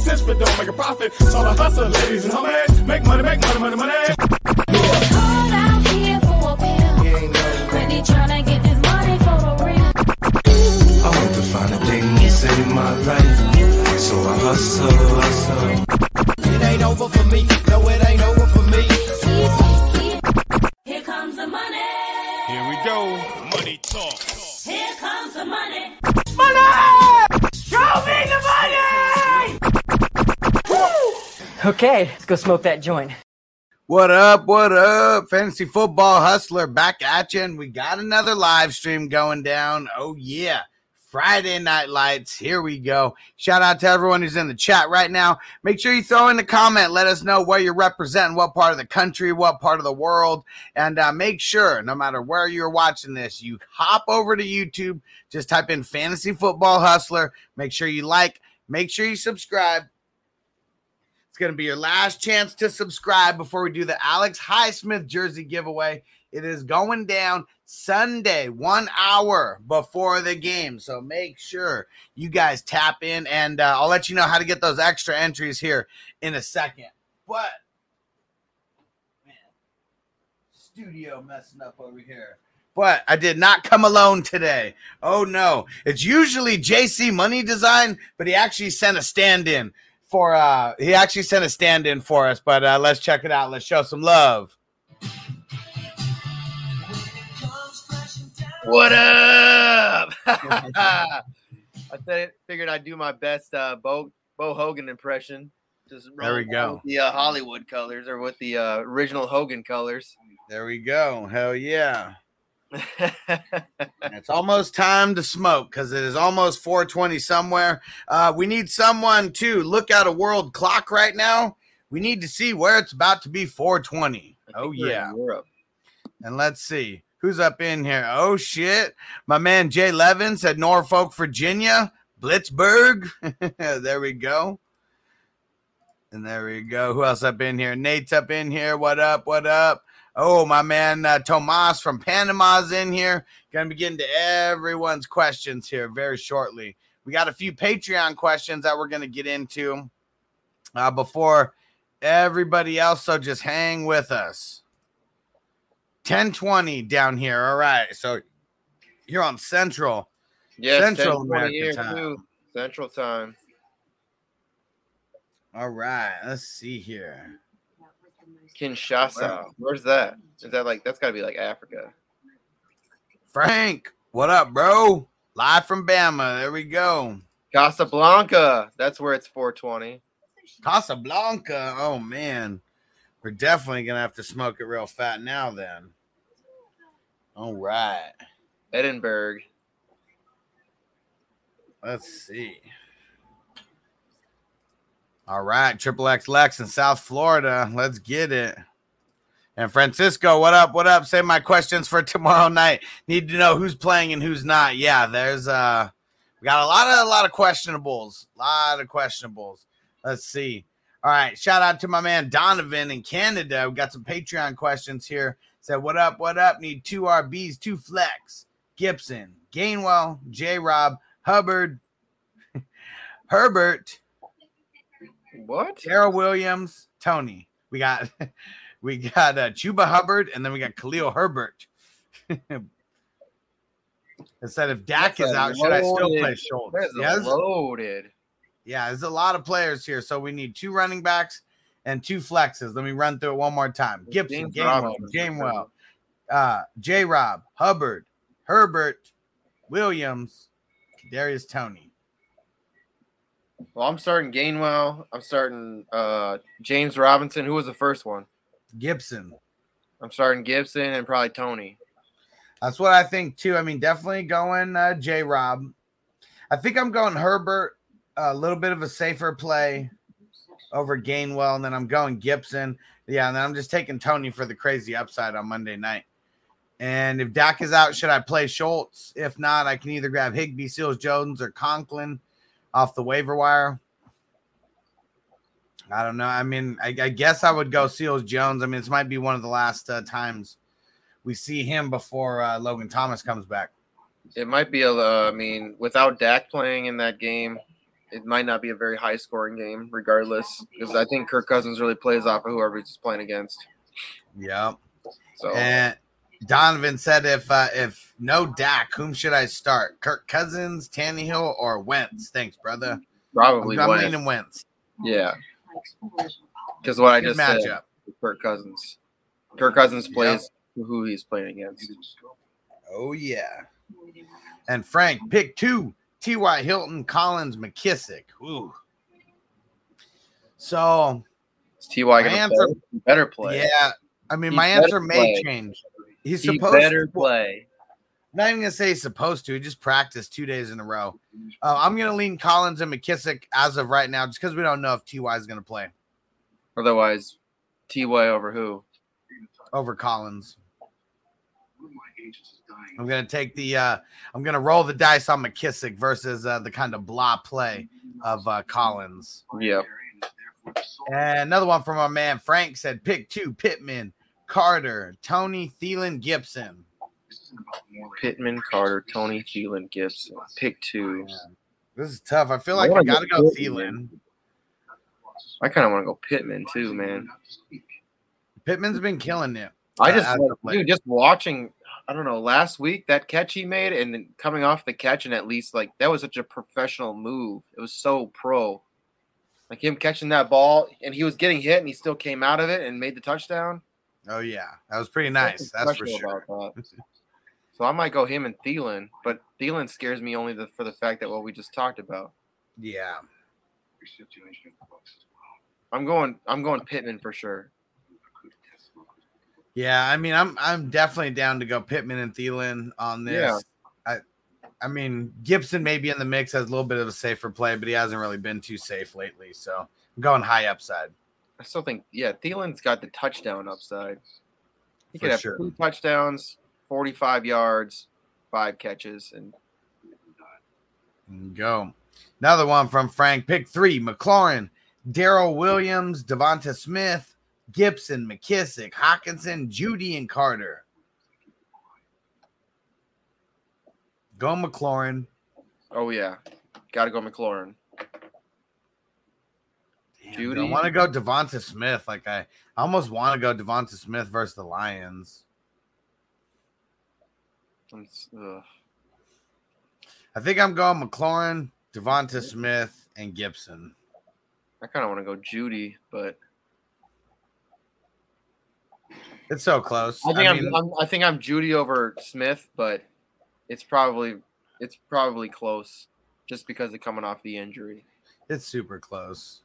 Sense, but don't make a profit. So I hustle, ladies and homies. Make money, make money, money, money. Okay, let's go smoke that joint. What up? What up? Fantasy football hustler back at you, and we got another live stream going down. Oh, yeah. Friday night lights. Here we go. Shout out to everyone who's in the chat right now. Make sure you throw in the comment. Let us know where you're representing, what part of the country, what part of the world. And uh, make sure, no matter where you're watching this, you hop over to YouTube. Just type in Fantasy Football Hustler. Make sure you like, make sure you subscribe. Going to be your last chance to subscribe before we do the Alex Highsmith jersey giveaway. It is going down Sunday, one hour before the game. So make sure you guys tap in, and uh, I'll let you know how to get those extra entries here in a second. But, man, studio messing up over here. But I did not come alone today. Oh no. It's usually JC Money Design, but he actually sent a stand in for uh he actually sent a stand in for us, but uh let's check it out. Let's show some love. What up? I said, figured I'd do my best uh, Bo Bo Hogan impression. Just There we go. with The uh, Hollywood colors or with the uh, original Hogan colors. There we go. Hell yeah. It's almost time to smoke because it is almost 420 somewhere. Uh, we need someone to look at a world clock right now. We need to see where it's about to be 420. Oh, yeah. And let's see who's up in here. Oh, shit. My man Jay Levin said Norfolk, Virginia, Blitzburg. there we go. And there we go. Who else up in here? Nate's up in here. What up? What up? Oh, my man uh, Tomas from Panama's in here. Going to be getting to everyone's questions here very shortly. We got a few Patreon questions that we're going to get into uh, before everybody else. So just hang with us. 1020 down here. All right. So you're on Central. Yes, Central 10:20 American time. too. Central time. All right. Let's see here. Kinshasa. Where's that? Is that like that's got to be like Africa? Frank, what up, bro? Live from Bama. There we go. Casablanca. That's where it's 420. Casablanca. Oh man, we're definitely gonna have to smoke it real fat now. Then. All right. Edinburgh. Let's see. All right, Triple X Lex in South Florida. Let's get it. And Francisco, what up? What up? Say my questions for tomorrow night. Need to know who's playing and who's not. Yeah, there's uh we got a lot of a lot of questionables. A lot of questionables. Let's see. All right. Shout out to my man Donovan in Canada. We got some Patreon questions here. Said, what up? What up? Need two RBs, two flex. Gibson, Gainwell, J Rob, Hubbard, Herbert, What? Darrel Williams, Toney. We got we got uh, Chuba Hubbard, and then we got Khalil Herbert. Instead if Dak That's is out, should I still play loaded- Schultz? Yes. loaded. Yeah, there's a lot of players here. So we need two running backs and two flexes. Let me run through it one more time. Gibson, Gainwell, Gainwell, uh, J Rob, Hubbard, Herbert, Williams, Darius Toney. Well, I'm starting Gainwell. I'm starting uh James Robinson. Who was the first one? Gibson. I'm starting Gibson and probably Toney. That's what I think too. I mean, definitely going uh, J Rob. I think I'm going Herbert, a little bit of a safer play over Gainwell, and then I'm going Gibson. Yeah, and then I'm just taking Toney for the crazy upside on Monday night. And if Dak is out, should I play Schultz? If not, I can either grab Higbee, Seals Jones, or Conklin off the waiver wire. I don't know. I mean, I, I guess I would go Seals Jones. I mean, this might be one of the last uh, times we see him before uh, Logan Thomas comes back. It might be a. Uh, I mean, without Dak playing in that game, it might not be a very high scoring game, regardless, because I think Kirk Cousins really plays off of whoever he's playing against. Yeah. So And Donovan said, if uh, if no Dak, whom should I start? Kirk Cousins, Tannehill, or Wentz? Thanks, brother. probably I'm Wentz. leaning Wentz. Yeah, because what I Good just said, matchup. Kirk Cousins. Kirk Cousins plays who he's playing against. Oh yeah. And Frank, pick two. T.Y. Hilton, Collins, McKissick. Ooh. So Is Ty My gonna play? Better play? yeah, I mean He my answer may play. change. He's supposed he supposed better to play. Not even gonna say he's supposed to. He just practiced two days in a row. Uh, I'm gonna lean Collins and McKissick as of right now, just because we don't know if Ty is gonna play Otherwise, Ty over who? over Collins. I'm gonna take the uh I'm gonna roll the dice on McKissick versus uh, the kind of blah play of uh, Collins. Yep. And another one from our man Frank said pick two Pittman, Carter, Toney, Thielen, Gibson. Pittman, Carter, Toney, Thielen, Gibson. Pick two. This is tough. I feel like I wanna gotta go go Pittman. Thielen. I kind of want to go Pittman too, man. Pittman's been killing it. I just, as like, dude, just watching. I don't know. Last week, that catch he made, and then coming off the catch, and at least like that was such a professional move. It was so pro. Like him catching that ball, and he was getting hit, and he still came out of it and made the touchdown. Oh yeah, that was pretty nice. That's for sure. about that. So I might go him and Thielen, but Thielen scares me only the, for the fact that what we just talked about. Yeah. I'm going. I'm going Pittman for sure. Yeah, I mean, I'm I'm definitely down to go Pittman and Thielen on this. Yeah. I I mean, Gibson maybe in the mix has a little bit of a safer play, but he hasn't really been too safe lately. So I'm going high upside. I still think, yeah, Thielen's got the touchdown upside. He For could have sure. two touchdowns, 45 yards, five catches, and Go. Another one from Frank. Pick three: McLaurin, Darrel Williams, Devonta Smith, Gibson, McKissick, Hockenson, Jeudy, and Carter. Go McLaurin. oh yeah, got to go McLaurin. Damn, Jeudy. I want to go Devonta Smith. Like I, I almost want to go Devonta Smith versus the Lions. I think I'm going McLaurin, Devonta Smith, and Gibson. I kind of want to go Jeudy, but It's so close. I think I am I'm, I think I'm Jeudy over Smith, but it's probably it's probably close just because of coming off the injury. It's super close.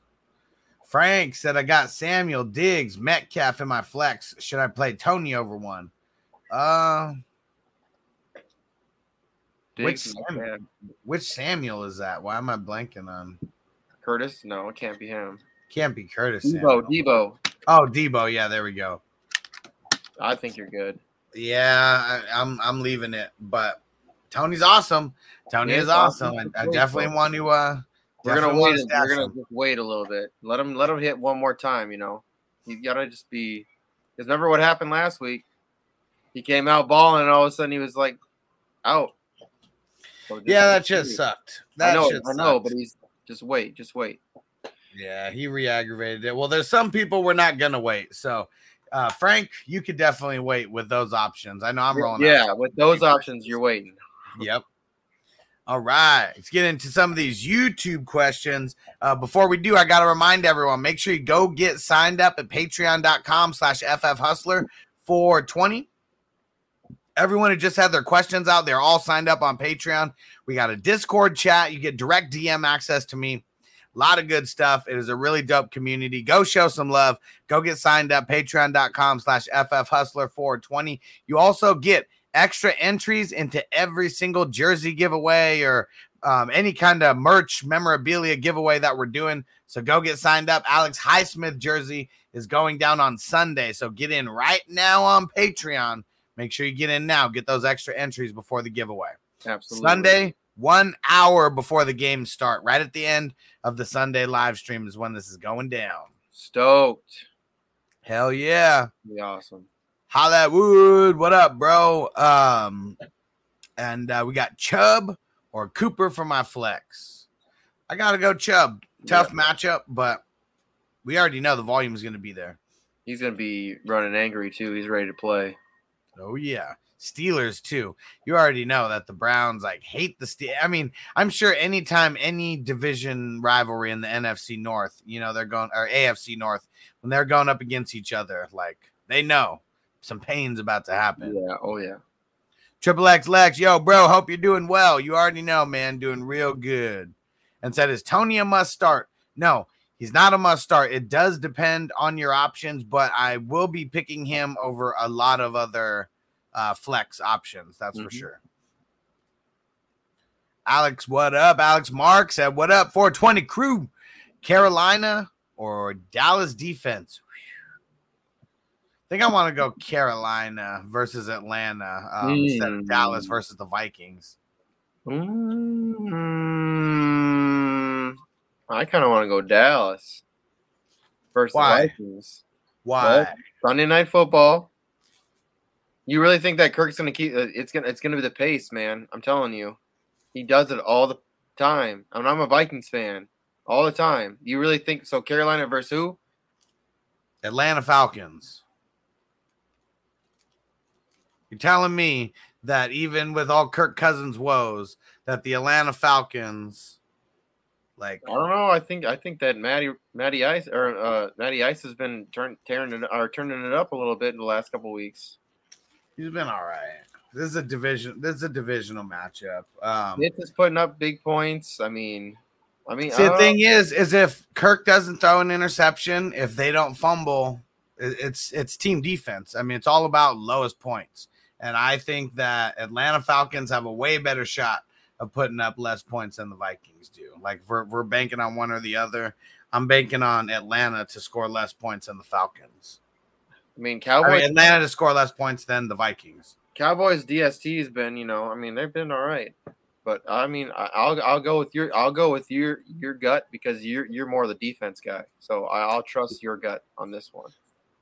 Frank said I got Samuel Diggs, Metcalf in my flex. Should I play Toney over one? Uh, Which Diggs, Samuel? which Samuel is that? Why am I blanking on? Curtis? No, it can't be him. Can't be Curtis. Debo, Samuel. Debo. Oh, Debo. Yeah, there we go. I think you're good. Yeah, I, I'm I'm leaving it, but Toney's awesome. Toney He is is awesome. awesome. I, I definitely want to. uh We're gonna wait. wanna a- We're gonna him. wait a little bit. Let him. Let him hit one more time. You know, you gotta just be. Because remember what happened last week? He came out balling, and all of a sudden he was like out. So just- Yeah, that just sucked. That I know. shit I know, sucked. but he's just wait. Just wait. Yeah, he re-aggravated it. Well, there's some people we're not gonna wait. So, uh, Frank, you could definitely wait with those options. I know I'm rolling. out. Yeah, with those options, you're waiting. Yep. All right, let's get into some of these YouTube questions. Uh, before we do, I got to remind everyone: make sure you go get signed up at Patreon.com/slash FF Hustler for twenty. Everyone who just had their questions out, they're all signed up on Patreon. We got a Discord chat. You get direct DM access to me. A lot of good stuff. It is a really dope community. Go show some love. Go get signed up. Patreon.com slash FF Hustler 420. You also get extra entries into every single jersey giveaway or um, any kind of merch memorabilia giveaway that we're doing. So go get signed up. Alex Highsmith jersey is going down on Sunday. So get in right now on Patreon. Make sure you get in now. Get those extra entries before the giveaway. Absolutely. Sunday, one hour before the games start, right at the end of the Sunday live stream is when this is going down. Stoked. Hell yeah. Be awesome. Hollywood, what up, bro? Um, and uh, we got Chubb or Cooper for my flex. I gotta go Chubb. Tough matchup, but we already know the volume is gonna be there. He's gonna be running angry too. He's ready to play. Oh yeah. Steelers too. You already know that the Browns like hate the Steel. I mean, I'm sure anytime any division rivalry in the NFC North, you know, they're going or AFC North when they're going up against each other, like they know some pain's about to happen. Yeah. Oh yeah. Triple X Lex, yo, bro, hope you're doing well. You already know, man, doing real good. And said, is Toney a must start? No, he's not a must start. It does depend on your options, but I will be picking him over a lot of other uh, flex options. That's for Mhm. sure. Alex, what up? Alex Mark said, what up? 420 crew, Carolina or Dallas defense? I think I want to go Carolina versus Atlanta um, instead of Dallas Mm. versus the Vikings. Mm, I kind of want to go Dallas versus the Why? Vikings. Why? Sunday night football. You really think that Kirk's gonna keep? Uh, it's gonna it's gonna be the pace, man. I'm telling you, he does it all the time. I mean, I'm a Vikings fan all the time. You really think so? Carolina versus who? Atlanta Falcons. You're telling me that even with all Kirk Cousins' woes, that the Atlanta Falcons, like, I don't know. I think I think that Matty Matty Ice or uh, Matty Ice has been turn, tearing it or turning it up a little bit in the last couple weeks. he's been all right. This is a division. This is a divisional matchup. Um, Nitz is putting up big points. I mean, I mean, See, the thing is, is if Kirk doesn't throw an interception, if they don't fumble, it's it's team defense. I mean, it's all about lowest points, and I think that Atlanta Falcons have a way better shot of putting up less points than the Vikings do. Like we're we're banking on one or the other. I'm banking on Atlanta to score less points than the Falcons. I mean, I Cowboys. mean, Atlanta to score less points than the Vikings. Cowboys DST has been, you know, I mean, they've been all right. But I mean, I- I'll I'll go with your I'll go with your your gut because you're you're more of the defense guy. So I- I'll trust your gut on this one.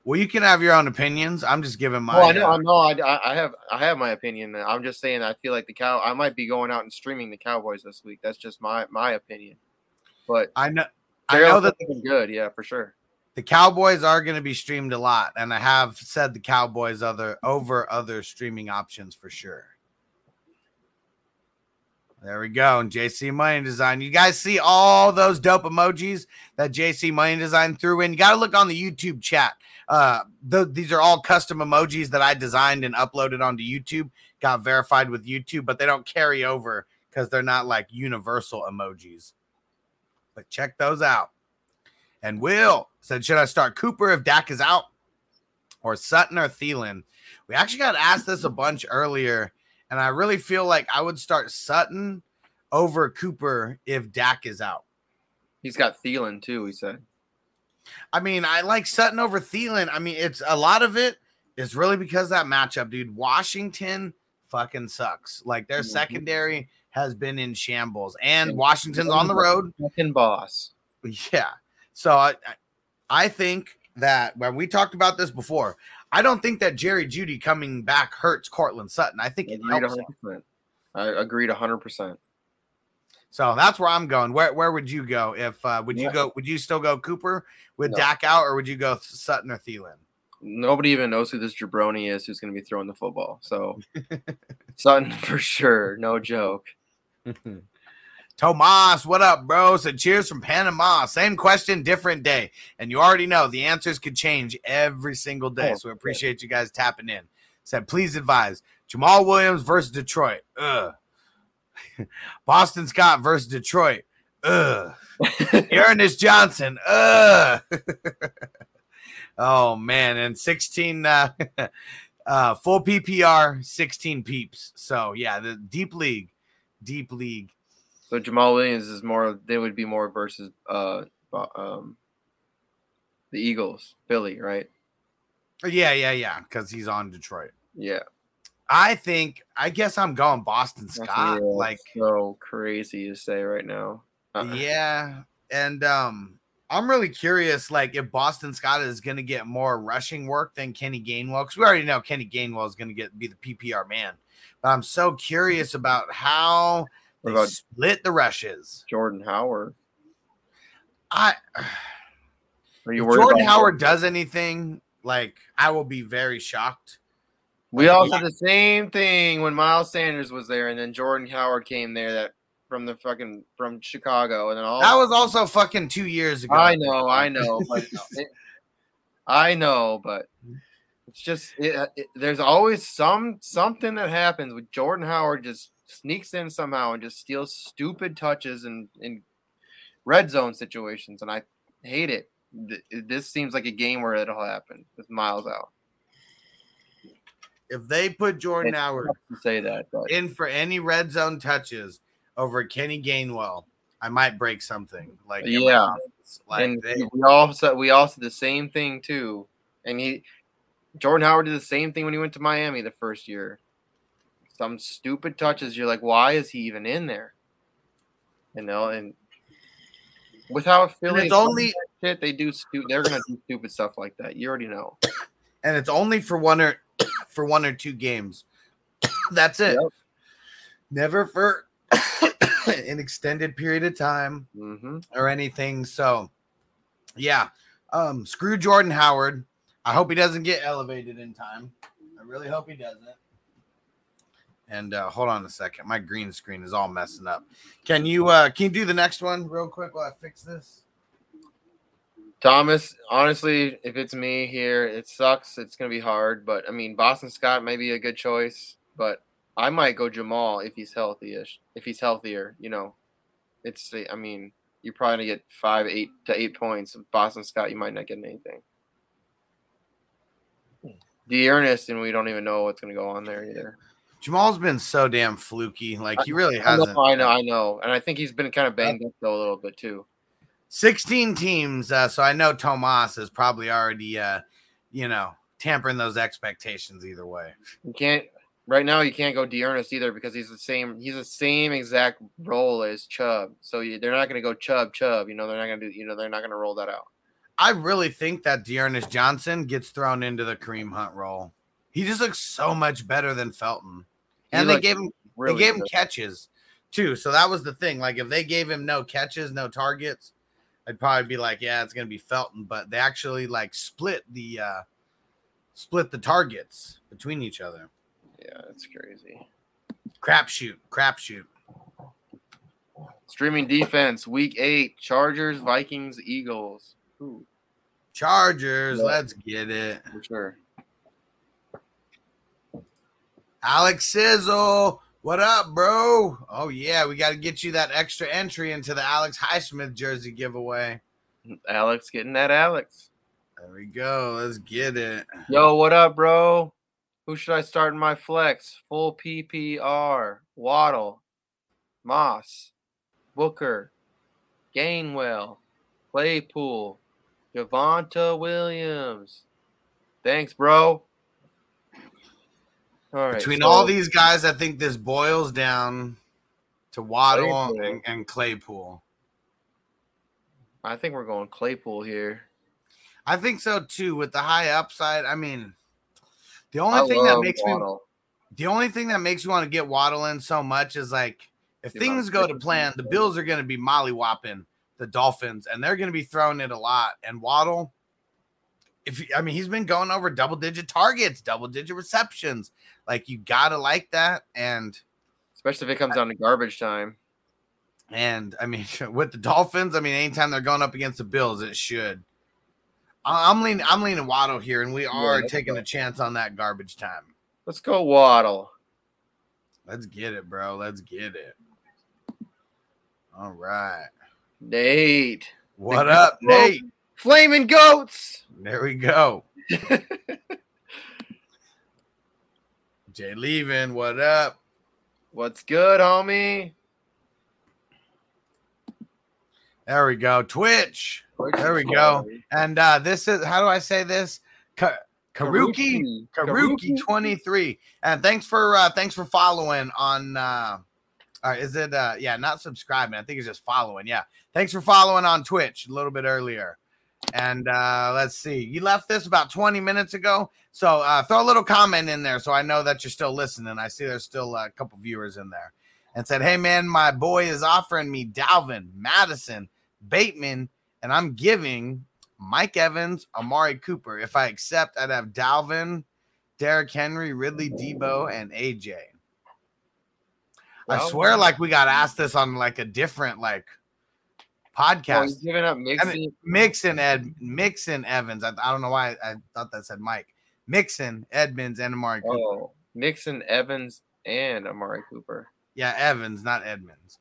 Well, you can have your own opinions. I'm just giving my. Oh, I know, uh, I know, I, I have I have my opinion. I'm just saying I feel like the cow. I might be going out and streaming the Cowboys this week. That's just my my opinion. But I know. I they're know that looking good, yeah, for sure. the Cowboys are going to be streamed a lot, and I have said the Cowboys other over other streaming options for sure. There we go. And JC Money Design. You guys see all those dope emojis that JC Money Design threw in? You got to look on the YouTube chat. Uh, th- these are all custom emojis that I designed and uploaded onto YouTube. Got verified with YouTube, but they don't carry over because they're not like universal emojis. But check those out. And Will said, Should I start Cooper if Dak is out or Sutton or Thielen? We actually got asked this a bunch earlier, and I really feel like I would start Sutton over Cooper if Dak is out. He's got Thielen too. He said. I mean, I like Sutton over Thielen. I mean, it's a lot of it is really because of that matchup, dude. Washington fucking sucks. Like their Mhm. secondary has been in shambles, and Washington's on the road. Fucking boss. Yeah. So I, I- think that when we talked about this before, I don't think that Jerry Jeudy coming back hurts Courtland Sutton. I think it Agreed helps him. I agreed 100%. So that's where I'm going. Where where would you go if uh, would you Yeah. go? Would you still go Cooper with No. Dak out, or would you go Sutton or Thielen? Nobody even knows who this jabroni is who's going to be throwing the football. So Sutton for sure. No joke. Tomas, what up, bro? Said cheers from Panama. Same question, different day. And you already know the answers could change every single day. Oh, So we appreciate you guys tapping in. Said, please advise Jamaal Williams versus Detroit. Ugh. Boston Scott versus Detroit. Ugh. Ernest Johnson. Uh. oh man, and 16 uh, uh full PPR, 16 peeps. So yeah, the deep league, deep league. So Jamaal Williams is more. They would be more versus uh um the Eagles, Philly, right? Yeah, yeah, yeah, because he's on Detroit. Yeah. I think I guess I'm going Boston Scott. real Like so crazy to say right now. Uh-uh. Yeah, and um, I'm really curious, like if Boston Scott is going to get more rushing work than Kenny Gainwell, because we already know Kenny Gainwell is going to get be the PPR man. But I'm so curious about how What they about- split the rushes. Jordan Howard. I Are you if worried Jordan Howard does anything, like I will be very shocked. We all said the same thing when Miles Sanders was there, and then Jordan Howard came there that from the fucking from Chicago, and then all That was also fucking two years ago. I know, I know, but it- I know, but it's just it, uh, it, there's always some something that happens with Jordan Howard just sneaks in somehow and just steals stupid touches and in red zone situations, and I hate it. This seems like a game where it'll happen with Miles out. If they put Jordan Howard to say that, but in for any red zone touches over Kenny Gainwell, I might break something. Like Yeah. like and they, we all said we all said the same thing too. And he Jordan Howard did the same thing when he went to Miami the first year. Some stupid touches. You're like, why is he even in there? You know, and with how Philly it's only- shit, they do stupid. they're gonna do stupid stuff like that. You already know. and it's only for one or for one or two games. That's it. Yep. Never for an extended period of time hmm or anything. So, yeah, um, screw Jordan Howard. I hope he doesn't get elevated in time. I really hope he doesn't. And uh, hold on a second, my green screen is all messing up. Can you uh, can you do the next one real quick while I fix this? Thomas, honestly, if it's me here, it sucks. It's gonna be hard, but I mean, Boston Scott may be a good choice, but I might go Jamaal if he's healthy-ish. If he's healthier, you know, it's. I mean, you're probably gonna get five, eight to eight points. Boston Scott, you might not get anything. Hmm. The Ernest, and we don't even know what's gonna go on there either. Jamaal's been so damn fluky. Like he really I know, hasn't. I know, I know, and I think he's been kind of banged up though a little bit too. 16 teams. Uh, so I know Tomas is probably already, uh, you know, tampering those expectations either way. You can't right now. You can't go D'Ernest either because he's the same. He's the same exact role as Chubb. So you, they're not going to go Chubb Chubb. You know they're not going to do. You know they're not going to roll that out. I really think that D'Ernest Johnson gets thrown into the Kareem Hunt role. He just looks so much better than Felton. He And they gave him Really they gave him catches too. So that was the thing. Like if they gave him no catches, no targets, I'd probably be like, yeah, it's gonna be Felton. But they actually like split the uh split the targets between each other. Yeah, that's crazy. Crapshoot, crapshoot. Streaming defense week eight: Chargers, Vikings, Eagles. Ooh, Chargers, Yeah. let's get it. for sure. Alex Sizzle, what up, bro? Oh yeah, we got to get you that extra entry into the Alex Highsmith jersey giveaway. Alex getting that Alex. There we go. Let's get it. Yo, what up, bro? Who should I start in my flex? Full PPR. Waddle, Moss, Booker, Gainwell, Claypool, Javonte Williams. Thanks, bro. All right. Between so- all these guys, I think this boils down to Waddle and, and Claypool. I think we're going Claypool here. I think so too. With the high upside, I mean, the I only thing that makes me the only thing that makes me want to get Waddle in so much is like if The things go to plan, the. Bills are going to be mollywhopping the Dolphins, and they're going to be throwing it a lot. And Waddle, if I mean, he's been going over double digit targets, double digit receptions. Like you gotta like that, and Especially if it comes down to garbage time. and I mean, with the Dolphins, I mean, anytime they're going up against the Bills, it should. I- I'm leaning, I'm leaning Waddle here, and we are let's taking go. a chance on that garbage time. Let's go Waddle. Let's get it, bro. Let's get it. All right. Nate. What up, Nate? Flaming goats. There we go. Jay leaving. what up? What's good, homie? There we go. Twitch. There we go. And uh this is how do I say this? Ka- Karuki Karuki 23. And thanks for uh thanks for following on uh all right, is it uh yeah, not subscribing. I think it's just following. Yeah. Thanks for following on Twitch a little bit earlier. And uh let's see. You left this about 20 minutes ago. So uh throw a little comment in there so I know that you're still listening. I see there's still a couple viewers in there. And said, "Hey man, my boy is offering me Dalvin, Mattison, Bateman, and I'm giving Mike Evans, Amari Cooper. If I accept, I'd have Dalvin, Derrick Henry, Ridley Debo, and AJ. I swear, like we got asked this on like a different like podcast. he's giving up I Mixon. mean, Mixon Ed Mixon Evans. I, I don't know why I thought that said Mike. Mixon, Edmonds, and Amari Cooper. oh, Mixon, Evans, and Amari Cooper. Yeah, Evans, not Edmonds.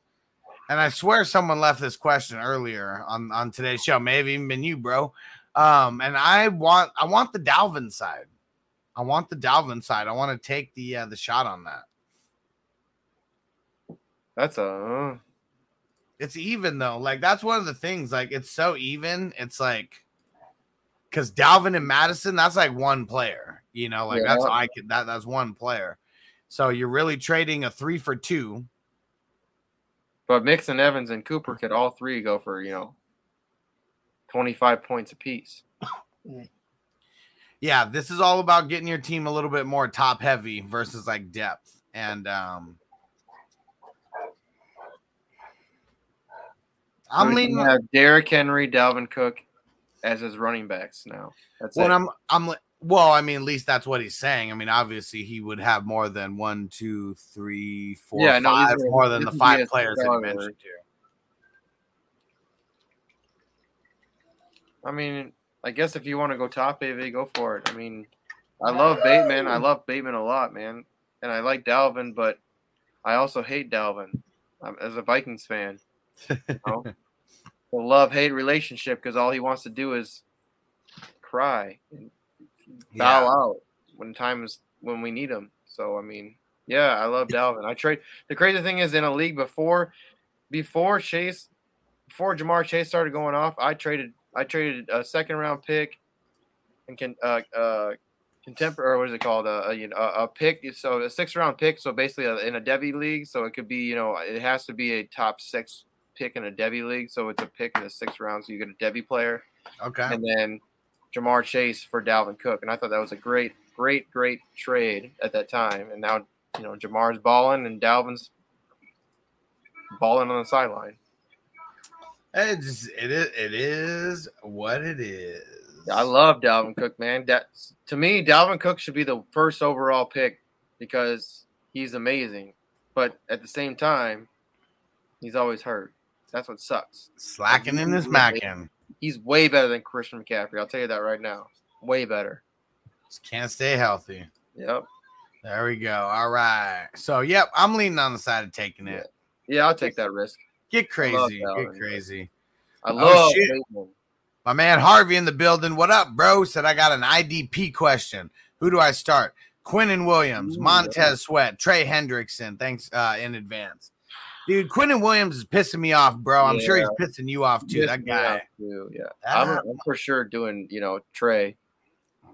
And I swear someone left this question earlier on on today's show. Maybe even been you, bro. Um, and I want I want the Dalvin side. I want the Dalvin side. I want to take the uh, the shot on that. That's a It's even though. Like that's one of the things. Like it's so even. It's like because Dalvin and Mattison, that's like one player. You know, like that's I could that that's one player. So you're really trading a three for two. but Mixon, Evans, and Cooper could all three go for you know twenty five points apiece. yeah, this is all about getting your team a little bit more top heavy versus like depth. And um I'm So leaning have Derrick Henry, Dalvin Cook as his running backs now. That's when it. I'm I'm well, I mean, at least that's what he's saying. I mean, obviously he would have more than one, two, three, four, Yeah, no, five, are- more than the five players that he mentioned here. I mean, I guess if you want to go top heavy, go for it. I mean, I love Bateman. I love Bateman a lot, man, and I like Dalvin, but I also hate Dalvin um, as a Vikings fan. You know? love hate relationship because all he wants to do is cry and bow Yeah. out when time is when we need him. So I mean, yeah, I love Dalvin. I trade. The crazy thing is, in a league before, before Chase, before Ja'Marr Chase started going off, I traded. I traded a second round pick, and can uh uh contemporary or what is it called a, a you know a, a pick. So a six round pick. So basically, a, in a devy league, so it could be you know it has to be a top six pick in a devy league. So it's a pick in the sixth round. So you get a devy player Okay. and then Ja'Marr Chase for Dalvin Cook. And I thought that was a great, great, great trade at that time. And now, you know, Ja'Marr's balling and Dalvin's balling on the sideline. It's it is it is what it is. I love Dalvin Cook, man. That to me, Dalvin Cook should be the first overall pick because he's amazing. But at the same time, he's always hurt. That's what sucks. slacking in his macking. He's way better than Christian McCaffrey. I'll tell you that right now. Way better. Just can't stay healthy. Yep. There we go. All right. So yep, I'm leaning on the side of taking it. Yeah, I'll take that risk. Get crazy. Get crazy. I Oh, love. Bateman. My man Harvey in the building. What up, bro? Said I got an IDP question. Who do I start? Quinnen Williams, Montez Sweat, Trey Hendrickson. Thanks uh, in advance. Dude, Quentin Williams is pissing me off, bro. I'm sure he's pissing you off too. That guy. too, yeah. That- I'm, I'm for sure doing, you know, Trey.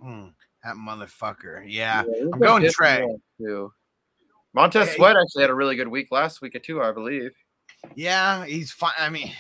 Hmm, that motherfucker. Yeah. he's I'm going Trey. Too. Montez Yeah, Sweat actually had a really good week last week too, I believe. Yeah, he's fine. I mean,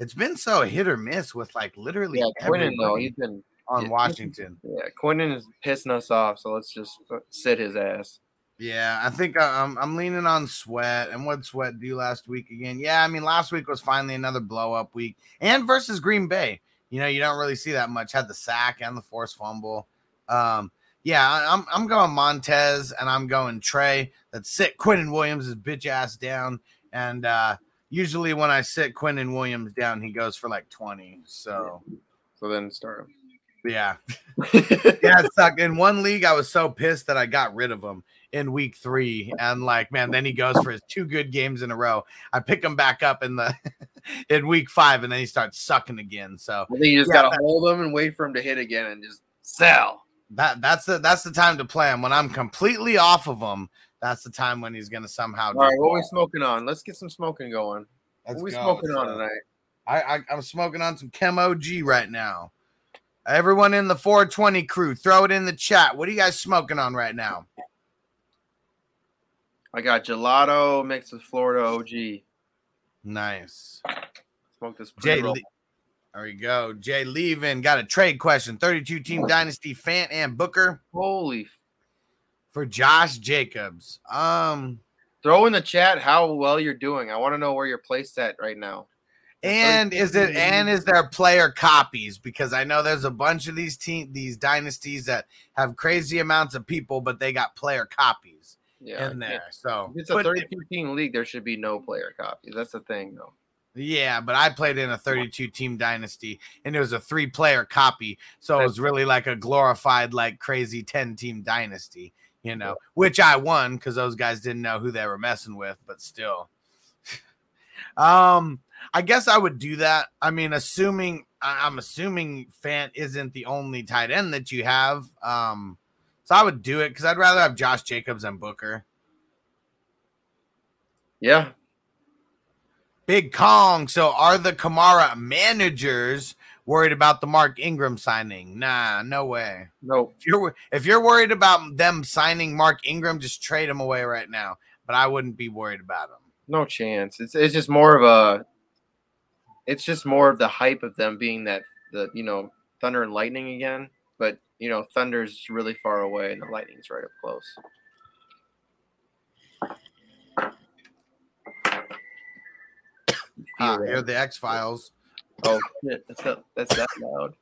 it's been so hit or miss with like literally Yeah, Quinton though, he's been on yeah. Washington. yeah, Quinton is pissing us off, so let's just sit his ass. Yeah, I think I- I'm I'm leaning on Sweat. And what Sweat do last week again? Yeah, I mean last week was finally another blow up week, and versus Green Bay. You know, you don't really see that much. Had the sack and the forced fumble. Um, yeah, I'm I'm going Montez and I'm going Trey. Let's sit Quinton Williams' is bitch ass down. And uh usually when I sit Quinton Williams down, he goes for like 20. So So then start him. yeah. yeah, it sucked. In one league, I was so pissed that I got rid of him in week three. And like, man, then he goes for his two good games in a row. I pick him back up in the in week five, and then he starts sucking again. So I think you just Yeah, gotta hold him and wait for him to hit again and just sell. that that's the that's the time to play him. When I'm completely off of him, that's the time when he's gonna somehow. All right, what we smoking on? Let's get some smoking going. Let's what we go. smoking Let's on go. tonight? I, I I'm smoking on some Chem OG right now. Everyone in the 420 crew, throw it in the chat. What are you guys smoking on right now? I got gelato mixed with Florida OG. Nice. Smoke this Jay. Le- there we go. Jay Levin got a trade question. 32 team dynasty Fant and Booker Holy! for Josh Jacobs. Um, Throw in the chat how well you're doing. I want to know where you're placed at right now. and is it and is there player copies? Because I know there's a bunch of these team these dynasties that have crazy amounts of people, but they got player copies Yeah, in there. So it's a 32 team league, there should be no player copies. That's the thing, though. Yeah, but I played in a 32 team dynasty and it was a three player copy. So it was really like a glorified, like crazy 10 team dynasty, you know, which I won because those guys didn't know who they were messing with, but still. um, I guess I would do that. I mean, assuming I'm assuming Fant isn't the only tight end that you have. Um, so I would do it because I'd rather have Josh Jacobs and Booker. Yeah, Big Kong. So are the Kamara managers worried about the Mark Ingram signing? Nah, no way. no. If you're if you're worried about them signing Mark Ingram, just trade him away right now. But I wouldn't be worried about him. No chance. It's it's just more of a. It's just more of the hype of them being that the you know thunder and lightning again, but you know thunder's really far away and the lightning's right up close. Ah, Feel here are the X Files. Oh shit! That's that, that's that loud.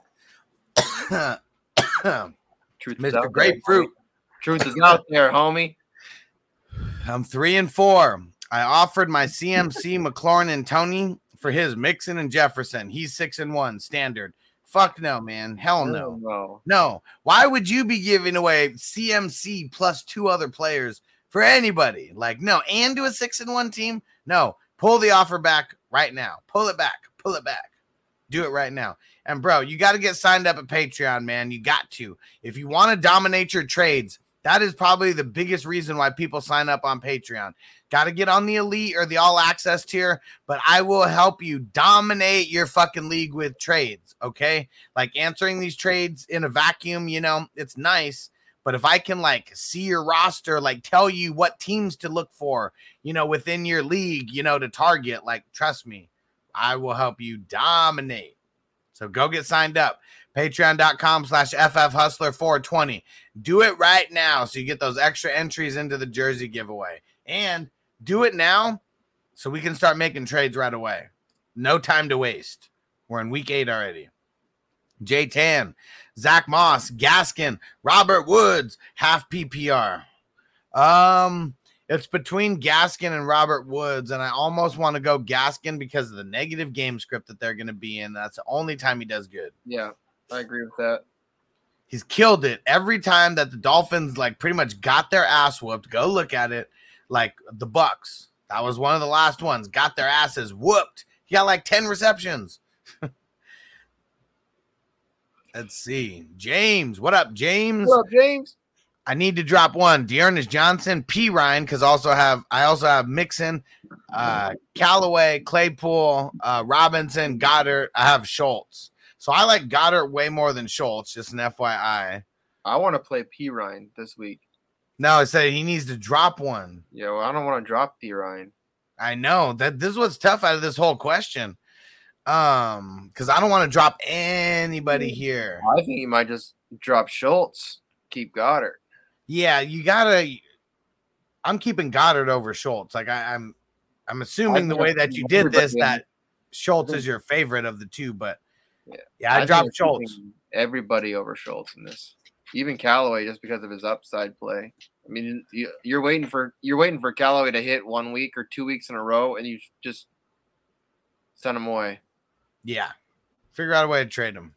Truth is Mr. out there, Grapefruit. homie. Truth is out there, homie. I'm three and four. I offered my CMC McLaurin and Toney for his Mixon and Jefferson. He's six and one standard. Fuck no, man. Hell no. no. No. Why would you be giving away CMC plus two other players for anybody? Like, no, and do a six and one team? No. Pull the offer back right now. Pull it back. Pull it back. Do it right now. And bro, you got to get signed up at Patreon, man. You got to. If you want to dominate your trades, that is probably the biggest reason why people sign up on Patreon. Got to get on the elite or the all access tier, but I will help you dominate your fucking league with trades. Okay. Like answering these trades in a vacuum, you know, it's nice. But if I can like see your roster, like tell you what teams to look for, you know, within your league, you know, to target, like trust me, I will help you dominate. So go get signed up. Patreon.com slash FF Hustler 420. Do it right now so you get those extra entries into the jersey giveaway. And do it now so we can start making trades right away. No time to waste. We're in week eight already. Jay Tan, Zack Moss, Gaskin, Robert Woods, half PPR. Um, it's between Gaskin and Robert Woods, and I almost want to go Gaskin because of the negative game script that they're going to be in. That's the only time he does good. Yeah, I agree with that. He's killed it every time that the Dolphins like pretty much got their ass whooped. Go look at it, like the Bucks. That was one of the last ones. Got their asses whooped. He got like ten receptions. Let's see, James. What up, James? What up, James? I need to drop one. D'Ernest Johnson, P Ryan, because also have I also have Mixon, uh, Callaway, Claypool, uh, Robinson, Goedert. I have Schultz. So I like Goedert way more than Schultz. Just an FYI. I want to play P Ryan this week. No, I said he needs to drop one. Yo, I don't want to drop P Ryan. I know that this was tough out of this whole question. Um, because I don't want to drop anybody here. I think he might just drop Schultz, keep Goedert. Yeah, you gotta. I'm keeping Goedert over Schultz. Like I, I'm, I'm assuming the way that you did this that Schultz is your favorite of the two. But Yeah. yeah, I, think dropped Schultz. Everybody over Schultz in this, even Callaway, just because of his upside play. I mean, you, you're waiting for you're waiting for Callaway to hit one week or two weeks in a row, and you just send him away. Yeah, figure out a way to trade him.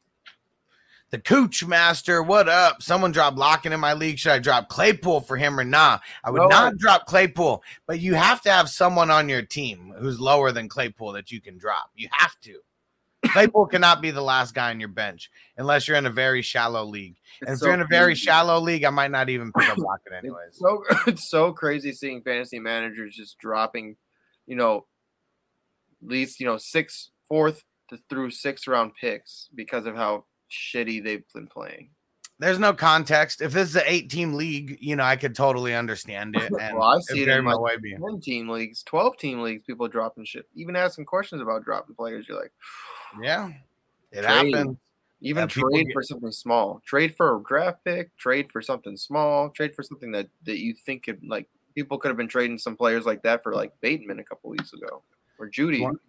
The Cooch Master, what up? Someone dropped Lockett in my league. Should I drop Claypool for him or not? I would No. not drop Claypool, but you have to have someone on your team who's lower than Claypool that you can drop. You have to. Claypool cannot be the last guy on your bench unless you're in a very shallow league. And if so you're in a very crazy. shallow league, I might not even pick up Lockett anyways. It's so it's so crazy seeing fantasy managers just dropping, you know, at least you know six fourth to through six round picks because of how shitty they've been playing. There's no context. If this is an eight team league, you know, I could totally understand it. And Well, I see it in my like way be. ten team leagues, twelve team leagues, people dropping shit, even asking questions about dropping players. You're like, Yeah, it Trade. happens. even Yeah, people trade get- for something small, trade for a draft pick, trade for something small, trade for something that that you think could like people could have been trading some players like that for like Bateman a couple weeks ago or Jeudy. One-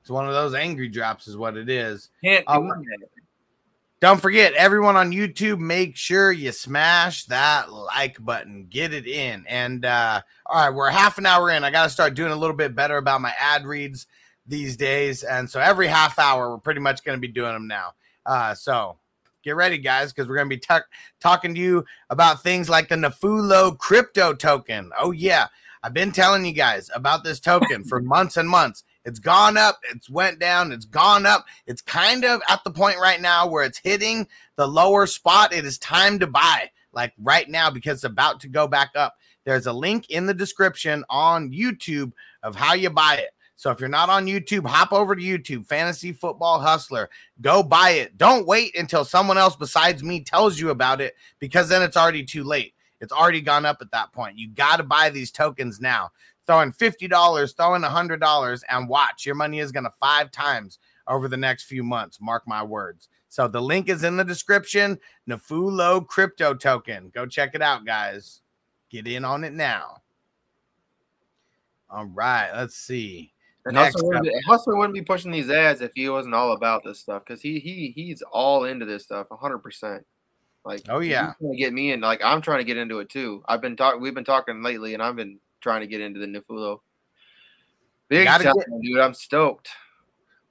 It's one of those angry drops, is what it is. Can't do Um, that. Don't forget, everyone on YouTube, make sure you smash that like button. Get it in. And uh, all right, we're half an hour in. I got to start doing a little bit better about my ad reads these days. And so every half hour, we're pretty much going to be doing them now. Uh, so get ready, guys, because we're going to be tuck talking to you about things like the Nafulo crypto token. Oh, yeah. I've been telling you guys about this token for months and months. It's gone up, it's went down, it's gone up. It's kind of at the point right now where it's hitting the lower spot. It is time to buy, like right now, because it's about to go back up. There's a link in the description on YouTube of how you buy it. So if you're not on YouTube, hop over to YouTube, Fantasy Football Hustler. Go buy it. Don't wait until someone else besides me tells you about it because then it's already too late. It's already gone up at that point. You got to buy these tokens now. Throwing $50, throwing $100, and watch. Your money is going to five times over the next few months. Mark my words. So the link is in the description. Nafulo crypto token. Go check it out, guys. Get in on it now. All right, let's see. And Hustler wouldn't, be, Hustler wouldn't be pushing these ads if he wasn't all about this stuff because he he he's all into this stuff 100. percent Like Oh, yeah. get me in. Like I'm trying to get into it too. I've been talking. We've been talking lately, and I've been trying to get into the Nifulo. Big time, get- dude. I'm stoked.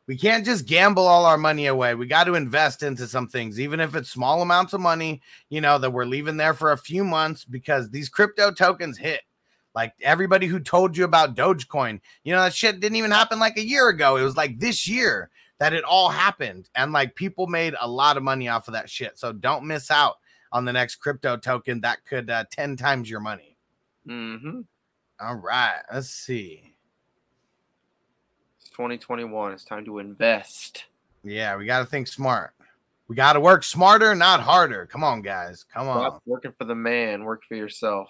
We can't just gamble all our money away. We got to invest into some things, even if it's small amounts of money, you know, that we're leaving there for a few months because these crypto tokens hit. Like everybody who told you about Dogecoin, you know, that shit didn't even happen like a year ago. It was like this year that it all happened. And like people made a lot of money off of that shit. So don't miss out on the next crypto token that could uh, 10 times your money. Mm-hmm. All right. Let's see. It's 2021. It's time to invest. Yeah, we got to think smart. We got to work smarter, not harder. Come on, guys. Come on. Stop working for the man. Work for yourself.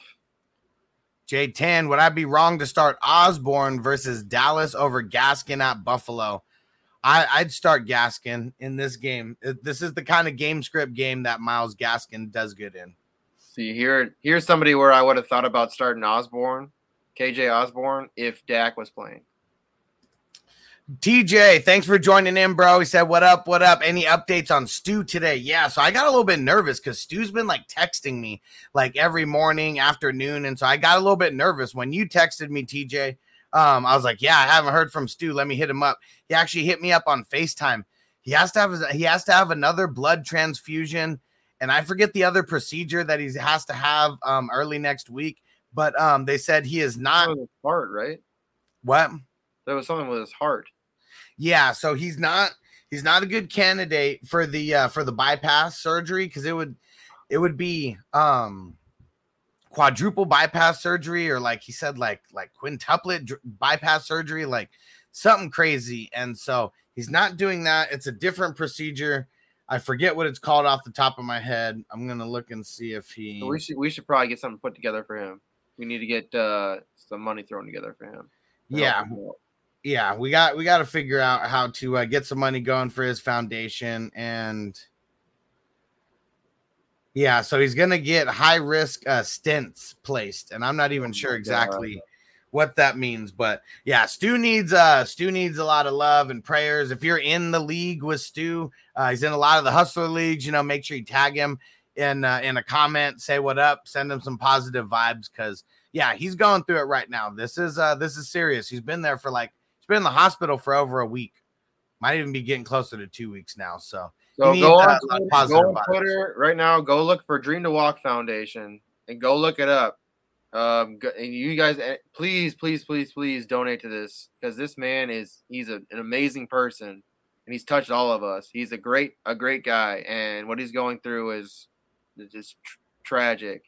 J10, would I be wrong to start Osborne versus Dallas over Gaskin at Buffalo? I, I'd start Gaskin in this game. Uh, This is the kind of game script game that Myles Gaskin does good in. See here, here's somebody where I would have thought about starting Osborne, KJ Osborne, if Dak was playing. TJ, thanks for joining in, bro. He said, What up? What up? Any updates on Stu today? Yeah, so I got a little bit nervous because Stu's been like texting me like every morning, afternoon. And so I got a little bit nervous when you texted me, TJ. Um, I was like, Yeah, I haven't heard from Stu. Let me hit him up. He actually hit me up on FaceTime. He has to have his, he has to have another blood transfusion, and I forget the other procedure that he has to have um early next week. But um, they said he is not Something with his heart, right? what There was something with his heart. Yeah, so he's not he's not a good candidate for the uh for the bypass surgery because it would it would be um quadruple bypass surgery or like he said like like quintuplet dr- bypass surgery like something crazy and so he's not doing that it's a different procedure i forget what it's called off the top of my head i'm gonna look and see if he we should we should probably get something put together for him. We need to get uh, some money thrown together for him. yeah. Yeah we got we got to figure out how to uh, get some money going for his foundation and yeah so he's gonna get high risk uh stents placed and i'm not even Oh sure exactly what that means but yeah stu needs uh stu needs a lot of love and prayers. If you're in the league with stu uh he's in a lot of the hustler leagues you know make sure you tag him in uh, in a comment say what up send him some positive vibes because yeah he's going through it right now. This is uh this is serious. He's been there for like he's been in the hospital for over a week might even be getting closer to two weeks now so So go on, Twitter, go on. Twitter right now. Go look for Dream to Walk Foundation and go look it up. Um, and you guys, eh, please, please, please, please donate to this because this man is he's a, an amazing person and he's touched all of us. He's a great a great guy, and what he's going through is just tr- tragic.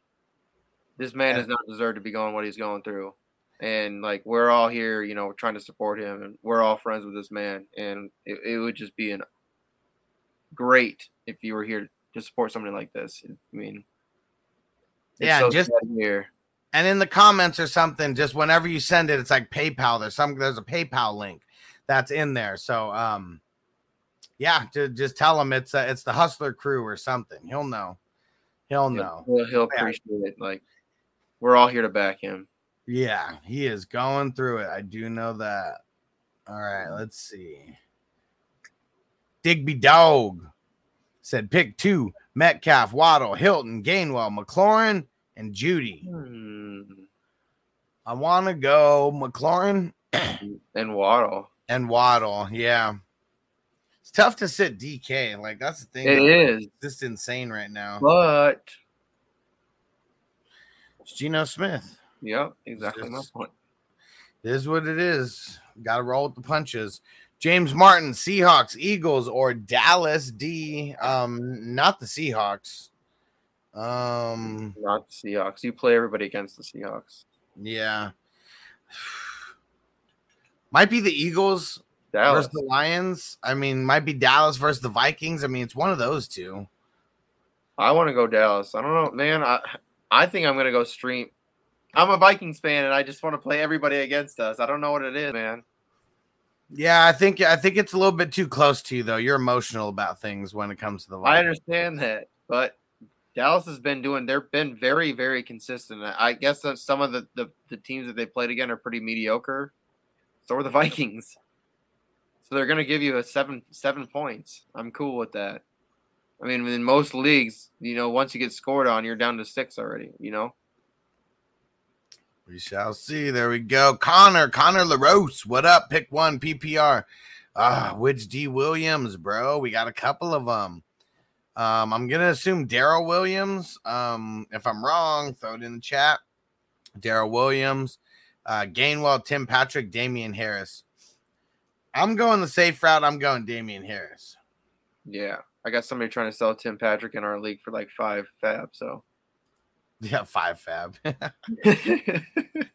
This man does not deserve to be going what he's going through, and like we're all here, you know, trying to support him, and we're all friends with this man, and it, it would just be an great if you were here to support somebody like this. I mean, Yeah, so just- here. And in the comments or something, just whenever you send it, it's like PayPal. There's some there's a PayPal link that's in there. So um yeah, to, just tell him it's a, it's the hustler crew or something. He'll know. He'll know. He'll, he'll Yeah. appreciate it. Like we're all here to back him. Yeah, he is going through it. I do know that. All right, let's see. Digby Dog said pick two Metcalf, Waddle, Hilton, Gainwell, McLaurin, and Jeudy. Hmm. I want to go McLaurin And Waddle. and Waddle. Yeah. It's tough to sit DK. Like, that's the thing. It is, It's just insane right now. but It's Geno Smith. Yep, exactly my point. It is what it is. Got to roll with the punches. James Martin, Seahawks, Eagles, or Dallas D. Um, not the Seahawks. Um, Not the Seahawks. You play everybody against the Seahawks. yeah. Might be the Eagles Dallas. versus the Lions. I mean, might be Dallas versus the Vikings. I mean, it's one of those two. I want to go Dallas. I don't know, man. I I think I'm gonna go stream. I'm a Vikings fan, and I just want to play everybody against us. I don't know what it is, man. Yeah, I think I think it's a little bit too close to you though. You're emotional about things when it comes to the I understand that, but Dallas has been doing. They've been very, very consistent. I guess that some of the, the the teams that they played again are pretty mediocre. So are the Vikings. So they're gonna give you a seven seven points. I'm cool with that. I mean, in most leagues, you know, once you get scored on, you're down to six already. You know. We shall see. There we go. Connor, Connor LaRose. What up? Pick one PPR. Ah, which D Williams, bro? We got a couple of them. Um, I'm gonna assume Darrel Williams. Um, if I'm wrong, throw it in the chat. Darrel Williams, uh, Gainwell, Tim Patrick, Damien Harris. I'm going the safe route. I'm going Damien Harris. Yeah, I got somebody trying to sell Tim Patrick in our league for like five fab. So Yeah, five fab.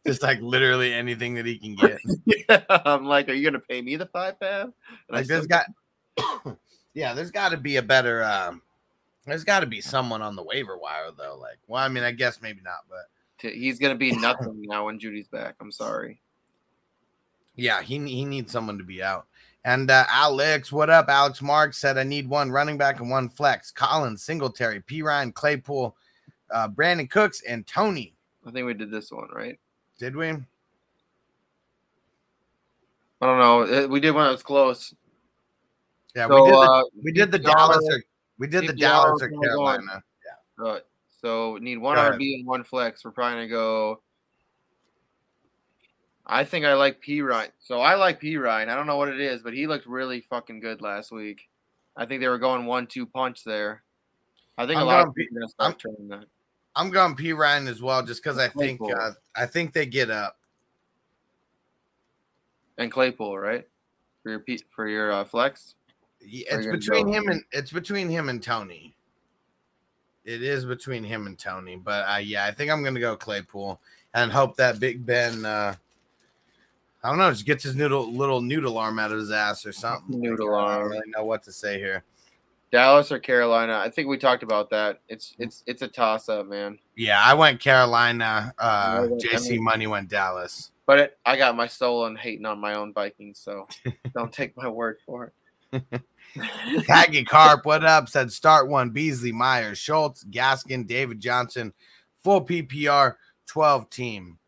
Just like literally anything that he can get. yeah, I'm like, are you gonna pay me the five fab? And I Like there's got yeah, there's got to be a better um there's got to be someone on the waiver wire though. Like, well, I mean, I guess maybe not, but he's gonna be nothing now when Jeudy's back. I'm sorry. yeah, he he needs someone to be out. And uh, Alex, what up? Alex Mark said I need one running back and one flex. Collins, Singletary, P Ryan, Claypool, uh, Brandin Cooks, and Toney. I think we did this one right. Did we? I don't know. Uh, We did one that was close. Yeah, So, we did. The, uh, we did the Dallas. Or, we did the Dallas or. Carolina. uh, so need one. RB and one flex. We're probably gonna go. I think I like P Ryan. So I like P Ryan. I don't know what it is, but he looked really fucking good last week. I think they were going one-two punch there. I think I'm a lot of people are gonna start turning that. I'm going P Ryan as well, just because I think uh, I think they get up. And Claypool, right? For your P- for your uh, flex. Yeah, It's between go- him and it's between him and Toney. It is between him and Toney, but uh, yeah, I think I'm gonna go Claypool and hope that Big Ben. Uh, I don't know, just gets his noodle little noodle arm out of his ass or something. Noodle I don't arm. really know what to say here. Dallas or Carolina? I think we talked about that. It's it's it's a toss up, man. Yeah, I went Carolina. Uh, JC Money went Dallas. But it, I got my soul on hating on my own Vikings, so don't take my word for it. Taggy Carp, what up? Said start one Beasley, Meyers, Schultz, Gaskin, David Johnson, full PPR, 12 team.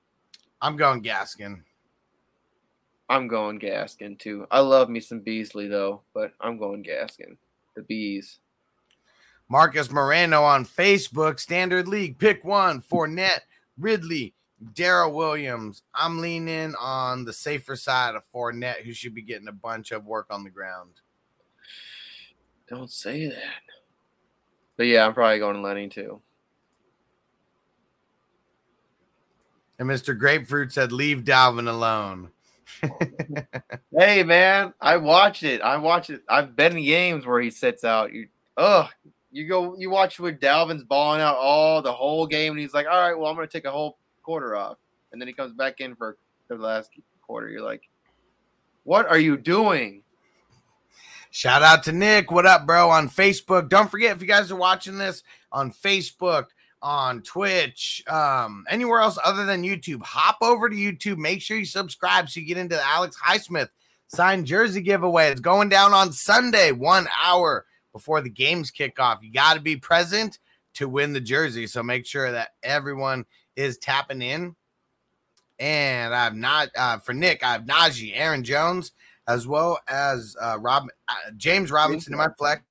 I'm going Gaskin. I'm going Gaskin too. I love me some Beasley though, but I'm going Gaskin. The bees. Marcus Moreno on Facebook, Standard League, pick one, Fournette, Ridley, Darrel Williams. I'm leaning on the safer side of Fournette, who should be getting a bunch of work on the ground. Don't say that. But yeah, I'm probably going to Lenny too. And Mr. Grapefruit said, "Leave Dalvin alone." Hey man, I watched it. I watched it. I've been in games where he sits out. You, ugh. You go. You watch where Dalvin's balling out all the whole game, and he's like, "All right, well, I'm to take a whole quarter off," and then he comes back in for the last quarter. You're like, "What are you doing?" Shout out to Nick. What up, bro? On Facebook. Don't forget if you guys are watching this on Facebook, on Twitch, um, anywhere else other than YouTube, hop over to YouTube. Make sure you subscribe so you get into the Alex Highsmith signed jersey giveaway. It's going down on Sunday, one hour before the games kick off. You got to be present to win the jersey. So make sure that everyone is tapping in. And I've not uh, for Nick, I have Najee, Aaron Jones, as well as uh, Rob uh, James Robinson in my flex.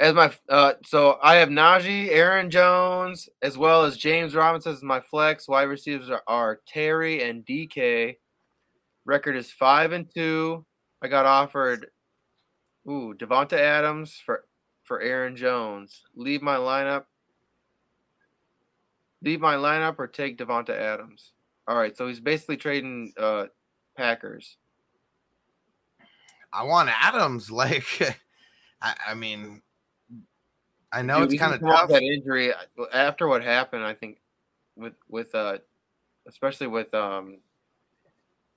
As my uh, so I have Najee, Aaron Jones, as well as James Robinson as my flex. Wide receivers are, are Terry and DK. Record is five and two. I got offered, ooh, Davante Adams for for Aaron Jones. Leave my lineup. Leave my lineup or take Davante Adams. All right, so he's basically trading uh Packers. I want Adams. Like, I, I mean, I know Dude, it's kind of tough. that injury after what happened. I think with with uh, especially with um,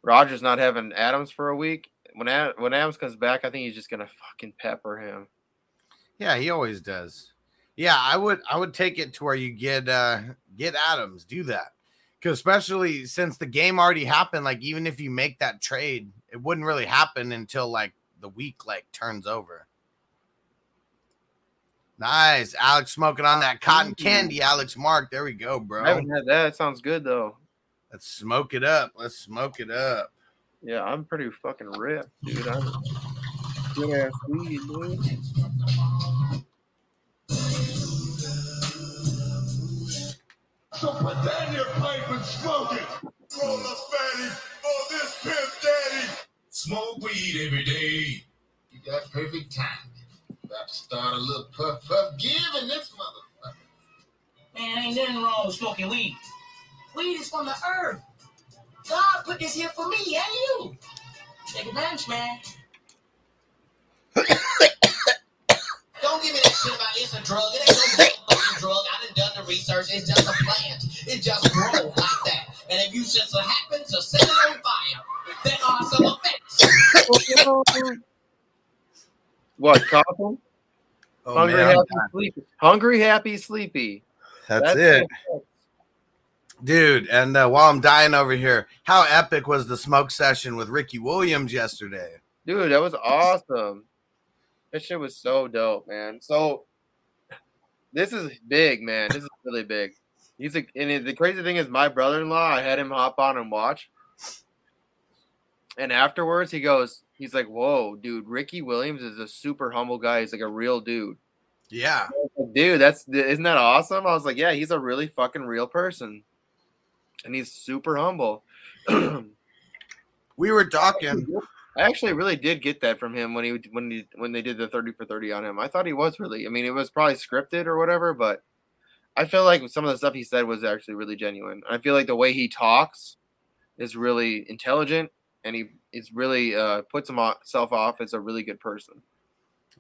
Rodgers not having Adams for a week. When Ad, when Adams comes back, I think he's just gonna fucking pepper him. Yeah, he always does. Yeah, I would I would take it to where you get uh get Adams, do that. Cause especially since the game already happened, like even if you make that trade, it wouldn't really happen until like the week like turns over. Nice. Alex smoking on that cotton mm. candy, Alex Mark. There we go, bro. I bro. haven't had that. It sounds good though. Let's smoke it up. Let's smoke it up. Yeah, I'm pretty fucking ripped, dude. I'm good ass weed, dude. So put that in your pipe and smoke it. Roll up fatty for this pimp daddy. Smoke weed every day. You got perfect time. About to start a little puff puff giving this motherfucker. Man, ain't nothing wrong with smoking weed. Weed is from the earth. God put this here for me and you. Take advantage, man. Don't give me that shit about it's a drug. It ain't no motherfucking drug. I done done the research. It's just a plant. It just grows like that. And if you just so happen to set it on fire, there are some effects. What? Oh, Hungry, man, happy, sleepy. Hungry, happy, sleepy. That's, it. Dude, and uh, while I'm dying over here, how epic was the smoke session with Ricky Williams yesterday? Dude, that was awesome. That shit was so dope, man. So this is big, man. This is really big. He's a, and the crazy thing is, my brother-in-law, I had him hop on and watch, and afterwards he goes, he's like, "Whoa, dude, Ricky Williams is a super humble guy. He's like a real dude." Yeah. Like, Dude, that's isn't that awesome? I was like, yeah, he's a really fucking real person, and he's super humble. We were talking. I actually really did get that from him when he when he when they did the thirty for thirty on him. I thought he was really. I mean, it was probably scripted or whatever, but I feel like some of the stuff he said was actually really genuine. I feel like the way he talks is really intelligent, and he is really uh, puts himself off as a really good person.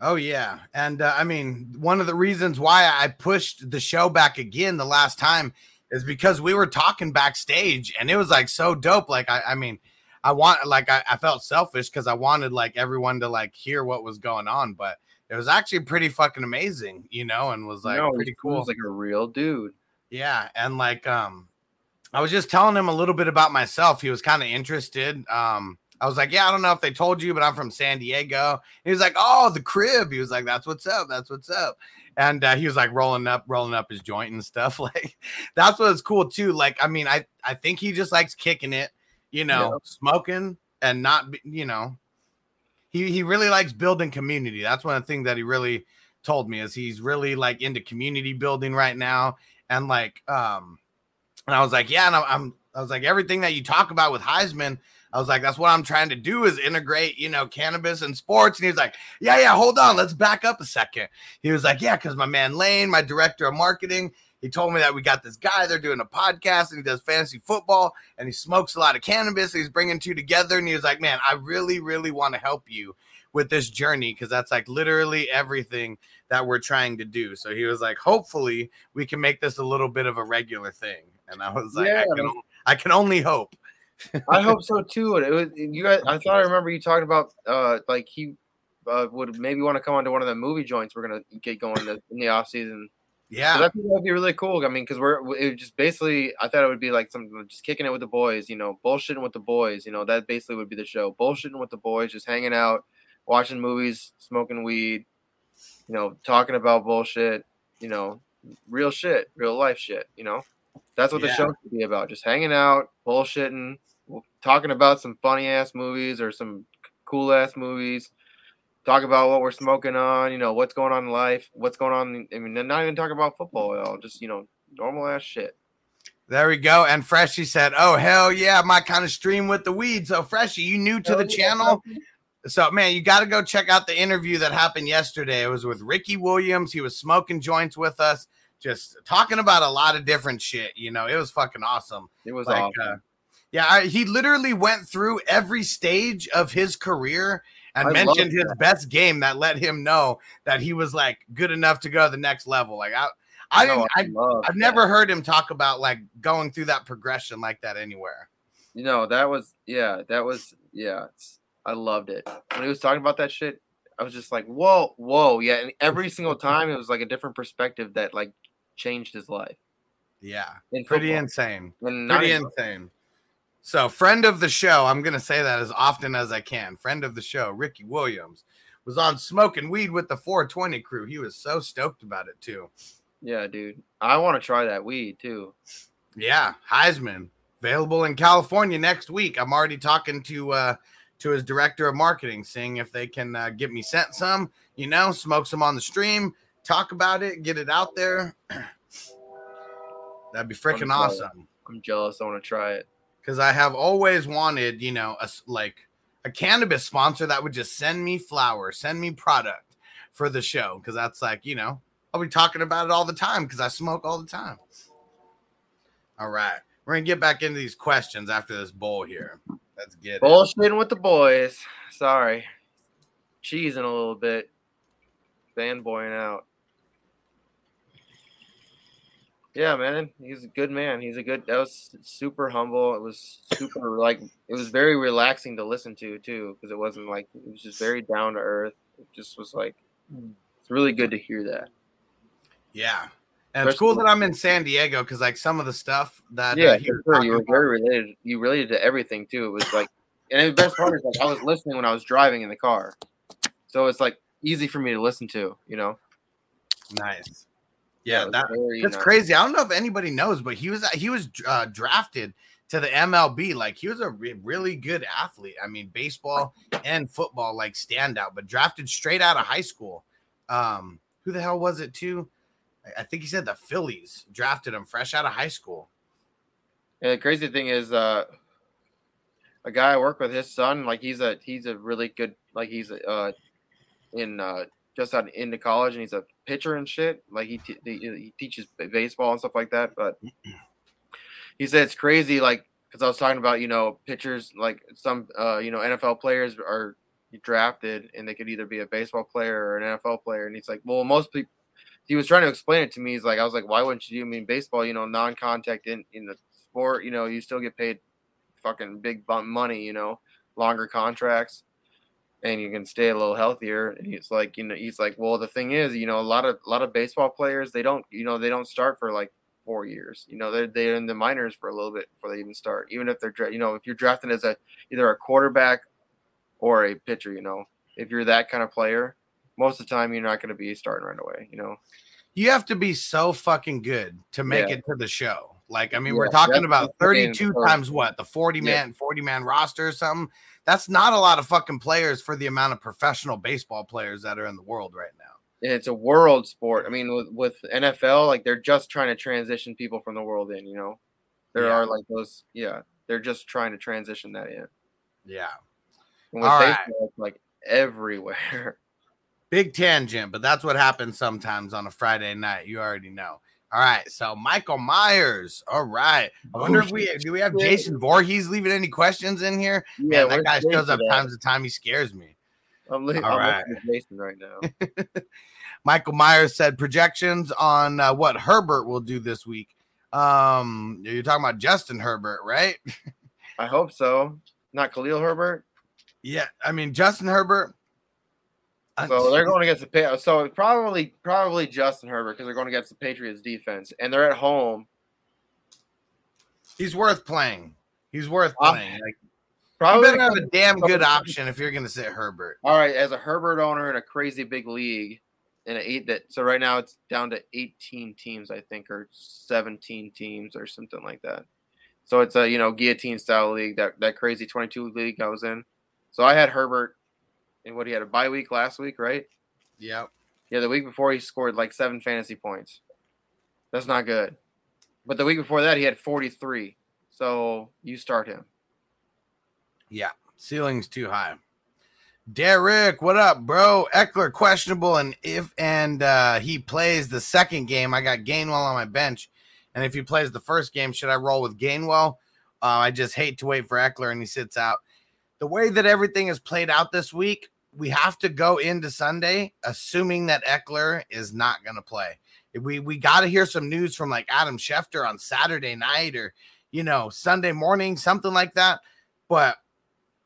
Oh yeah, and uh, I mean, one of the reasons why I pushed the show back again the last time is because we were talking backstage, and it was like so dope. Like I, I mean, I want like I, I felt selfish because I wanted like everyone to like hear what was going on, but it was actually pretty fucking amazing, you know, and was like No, pretty cool. seems like a real dude. Yeah, and like um I was just telling him a little bit about myself. He was kind of interested. Um I was like, "Yeah, I don't know if they told you, but I'm from San Diego." He was like, "Oh, the crib." He was like, "That's what's up. That's what's up." And uh, he was like rolling up, rolling up his joint and stuff. Like that's what's cool too. Like I mean, I I think he just likes kicking it, you know, Yeah. smoking and not, you know, he he really likes building community. That's one of the things that he really told me is he's really like into community building right now and like um and I was like yeah and I'm, I'm I was like, everything that you talk about with Heisman, I was like, that's what I'm trying to do is integrate, you know, cannabis and sports. And he was like, yeah, yeah, hold on, let's back up a second. He was like, yeah, because my man Lane, my director of marketing, he told me that we got this guy. They're doing a podcast and he does fantasy football and he smokes a lot of cannabis. he's bringing two together. And he was like, man, I really, really want to help you with this journey because that's like literally everything that we're trying to do. So he was like, hopefully we can make this a little bit of a regular thing. And I was like, I, can, I can only hope. I hope so too. And It was you guys. I thought I remember you talking about uh like he uh, would maybe want to come onto one of the movie joints we're gonna get going in the, in the off season. Yeah. that would be really cool. I mean, because we're it just basically I thought it would be like something just kicking it with the boys, you know, bullshitting with the boys. You know, that basically would be the show. Bullshitting with the boys, just hanging out, watching movies, smoking weed, you know, talking about bullshit. You know, real shit, real life shit. You know, that's what the show should be about. Just hanging out, bullshitting, talking about some funny ass movies or some cool ass movies. Talk about what we're smoking on, you know, what's going on in life, what's going on. I mean, not even talk about football at all, just you know, normal ass shit. There we go. And Freshy said, Oh, hell yeah, my kind of stream with the weed. So, Freshy, you new to the channel? So, man, you got to go check out the interview that happened yesterday. It was with Ricky Williams. He was smoking joints with us, just talking about a lot of different shit. You know, it was fucking awesome. It was Like, awesome. uh, yeah, I, he literally went through every stage of his career and I mentioned his that. best game that let him know that he was like good enough to go to the next level. Like, I, I No, didn't, I, love I've never heard him talk about like going through that progression like that anywhere. You know, that was yeah, that was yeah. It's, I loved it when he was talking about that shit. I was just like, whoa, whoa, yeah. And every single time, it was like a different perspective that like changed his life. Yeah, In pretty football. insane. And Pretty insane. So, friend of the show, I'm gonna say that as often as I can. Friend of the show, Ricky Williams, was on smoking weed with the 420 crew. He was so stoked about it too. Yeah, dude. I want to try that weed too. Yeah, Heisman available in California next week. I'm already talking to uh to his director of marketing, seeing if they can uh, get me sent some. You know, smoke some on the stream, talk about it, get it out there. That'd be freaking awesome. I'm jealous. I want to try it. Because I have always wanted, you know, a, like a cannabis sponsor that would just send me flowers, send me product for the show. Because that's like, you know, I'll be talking about it all the time because I smoke all the time. All right. We're going to get back into these questions after this bowl here. Let's get it. Bullshitting with the boys. Sorry. Cheesing a little bit. Fanboying out. Yeah, man. He's a good man. He's a good that was super humble. It was super like it was very relaxing to listen to too, because it wasn't like it was just very down to earth. It just was like it's really good to hear that. Yeah. And it's cool that I'm in San Diego because, like, some of the stuff that yeah, uh, he for was sure. You were about- very related. You related to everything too. It was like, and the best part is like I was listening when I was driving in the car, so it's like easy for me to listen to. You know. Nice. Yeah, that, very that's nice. crazy. I don't know if anybody knows, but he was he was uh, drafted to the MLB. Like he was a re- really good athlete. I mean, baseball and football like standout, but drafted straight out of high school. Um, who the hell was it too? I- think he said the Phillies drafted him fresh out of high school. And the crazy thing is, uh, a guy I work with, his son, like he's a he's a really good, like he's uh in uh just out into college, and he's a pitcher and shit. Like he t- he, he teaches baseball and stuff like that. But he said it's crazy, like because I was talking about you know pitchers, like some uh you know NFL players are drafted and they could either be a baseball player or an NFL player, and he's like, well, most people. He was trying to explain it to me. He's like, I was like, why wouldn't you do? I mean, baseball, you know, non-contact in in the sport, you know, you still get paid fucking big bump money, you know, longer contracts, and you can stay a little healthier. And he's like, you know, he's like, well, the thing is, you know, a lot of a lot of baseball players, they don't, you know, they don't start for like four years. You know, they're they're in the minors for a little bit before they even start. Even if they're, you know, if you're drafted as a either a quarterback or a pitcher, you know, if you're that kind of player, most of the time you're not going to be starting right away. You know. You have to be so fucking good to make Yeah. it to the show. Like, I mean, Yeah, we're talking about that's the thing, 32 times what the 40 Yeah. man, 40 man roster or something. That's not a lot of fucking players for the amount of professional baseball players that are in the world right now. it's a world sport. I mean, with, with NFL, like they're just trying to transition people from the world in, you know. There Yeah. are like those. Yeah, they're just trying to transition that in. Yeah. And with All right. baseball, it's like everywhere. Big tangent, but that's what happens sometimes on a Friday night. You already know. All right. So Michael Myers. All right. I wonder if we do we have Jason Voorhees leaving any questions in here? Yeah, Man, that guy shows up times to time. He scares me. I'm, li- All right. Jason right now. Michael Myers said projections on uh, what Herbert will do this week. Um, you're talking about Justin Herbert, right? I hope so. Not Khalil Herbert. Yeah, I mean Justin Herbert. So they're going against the Pa- so probably probably Justin Herbert because they're going against the Patriots defense and they're at home. He's worth playing. He's worth Uh, playing. Like you Probably better have a damn good option if you're going to sit Herbert. All right, as a Herbert owner in a crazy big league, in an eight that so right now it's down to 18 teams, I think, or 17 teams or something like that. So it's a you know guillotine style league that that crazy 22 league I was in. So I had Herbert, and what he had a bye week last week, right? Yep. Yeah, the week before he scored like seven fantasy points. That's not good. But the week before that he had 43. So you start him. Yeah, ceiling's too high. Derek, what up, bro? Ekeler questionable, and if and uh, he plays the second game, I got Gainwell on my bench, and if he plays the first game, should I roll with Gainwell? Uh, I just hate to wait for Ekeler, and he sits out. The way that everything is played out this week, we have to go into Sunday assuming that Ekeler is not going to play. We we got to hear some news from like Adam Schefter on Saturday night or you know Sunday morning, something like that. But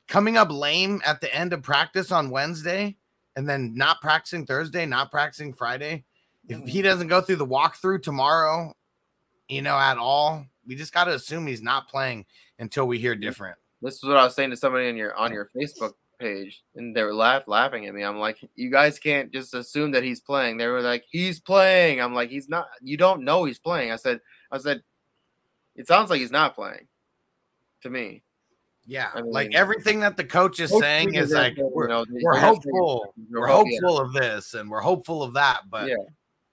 coming up lame at the end of practice on Wednesday and then not practicing Thursday, not practicing Friday. If he mm-hmm. doesn't go through the walkthrough tomorrow, you know, at all, we just got to assume he's not playing until we hear different. This is what I was saying to somebody on your on your Facebook page, and they were laugh, laughing at me. I'm like, you guys can't just assume that he's playing. They were like, he's playing. I'm like, he's not. You don't know he's playing. I said, I said, it sounds like he's not playing. To me, Yeah, I like everything that the coach is saying is like we're, you know, we're they're just saying- hopeful, we're hopeful of this, and we're hopeful of that. But yeah,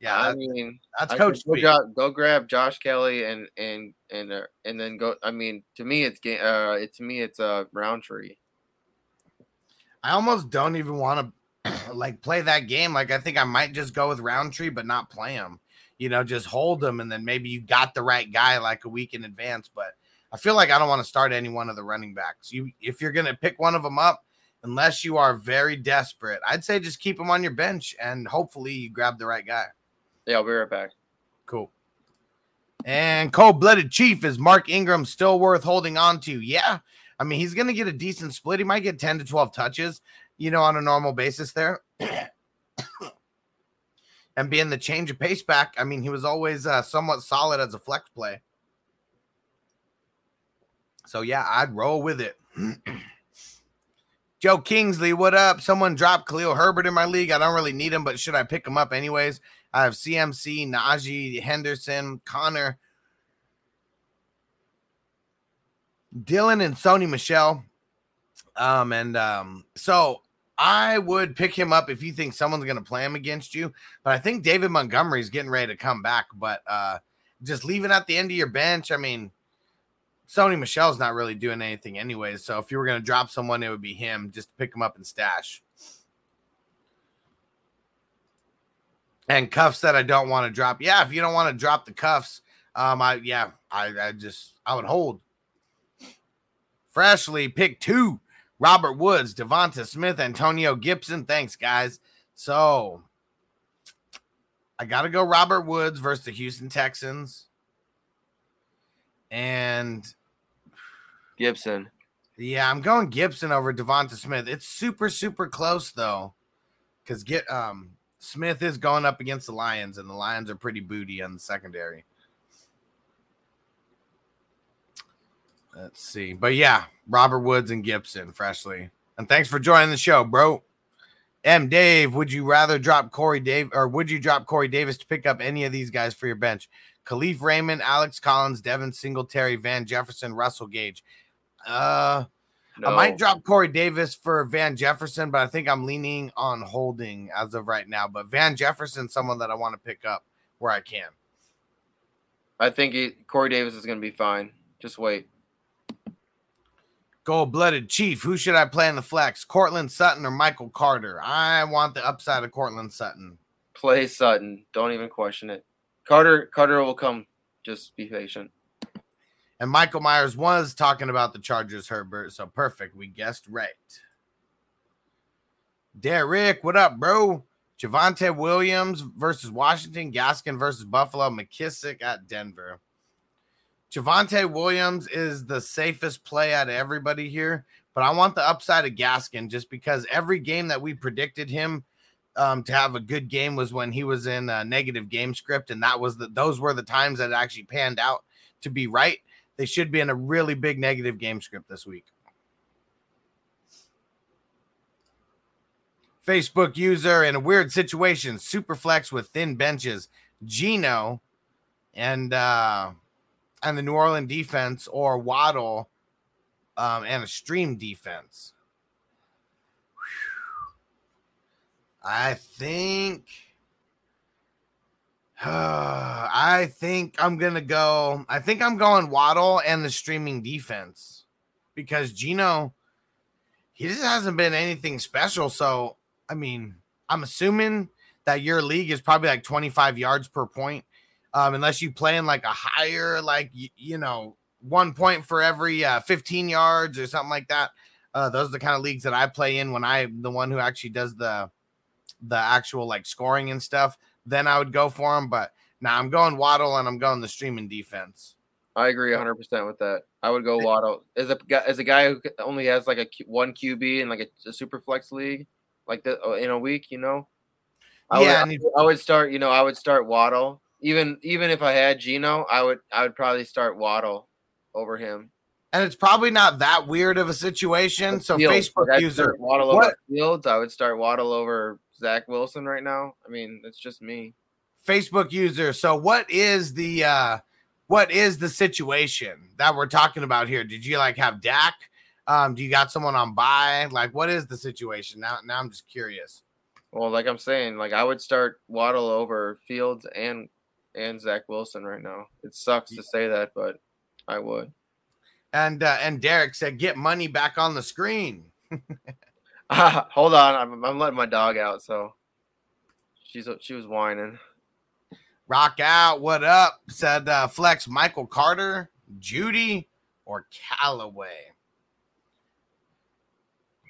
yeah, I that- mean, that's I coach go, go grab Josh Kelley and and and uh, and then go. I mean, to me, it's ga- uh, it to me, it's a uh, Rountree. I almost don't even want to like play that game. Like I think I might just go with Rountree, but not play him. You know, just hold him, and then maybe you got the right guy like a week in advance. But I feel like I don't want to start any one of the running backs. You, if you're gonna pick one of them up, unless you are very desperate, I'd say just keep him on your bench, and hopefully you grab the right guy. Yeah, I'll be right back. Cool. And cold blooded chief is Mark Ingram still worth holding on to? Yeah. I mean, he's going to get a decent split. He might get 10 to 12 touches, you know, on a normal basis there. and being the change of pace back, I mean, he was always uh, somewhat solid as a flex play. So, yeah, I'd roll with it. Joe Kingsley, what up? Someone dropped Khalil Herbert in my league. I don't really need him, but should I pick him up anyways? I have CMC, Najee, Henderson, Conner, Dillon, and Sony Michel. Um, and um, so I would pick him up if you think someone's gonna play him against you. But I think David Montgomery's getting ready to come back. But uh just leaving at the end of your bench, I mean, Sony Michel's not really doing anything anyways. So if you were gonna drop someone, it would be him. Just pick him up and stash. and cuffs that I don't want to drop. Yeah, if you don't want to drop the cuffs, um, I yeah, I, I just I would hold. Freshly pick two: Robert Woods, DeVonta Smith, Antonio Gibson. Thanks, guys. So I gotta go Robert Woods versus the Houston Texans. And Gibson. yeah, I'm going Gibson over DeVonta Smith. It's super, super close though. Because get um Smith is going up against the Lions, and the Lions are pretty booty on the secondary. Let's see. But yeah, Robert Woods and Gibson, freshly. And thanks for joining the show, bro. M. Dave, would you rather drop Corey Dave or would you drop Corey Davis to pick up any of these guys for your bench? Kalif Raymond, Alex Collins, Devin Singletary, Van Jefferson, Russell Gage. Uh I might drop Corey Davis for Van Jefferson, but I think I'm leaning on holding as of right now. But Van Jefferson, someone that I want to pick up where I can. I think he, Corey Davis is going to be fine. Just wait. Gold blooded chief. Who should I play in the flex? Courtland Sutton or Michael Carter? I want the upside of Courtland Sutton. Play Sutton. Don't even question it. Carter Carter will come. Just be patient. And Michael Myers was talking about the Chargers, Herbert. So perfect. We guessed right. Derek, what up, bro? Javonte Williams versus Washington, Gaskin versus Buffalo, McKissic at Denver. Javonte Williams is the safest play out of everybody here, but I want the upside of Gaskin just because every game that we predicted him um, to have a good game was when he was in a negative game script, and that was the those were the times that actually panned out to be right. They should be in a really big negative game script this week. Facebook user in a weird situation, Superflex with thin benches, Geno, and uh and the New Orleans defense, or Waddle, um, and a stream defense. I think. I think I'm gonna go. I think I'm going Waddle and the streaming defense because Geno, he just hasn't been anything special. So I mean, I'm assuming that your league is probably like 25 yards per point, um, unless you play in like a higher, like you, you know, one point for every uh, 15 yards or something like that. Uh, those are the kind of leagues that I play in when I'm the one who actually does the the actual like scoring and stuff. Then I would go for him, but now I'm going Waddle and I'm going the streaming defense. I agree 100 percent with that. I would go Waddle as a guy as a guy who only has like a one QB in like a, a super flex league, like the in a week. You know, I Yeah, would, and I would start. You know, I would start Waddle. Even even if I had Geno, I would I would probably start Waddle over him. And it's probably not that weird of a situation. So Fields, Facebook user, Waddle what- over Fields. I would start Waddle over Zach Wilson right now. I mean, it's just me. Facebook user. So what is the uh what is the situation that we're talking about here? Did you like have Dak? Um, do you got someone on buy? Like what is the situation? Now now I'm just curious. Well, like I'm saying, like I would start Waddle over Fields and and Zach Wilson right now. It sucks to say that, but I would. And uh, and Derek said get money back on the screen. Hold on, I'm, I'm letting my dog out, so she's she was whining. Rock out, what up? Said uh, Flex Michael Carter, Jeudy, or Callaway.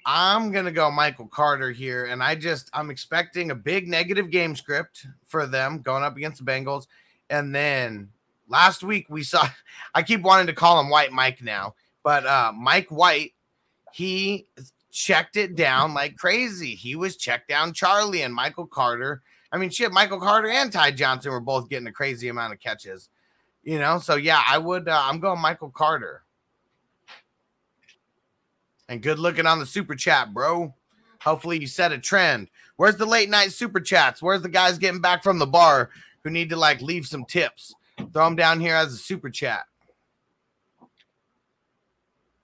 I'm gonna go Michael Carter here, and I just I'm expecting a big negative game script for them going up against the Bengals, and then last week we saw I keep wanting to call him White Mike now, but uh Mike White he checked it down like crazy. He was checked down Charlie and Michael Carter. I mean, shit, Michael Carter and Ty Johnson were both getting a crazy amount of catches, you know. So yeah, I would. Uh, I'm going Michael Carter. And good looking on the super chat, bro. Hopefully you set a trend. Where's the late night super chats? Where's the guys getting back from the bar who need to like leave some tips? Throw them down here as a super chat.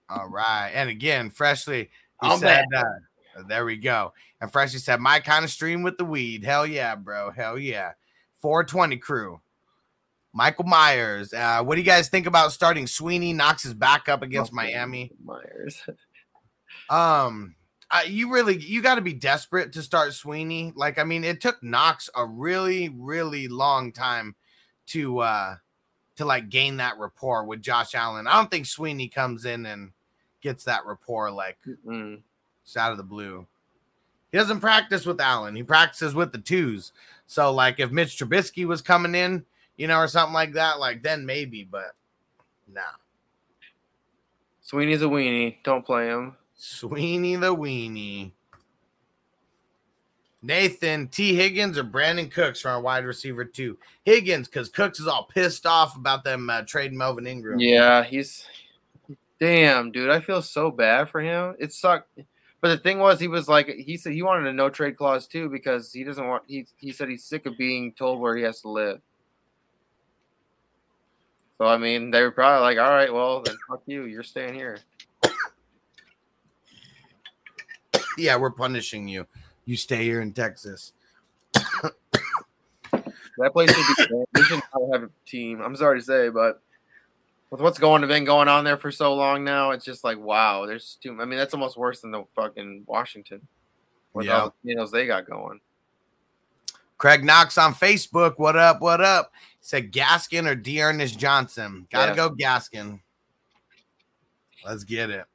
All right. And again, freshly, he I'm said, uh, there we go. And freshly said, my kind of stream with the weed. Hell yeah, bro. Hell yeah. 420 crew. Michael Myers. Uh, what do you guys think about starting Sweeney? His back up against Miami. Myers. Um, I, you really you got to be desperate to start Sweeney. Like, I mean, it took Knox a really, really long time to uh to like gain that rapport with Josh Allen. I don't think Sweeney comes in and gets that rapport like Mm. it's out of the blue. He doesn't practice with Allen. He practices with the twos. So, like, if Mitch Trubisky was coming in, you know, or something like that, like then maybe, but nah. Sweeney's a weenie. Don't play him. Sweeney the weenie. Nathan T. Higgins or Brandin Cooks for our wide receiver two. Higgins, because Cooks is all pissed off about them uh, trading Melvin Ingram. Yeah, he's damn, dude. I feel so bad for him. It sucked. But the thing was, he was like, he said he wanted a no trade clause too because he doesn't want. He he said he's sick of being told where he has to live. So I mean, they were probably like, all right, well then fuck you. You're staying here. Yeah, we're punishing you. You stay here in Texas. That place should be. they should not have a team. I'm sorry to say, but with what's going to been going on there for so long now, it's just like wow. There's too. I mean, that's almost worse than the fucking Washington with Yeah. all the Casinos they got going. Craig Knox on Facebook. What up? What up? Said Gaskin or D'Ernest Johnson. Gotta Yeah. go Gaskin. Let's get it.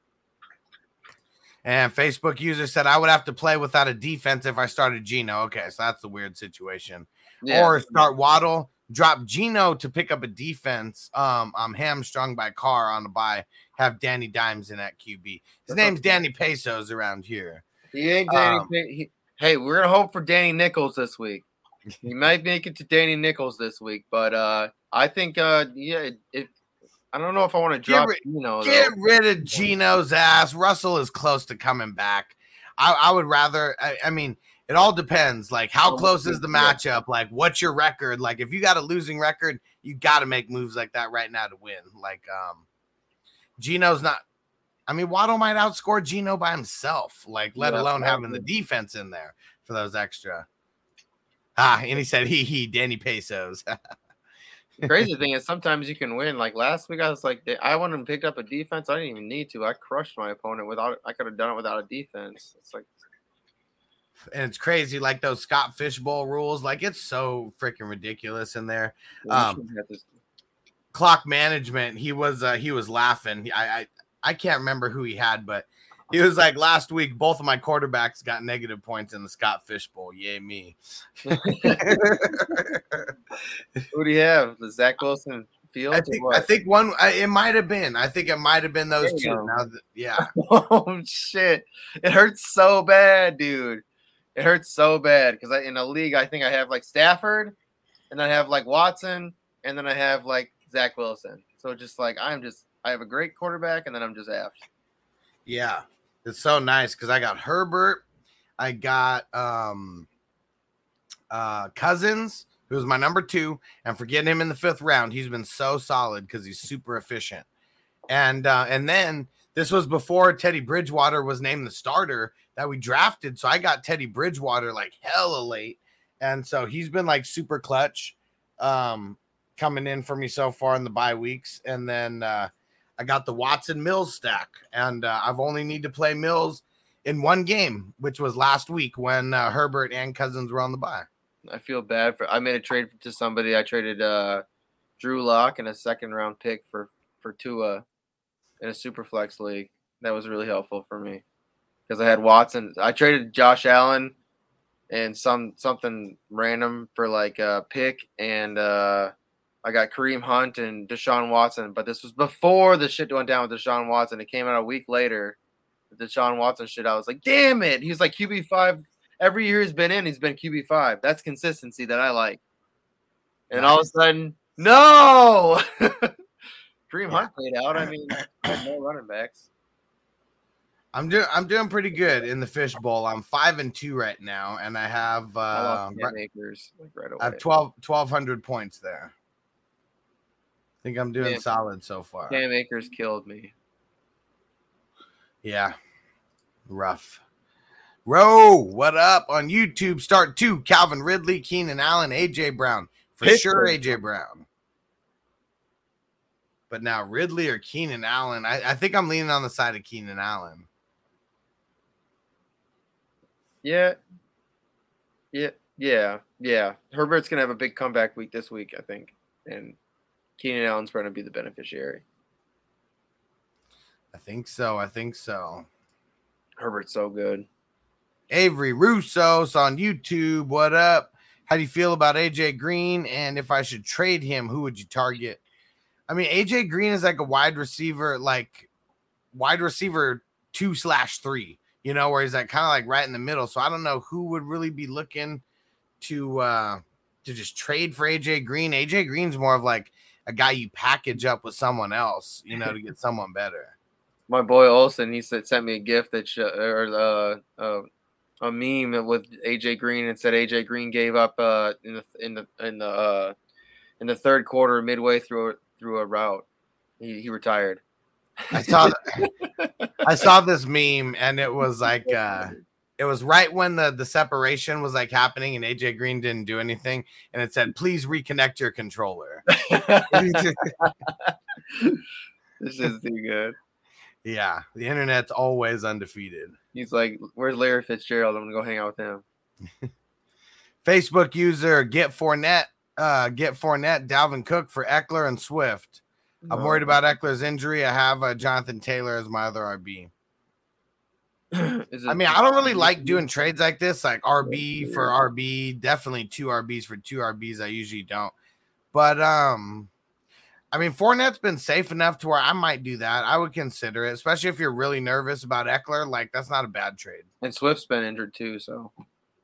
And Facebook user said I would have to play without a defense if I started Geno. Okay, so that's the weird situation. Yeah. Or start Waddle, drop Geno to pick up a defense. Um, I'm hamstrung by Carr on the buy. Have Danny Dimes in at QB. His That's name's okay. Danny Pesos around here. He ain't Danny. Um, he- hey, we're gonna hope for Danny Nichols this week. He might make it to Danny Nichols this week, but uh I think uh yeah, it I don't know if I want to Get drop ri- you know Get rid of Geno's ass. Russell is close to coming back. I, I would rather. I, I mean, it all depends. Like, how close is the matchup? Like, what's your record? Like, if you got a losing record, you got to make moves like that right now to win. Like, um, Geno's not. I mean, Waddle might outscore Gino by himself. Like, let Yeah, alone having the defense in there for those extra. Ah, and he said, "He he, Danny Pesos." crazy thing is sometimes you can win. Like last week, I was like, I went and picked up a defense. I didn't even need to. I crushed my opponent without. I could have done it without a defense. It's like and it's crazy, like those Scott Fishbowl rules. Like, it's so freaking ridiculous in there. Um, shouldn't have this- clock management he was uh, he was laughing I, I i can't remember who he had but he was like last week both of my quarterbacks got negative points in the scott fishbowl yay me Who do you have? The Zach Wilson field? i think i think one I, it might have been i think it might have been those two now that, yeah oh shit! It hurts so bad, dude. It hurts so bad because I, in a league, I think I have like Stafford, and I have like Watson, and then I have like Zach Wilson. So just like I'm just, I have a great quarterback, and then I'm just aft. yeah it's so nice because i got herbert i got um uh cousins who's my number two and for getting him in the fifth round he's been so solid because he's super efficient. And uh and then this was before teddy bridgewater was named the starter that we drafted so i got teddy bridgewater like hella late. And so he's been like super clutch um coming in for me so far in the bye weeks. And then uh i got the watson mills stack and uh, i've only need to play mills in one game which was last week when uh, herbert and cousins were on the bye I feel bad for. I made a trade to somebody. I traded uh, Drew Lock and a second round pick for for Tua in a super flex league. That was really helpful for me because I had Watson. I traded Josh Allen and some something random for like a pick, and uh, I got Kareem Hunt and Deshaun Watson. But this was before the shit went down with Deshaun Watson. It came out a week later. The Deshaun Watson shit. I was like, damn it. He's like QB five every year he's been in, he's been QB five. That's consistency that I like. And all of a sudden, no. Kareem Hunt played out. I mean, no running backs. i'm doing i'm doing pretty good in the fish bowl i'm five and two right now and i have I uh Akers like right away. I have 12 1200 points there i think i'm doing Yeah. solid so far Cam Akers killed me. Yeah. Rough. Row, what up on YouTube? Start two. Calvin Ridley, Keenan Allen, AJ Brown. For sure, AJ Brown. But now Ridley or Keenan Allen. I, I think I'm leaning on the side of Keenan Allen. Yeah. Yeah. Yeah. Yeah. Herbert's gonna have a big comeback week this week, I think. And Keenan Allen's going to be the beneficiary. I think so. I think so. Herbert's so good. Avery Russo's on YouTube. What up? How do you feel about AJ Green? And if I should trade him, who would you target? I mean, AJ Green is like a wide receiver, like wide receiver two slash three, you know, where he's like kind of like right in the middle. So I don't know who would really be looking to uh to just trade for AJ Green. AJ Green's more of like a guy you package up with someone else, you know, to get someone better. My boy Olson, he said sent me a gift that sh- or uh, uh, a meme with AJ Green and said AJ Green gave up uh, in the in the in the uh, in the third quarter midway through a, through a route. He, he retired. I saw I saw this meme and it was like uh It was right when the the separation was like happening, and AJ Green didn't do anything, and it said, "Please reconnect your controller." This is too good. yeah, the internet's always undefeated. He's like, "Where's Larry Fitzgerald? I'm gonna go hang out with him." Facebook user get Fournette, uh, get Fournette, Dalvin Cook for Ekeler and Swift. I'm worried about Ekeler's injury. I have uh, Jonathan Taylor as my other RB. Is I mean, I don't really like doing trades like this, like RB for RB. Definitely two RBs for two RBs. I usually don't, but um, I mean, Fournette's been safe enough to where I might do that. I would consider it, especially if you're really nervous about Ekeler. Like that's not a bad trade. And Swift's been injured too, so.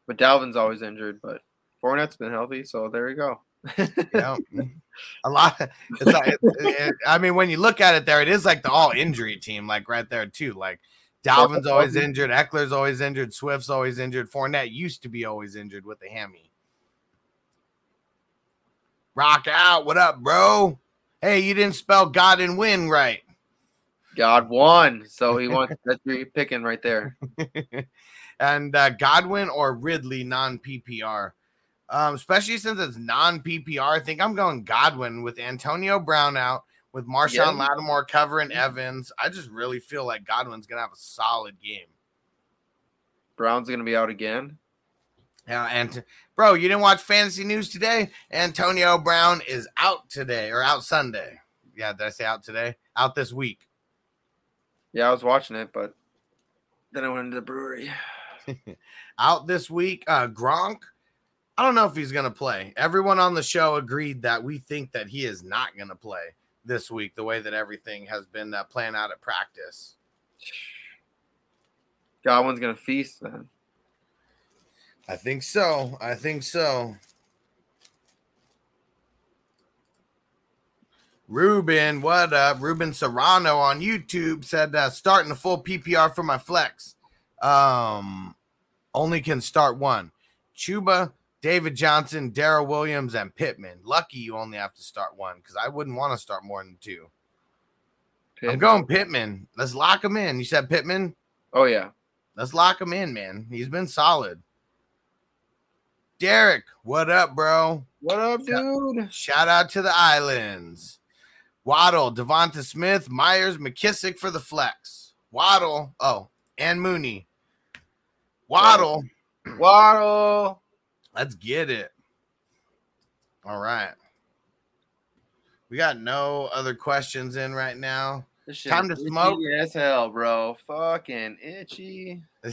But Dalvin's always injured, but Fournette's been healthy, so there you go. Yeah, a lot. It's like, it- it- I mean, when you look at it, there it is like the all injury team, like right there too. Like Dalvin's always injured, Ekeler's always injured, Swift's always injured. Fournette used to be always injured with the hammy. Rock out, what up, bro? Hey, you didn't spell God and win right. God won, so he wants that's who you're picking right there. and uh, Godwin or Ridley non PPR. Um, especially since it's non PPR, I think I'm going Godwin with Antonio Brown out, with Marshon Yeah. Lattimore covering Evans. I just really feel like Godwin's gonna have a solid game. Brown's gonna be out again. Yeah, and bro, you didn't watch fantasy news today? Antonio Brown is out today or out Sunday. Yeah, did I say out today? Out this week. Yeah, I was watching it, but then I went into the brewery. out this week. Uh Gronk, I don't know if he's gonna play. Everyone on the show agreed that we think that he is not gonna play this week, the way that everything has been uh, playing out at practice. Godwin's gonna feast then. I think so. I think so. Ruben, what up? Ruben Serrano on YouTube said uh, starting a full PPR for my flex. Um, only can start one. Chuba, David Johnson, Darrel Williams, and Pittman. Lucky you only have to start one because I wouldn't want to start more than two. I'm going Pittman. Let's lock him in. You said Pittman? Oh yeah. Let's lock him in, man. He's been solid. Derek, what up, bro? What up, dude? Shout out to the islands. Waddle, DeVonta Smith, Meyers, McKissic for the flex. Waddle, oh, and Mooney. Waddle, Waddle. Let's get it. All right. We got no other questions in right now. Time to smoke. as hell, bro. Fucking itchy.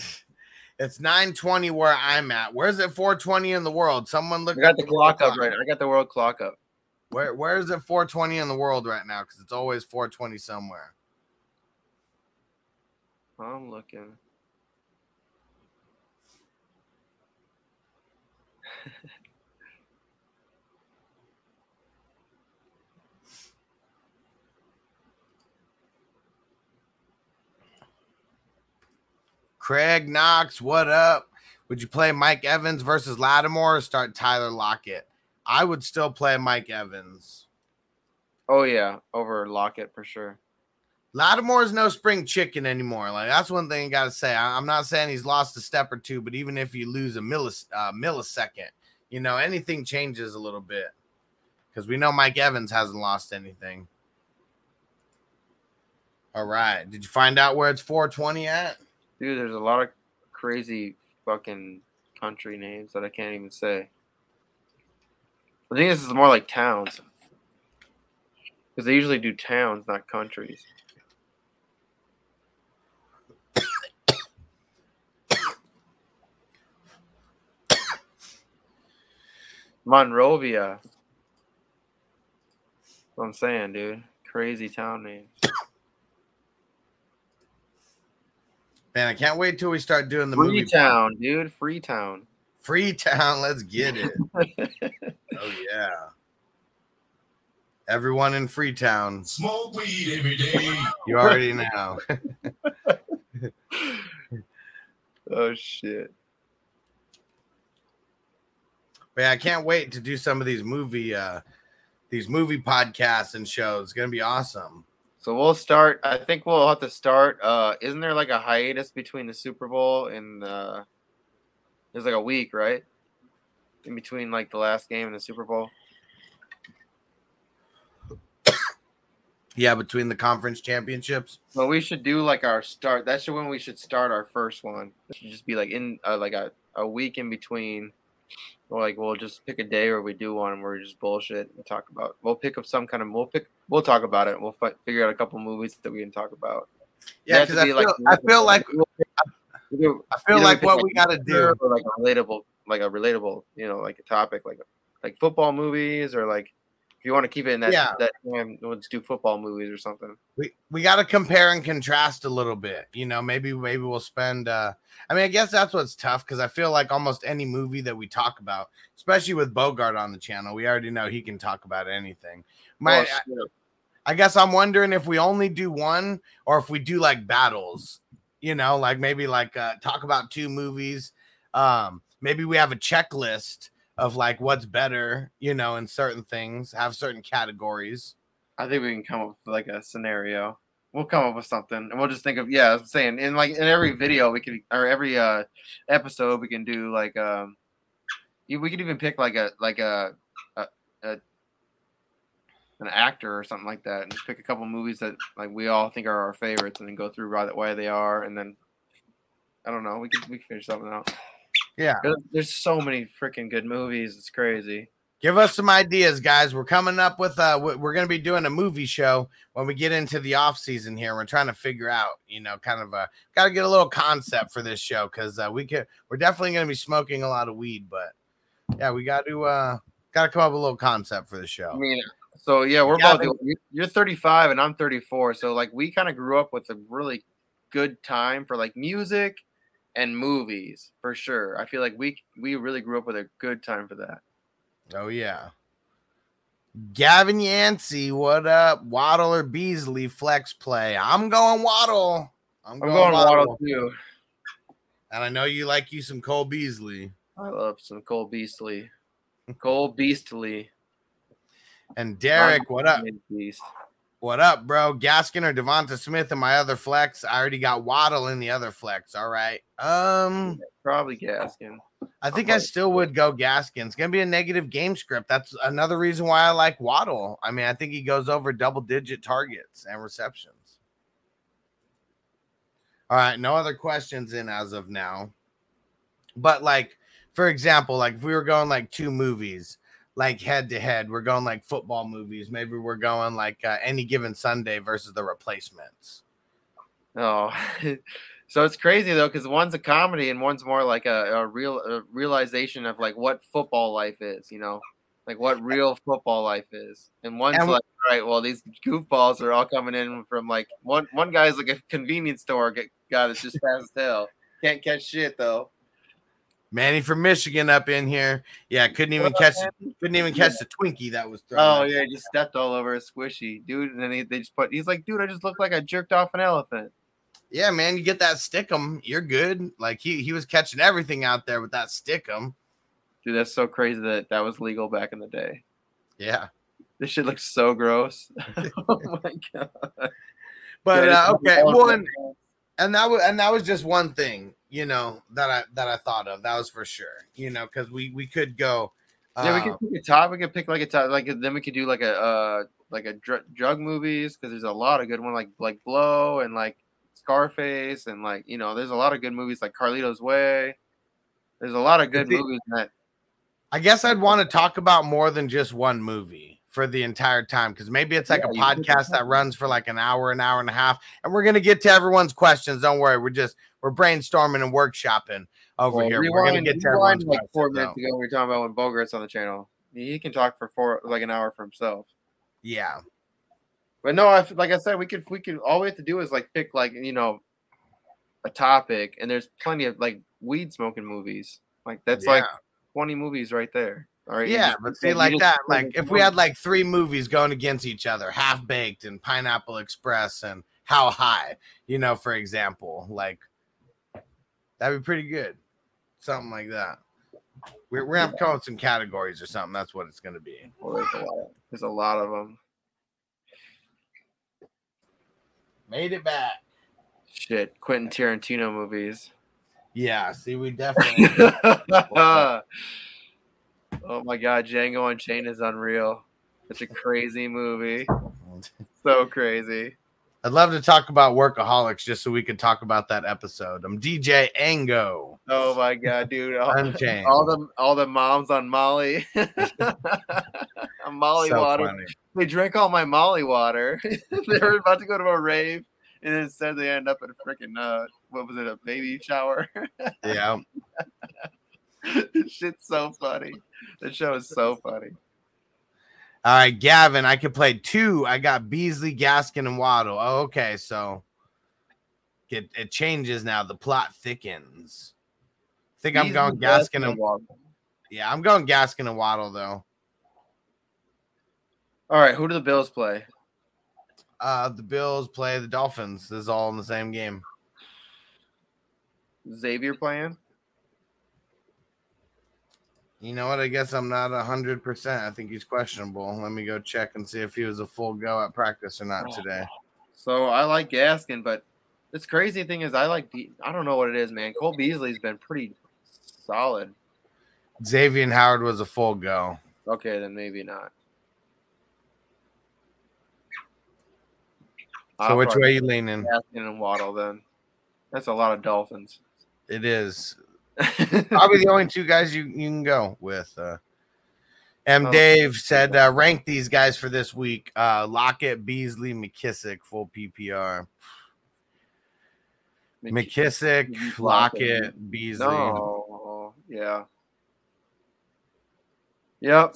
It's 920 where I'm at. Where's it 420 in the world? Someone look I got the world clock up right. I got the world clock up. Where where is it 420 in the world right now? Because it's always 420 somewhere. I'm looking. Craig Knox, what up? Would you play Mike Evans versus Lattimore or start Tyler Lockett? I would still play Mike Evans. Oh yeah, over Lockett for sure. Lattimore is no spring chicken anymore. Like that's one thing you got to say. I, am not saying he's lost a step or two, but even if you lose a millis, uh, millisecond, you know anything changes a little bit because we know Mike Evans hasn't lost anything. All right, did you find out where it's 420 at? Dude, there's a lot of crazy fucking country names that I can't even say. I think this is more like towns. Because they usually do towns, not countries. Monrovia. What I'm saying, dude. Crazy town names. Man, I can't wait till we start doing the movie. Freetown, dude. Freetown. Freetown, let's get it. oh yeah. Everyone in Freetown, Smoke weed every day. you already know. Oh shit. But yeah, I can't wait to do some of these movie uh these movie podcasts and shows. It's gonna be awesome. So we'll start. I think we'll have to start. Uh, isn't there like a hiatus between the Super Bowl and uh, there's like a week, right? In between like the last game and the Super Bowl. Yeah, between the conference championships. Well, we should do like our start. That's when we should start our first one. It should just be like in uh, like a, a week in between. Or like we'll just pick a day where we do one where we just bullshit and talk about. We'll pick up some kind of. We'll pick. We'll talk about it. We'll fi- figure out a couple movies that we can talk about. Yeah, because I be, feel, like, I feel like I feel like what we got to do. or like a relatable, like a relatable, you know, like a topic, like like football movies, or like if you want to keep it in that Yeah. that time, let's do football movies or something. we we got to compare and contrast a little bit you know maybe maybe we'll spend uh i mean i guess that's what's tough because i feel like almost any movie that we talk about especially with bogart on the channel we already know he can talk about anything my. I guess i'm wondering if we only do one or if we do like battles you know like maybe like uh talk about two movies um maybe we have a checklist of like what's better you know in certain things have certain categories I think we can come up with like a scenario. We'll come up with something, and we'll just think of yeah. I was saying in like in every video we could or every uh episode we can do like um, we could even pick like a like a an actor or something like that, and just pick a couple movies that like we all think are our favorites, and then go through why why they are, and then I don't know. We could we could figure something out. yeah There's, so many freaking good movies. It's crazy. Give us some ideas, guys. We're coming up with uh we- we're going to be doing a movie show when we get into the off season here. We're trying to figure out, you know, kind of a got to get a little concept for this show cuz uh, we could we're definitely going to be smoking a lot of weed, but yeah, we got to uh got to come up with a little concept for the show. I mean, so yeah, we're Yeah, both. you're- You're 35 and I'm 34, so like we kind of grew up with a really good time for like music and movies for sure. I feel like we we really grew up with a good time for that. Oh yeah. Gavin Yancey, what up? Waddle or Beasley flex play? I'm going Waddle. I'm I'm going, going Waddle. Waddle too. And I know you like you some Cole Beasley. I love some Cole Beastly. Cole Beastly. And Derek, what up? What up, bro? Gaskin or DeVonta Smith and my other flex? I already got Waddle in the other flex. All right. Um, Probably Gaskin. I think I still would go Gaskin. It's gonna be a negative game script. That's another reason why I like Waddle. I mean, I think he goes over double digit targets and receptions. All right, no other questions in as of now. But like, for example, like if we were going like two movies, like head to head, we're going like football movies. Maybe we're going like uh, any given Sunday versus the replacements. Oh, so it's crazy though because one's a comedy and one's more like a, a real a realization of like what football life is. You know, like what real football life is. And one's And- like, right, well these goofballs are all coming in from like one one guy's like a convenience store guy that's just fast as hell. Can't catch shit though. Manny from Michigan up in here. Yeah, couldn't even catch couldn't even catch the Twinkie that was thrown. Oh yeah, he just stepped all over a squishy dude, and then he, they just put. He's like, dude, I just look like I jerked off an elephant. yeah, man, you get that stickum, you're good. Like he he was catching everything out there with that stickum. Dude, that's so crazy that that was legal back in the day. Yeah, This shit looks so gross. oh my god. but Yeah, uh, okay, well, and, and that was and that was just one thing, you know, that I that I thought of. That was for sure, you know, because we we could go. Yeah, we uh, could pick a top. We could pick like a top. Like then we could do like a uh like a dr- drug movies because there's a lot of good one like like Blow and like Scarface and like you know there's a lot of good movies like Carlito's Way. There's a lot of good movies that. I guess I'd want to talk about more than just one movie for the entire time because maybe it's like Yeah, a podcast that runs for like an hour, an hour and a half, and we're gonna get to everyone's questions. Don't worry, we're just we're brainstorming and workshopping over Well, here. we're gonna get to rewind like four minutes ago. We were talking about when Bogart's on the channel. He can talk for four like an hour for himself. Yeah, But no, I, like I said, we could we could all we have to do is like pick like you know a topic, and there's plenty of like weed smoking movies. Like that's like 20 movies right there. All right. yeah, just- but see, like that, just- like if we had like three movies going against each other, Half Baked and Pineapple Express and How High, you know, for example, like that'd be pretty good, something like that. We're, we're gonna have to up with some categories or something. That's what it's gonna be. Well, there's a lot. There's a lot of them. Made it back. Shit, Quentin Tarantino movies. Yeah, see, we definitely. oh my god, Django Unchained is unreal. It's a crazy movie. So crazy. I'd love to talk about workaholics just so we could talk about that episode. I'm DJ Ango. Oh my god, dude! All, Unchained. all the all the moms on Molly, Molly So water. funny. They drank all my Molly water. they were about to go to a rave, and instead they end up at a freaking uh, what was it, a baby shower? Yeah. shit's so funny. The show is so funny. All right, Gavin, I could play two. I got Beasley, Gaskin, and Waddle. Oh, okay. So it, it changes now. The plot thickens. I think I'm going Gaskin, Gaskin and and Waddle. yeah, I'm going Gaskin and Waddle though. All right, who do the Bills play? Uh the Bills play the Dolphins. This is all in the same game. Xavier playing? You know what? I guess I'm not hundred percent. I think he's questionable. Let me go check and see if he was a full go at practice or not oh, today. So I like Gaskin, but this crazy thing is I like Be- I don't know what it is, man. Cole Beasley's been pretty solid. Xavier Howard was a full go. Okay, then maybe not. So I'll which way you leaning? Gaskin and Waddle then. That's a lot of Dolphins. It is. Probably the only two guys you, you can go with. Uh, M. Oh. Dave said, uh, rank these guys for this week. Uh, Lockett, Beasley, McKissic, full PPR. McKissic, Lockett. Lockett, Beasley. No, yeah. Yep.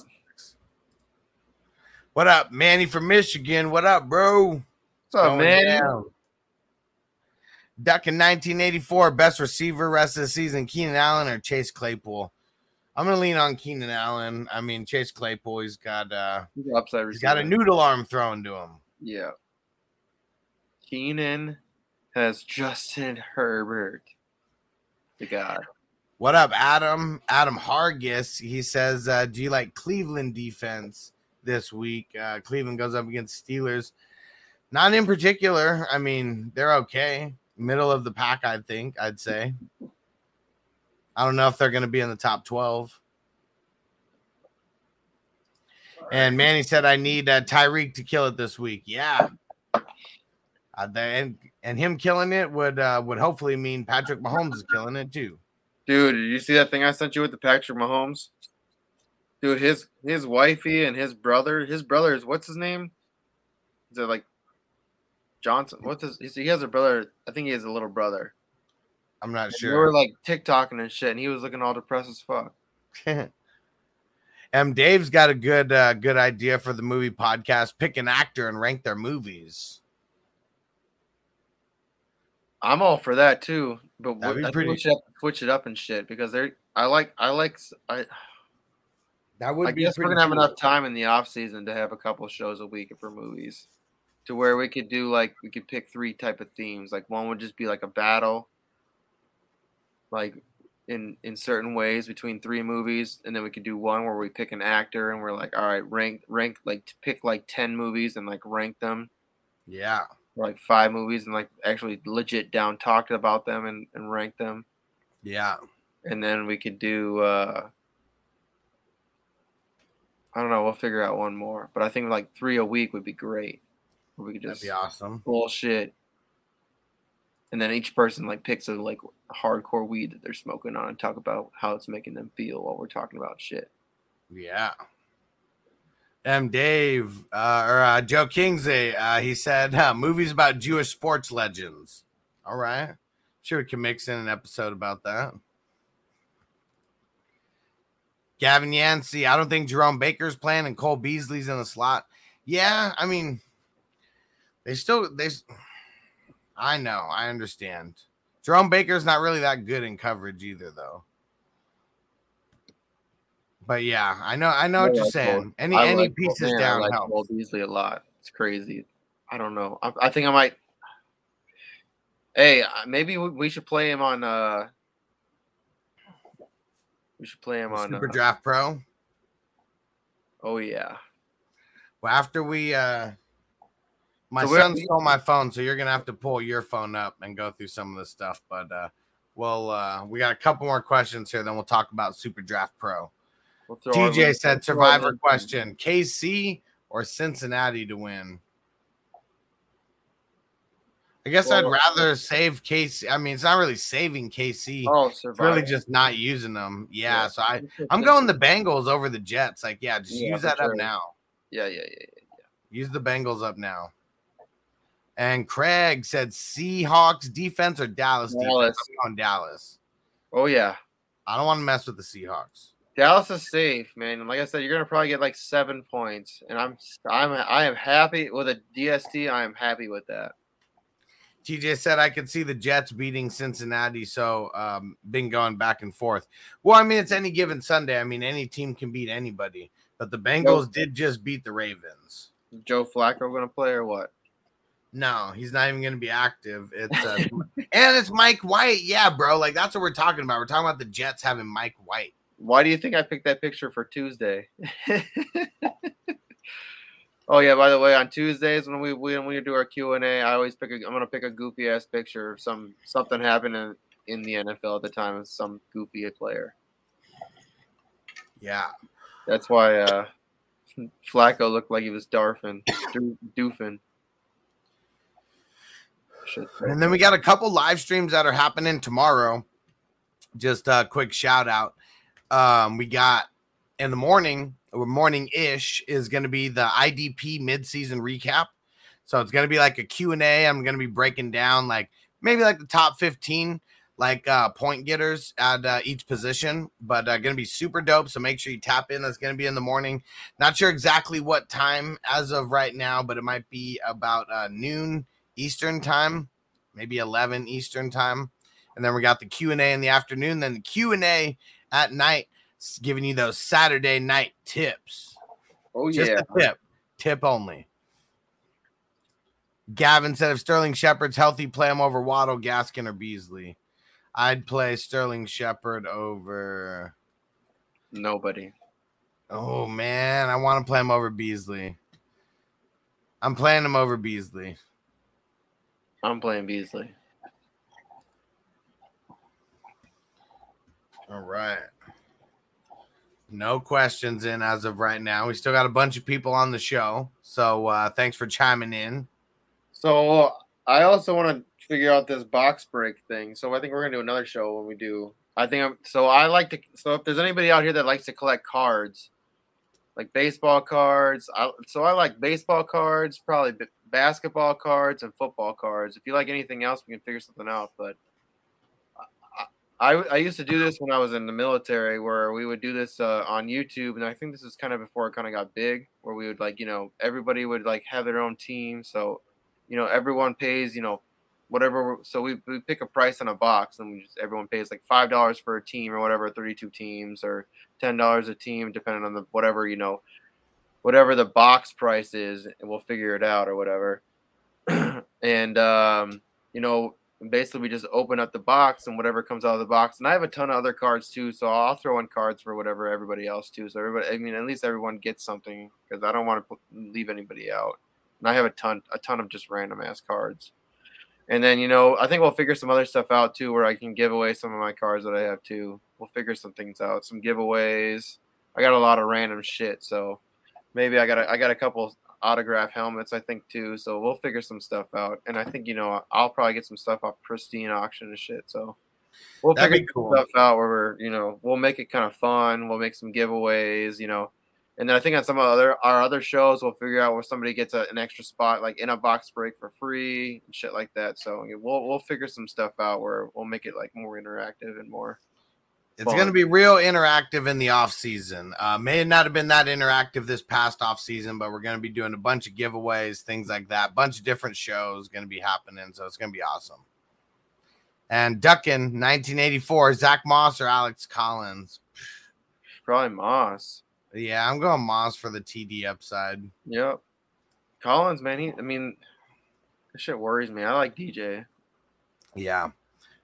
What up, Manny from Michigan? What up, bro? What's up, Going man? down. Duck in 1984, best receiver rest of the season, Keenan Allen or Chase Claypool? I'm gonna lean on Keenan Allen. I mean, Chase Claypool, he's got uh He's upside he's got a noodle arm thrown to him. Yeah. Keenan has Justin Herbert. The guy. What up, Adam? Adam Hargis. He says, uh, "Do you like Cleveland defense this week? Uh, Cleveland goes up against Steelers. Not in particular. I mean, they're okay, middle of the pack. I think I'd say. I don't know if they're going to be in the top twelve. And Manny said, "I need uh, Tyreek to kill it this week." Yeah, uh, the- and and him killing it would uh, would hopefully mean Patrick Mahomes is killing it too. Dude, did you see that thing I sent you with the Patrick Mahomes? Dude, his his wifey and his brother, his brother is what's his name? Is it like Johnson? What's his? He has a brother. I think he has a little brother. I'm not They sure. They were like TikToking and shit, and he was looking all depressed as fuck. M. Dave's got a good uh, good idea for the movie podcast. Pick an actor and rank their movies. I'm all for that too, but That'd what, be pretty- we should have to switch it up and shit because they're. I like. I like. I. That would I be guess we're gonna have cool. enough time in the off season to have a couple shows a week for movies, to where we could do like we could pick three type of themes. Like one would just be like a battle, like in in certain ways between three movies, and then we could do one where we pick an actor and we're like, all right, rank rank like pick like ten movies and like rank them, Yeah. like five movies and like actually legit down talk about them and, and rank them Yeah. and then we could do uh I don't know, we'll figure out one more. But I think like three a week would be great. We could That'd just be awesome. bullshit. And then each person like picks a like hardcore weed that they're smoking on and talk about how it's making them feel while we're talking about shit. Yeah. M. Dave uh, or uh, Joe Kingsley, uh, he said uh, movies about Jewish sports legends. All right. Sure, we can mix in an episode about that. Gavin Yancey, I don't think Jerome Baker's playing and Cole Beasley's in the slot. Yeah, I mean, they still they. I know, I understand. Jerome Baker's not really that good in coverage either, though. But yeah, I know, I know what you're saying. Cole- Any I any like pieces down I like helps. Cole Beasley a lot. It's crazy. I don't know. I, I think I might. Hey, uh, maybe we, we should play him on. uh We should play him on. Super uh, Draft Pro. Oh yeah. Well, after we uh My So son stole my phone, so you're gonna have to pull your phone up and go through some of this stuff. But uh, well, uh, we got a couple more questions here. Then we'll talk about Super Draft Pro. We'll TJ said we'll Survivor question: KC or Cincinnati to win? I guess I'd Well- rather save KC. I mean, it's not really saving KC. Oh, It's really just not using them. Yeah, Yeah. so I I'm going the Bengals over the Jets. Like, yeah, just Yeah, use that up now. Yeah, yeah, yeah, yeah. Use the Bengals up now. And Craig said Seahawks defense or Dallas, Dallas. defense. I'm going Dallas. Oh yeah. I don't want to mess with the Seahawks. Dallas is safe, man. Like I said, you're gonna probably get like seven points, and I'm I'm I am happy with a DST. I am happy with that. TJ said I could see the Jets beating Cincinnati, so um, been going back and forth. Well, I mean, it's any given Sunday. I mean, any team can beat anybody, but the Bengals did just beat the Ravens. Joe Flacco gonna play or what? No, he's not even going to be active. It's uh, and it's Mike White. Yeah, bro. Like that's what we're talking about. We're talking about the Jets having Mike White. Why do you think I picked that picture for Tuesday? oh yeah, by the way, on Tuesdays when we when we do our Q and A, I always pick. A, I'm gonna pick a goofy ass picture of some something happened in, in the NFL at the time of some goofy player. Yeah. That's why uh, Flacco looked like he was Darfin, doo- doofing. Shit. And then we got a couple live streams that are happening tomorrow. Just a quick shout out. Um, we got in the morning or morning ish is going to be the IDP midseason recap. So it's going to be like a Q&A. I'm going to be breaking down like maybe like the top 15 like uh point getters at uh, each position, but uh, going to be super dope. So make sure you tap in. That's going to be in the morning. Not sure exactly what time as of right now, but it might be about uh, noon Eastern time, maybe 11 Eastern time. And then we got the Q&A in the afternoon, then the Q&A at night, giving you those Saturday night tips. Oh Just yeah. a tip, tip only. Gavin said if Sterling Shepard's healthy, play him over Waddle, Gaskin, or Beasley. I'd play Sterling Shepard over. Nobody. Oh man, I want to play him over Beasley. I'm playing him over Beasley. I'm playing Beasley. All right. No questions in as of right now. We still got a bunch of people on the show. So uh thanks for chiming in. So I also want to figure out this box break thing. So I think we're gonna do another show when we do. I think I'm. So I like to. So if there's anybody out here that likes to collect cards, like baseball cards, I, so I like baseball cards, probably b- basketball cards and football cards. If you like anything else, we can figure something out. But I, I used to do this when I was in the military, where we would do this uh, on YouTube, and I think this is kind of before it kind of got big, where we would like, you know, everybody would like have their own team, so you know, everyone pays, you know, whatever. So we, we pick a price on a box, and we just everyone pays like five dollars for a team or whatever, thirty-two teams, or ten dollars a team, depending on the whatever you know, whatever the box price is, and we'll figure it out or whatever. and um, you know, basically we just open up the box and whatever comes out of the box. And I have a ton of other cards too, so I'll throw in cards for whatever everybody else too. So everybody, I mean, at least everyone gets something because I don't want to leave anybody out. And I have a ton, a ton of just random ass cards. And then you know, I think we'll figure some other stuff out too, where I can give away some of my cards that I have too. We'll figure some things out, some giveaways. I got a lot of random shit, so maybe I got a, I got a couple autograph helmets, I think too. So we'll figure some stuff out, and I think you know I'll probably get some stuff off pristine auction and shit. So we'll That'd figure cool. stuff out where we're you know we'll make it kind of fun. We'll make some giveaways, you know, and then I think on some of other our other shows we'll figure out where somebody gets a, an extra spot like in a box break for free and shit like that. So we'll we'll figure some stuff out where we'll make it like more interactive and more. It's going to be real interactive in the off season. Uh, may not have been that interactive this past off season, but we're going to be doing a bunch of giveaways, things like that. bunch of different shows going to be happening, so it's going to be awesome. And Duckin, 1984, Zack Moss or Alex Collins? Probably Moss. Yeah, I'm going Moss for the TD upside. Yep. Collins, man, he I mean, this shit worries me. I like DJ. Yeah.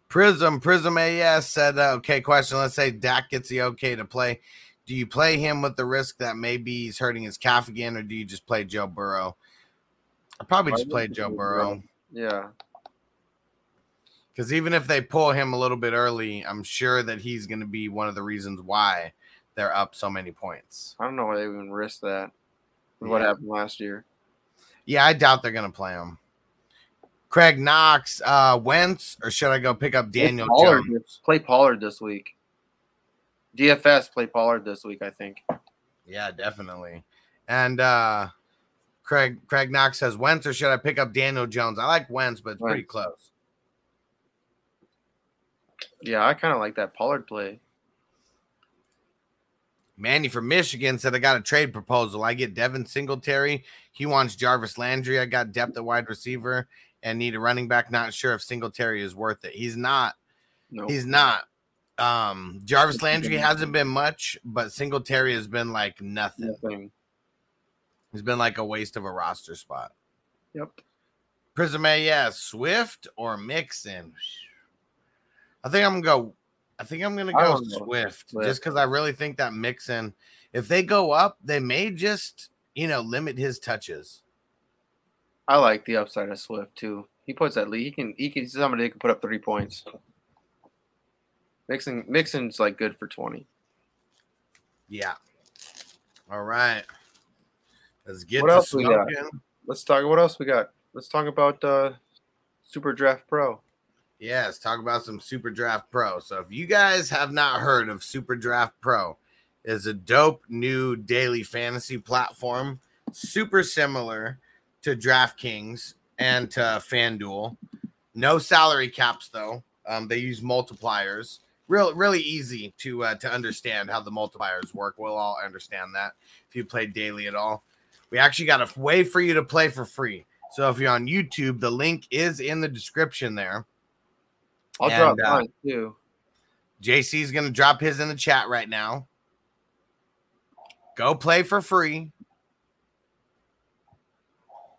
Prism, Prism AS said, uh, okay, question. Let's say Dak gets the okay to play. Do you play him with the risk that maybe he's hurting his calf again, or do you just play Joe Burrow? I probably just play Joe Burrow Yeah. because even if they pull him a little bit early, I'm sure that he's going to be one of the reasons why they're up so many points. I don't know why they even risk that. with What Yeah. happened last year? Yeah, I doubt they're going to play him. Craig Knox, uh, Wentz, or should I go pick up Daniel play Pollard, Jones? play Pollard this week. DFS play Pollard this week, I think. Yeah, definitely. And uh Craig Craig Knox says Wentz, or should I pick up Daniel Jones? I like Wentz, but it's pretty close. Yeah, I kind of like that Pollard play. Manny from Michigan said I got a trade proposal. I get Devin Singletary. He wants Jarvis Landry. I got depth at wide receiver and need a running back. Not sure if Singletary is worth it. He's not. No, He's not. Um, Jarvis Landry hasn't been much, but Singletary has been like nothing. nothing. He's been like a waste of a roster spot. Yep. Prism A, yeah, Swift or Mixon. I think I'm gonna go. I think I'm gonna go know. Swift, Swift. just because I really think that Mixon, if they go up, they may just you know limit his touches. I like the upside of Swift too. He puts at least he can he can somebody that can put up three points. Mixon Mixon's like good for twenty. Yeah. All right. Let's get What to else we got? Let's talk. What else we got? Let's talk about uh, Super Draft Pro. Let's talk about some Super Draft Pro. So if you guys have not heard of Super Draft Pro, is a dope new daily fantasy platform, super similar to DraftKings and to FanDuel. No salary caps though. Um, they use multipliers. Real, really easy to uh, to understand how the multipliers work. We'll all understand that if you play daily at all. We actually got a way for you to play for free. So if you're on YouTube, the link is in the description there. I'll And, drop uh, mine too. JC's going to drop his in the chat right now. Go play for free.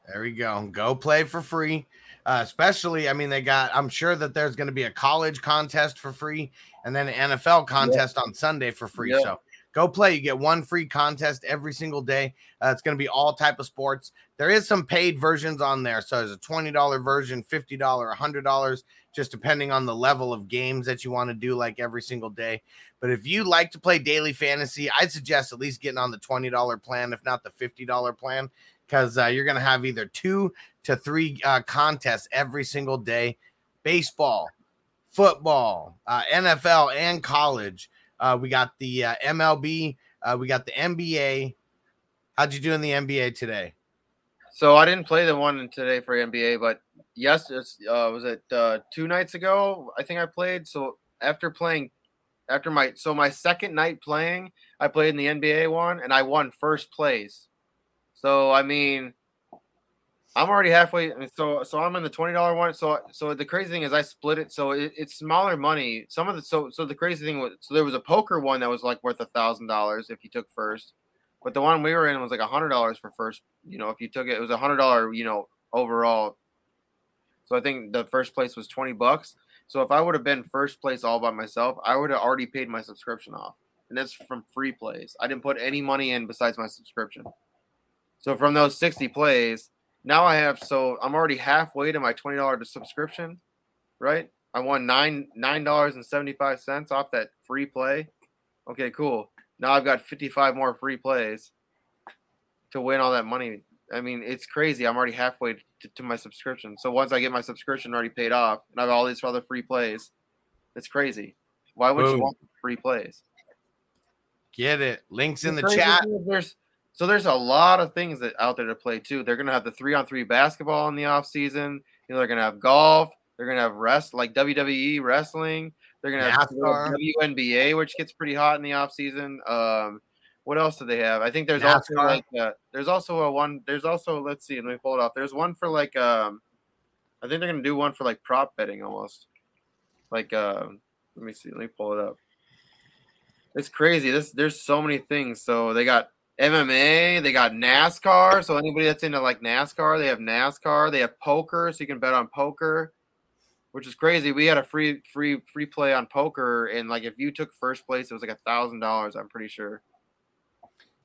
There we go. Go play for free. Uh, especially, I mean, they got, I'm sure that there's going to be a college contest for free and then an NFL contest on Sunday for free. Yeah. So go play. You get one free contest every single day. Uh, it's going to be all type of sports. There is some paid versions on there. So there's a $20 version, $50, $100 just depending on the level of games that you want to do like every single day. But if you like to play daily fantasy, I'd suggest at least getting on the $20 plan, if not the $50 plan, because uh, you're going to have either two to three uh, contests every single day baseball, football, uh, NFL, and college. Uh, we got the uh, MLB, uh, we got the NBA. How'd you do in the NBA today? So I didn't play the one today for NBA, but yes, it's, uh, was it uh, two nights ago? I think I played. So after playing, after my so my second night playing, I played in the NBA one and I won first place. So I mean, I'm already halfway. So so I'm in the twenty dollar one. So so the crazy thing is I split it. So it, it's smaller money. Some of the so so the crazy thing was so there was a poker one that was like worth a thousand dollars if you took first. But the one we were in was like a hundred dollars for first. You know, if you took it, it was a hundred dollar. You know, overall. So I think the first place was twenty bucks. So if I would have been first place all by myself, I would have already paid my subscription off, and that's from free plays. I didn't put any money in besides my subscription. So from those sixty plays, now I have. So I'm already halfway to my twenty dollar subscription, right? I won nine nine dollars and seventy five cents off that free play. Okay, cool. Now I've got 55 more free plays to win all that money. I mean, it's crazy. I'm already halfway to, to my subscription. So once I get my subscription already paid off and I have all these other free plays, it's crazy. Why would Boom. you want free plays? Get it. Links in the chat. There's so there's a lot of things that out there to play too. They're gonna have the three on three basketball in the off season. You know, they're gonna have golf. They're gonna have rest like WWE wrestling. They're gonna have NASCAR. WNBA, which gets pretty hot in the off season. Um, what else do they have? I think there's also like uh, there's also a one. There's also let's see, let me pull it off. There's one for like um, I think they're gonna do one for like prop betting almost. Like um, let me see, let me pull it up. It's crazy. This there's so many things. So they got MMA, they got NASCAR. So anybody that's into like NASCAR, they have NASCAR. They have poker, so you can bet on poker, which is crazy. We had a free free free play on poker, and like if you took first place, it was like a thousand dollars. I'm pretty sure.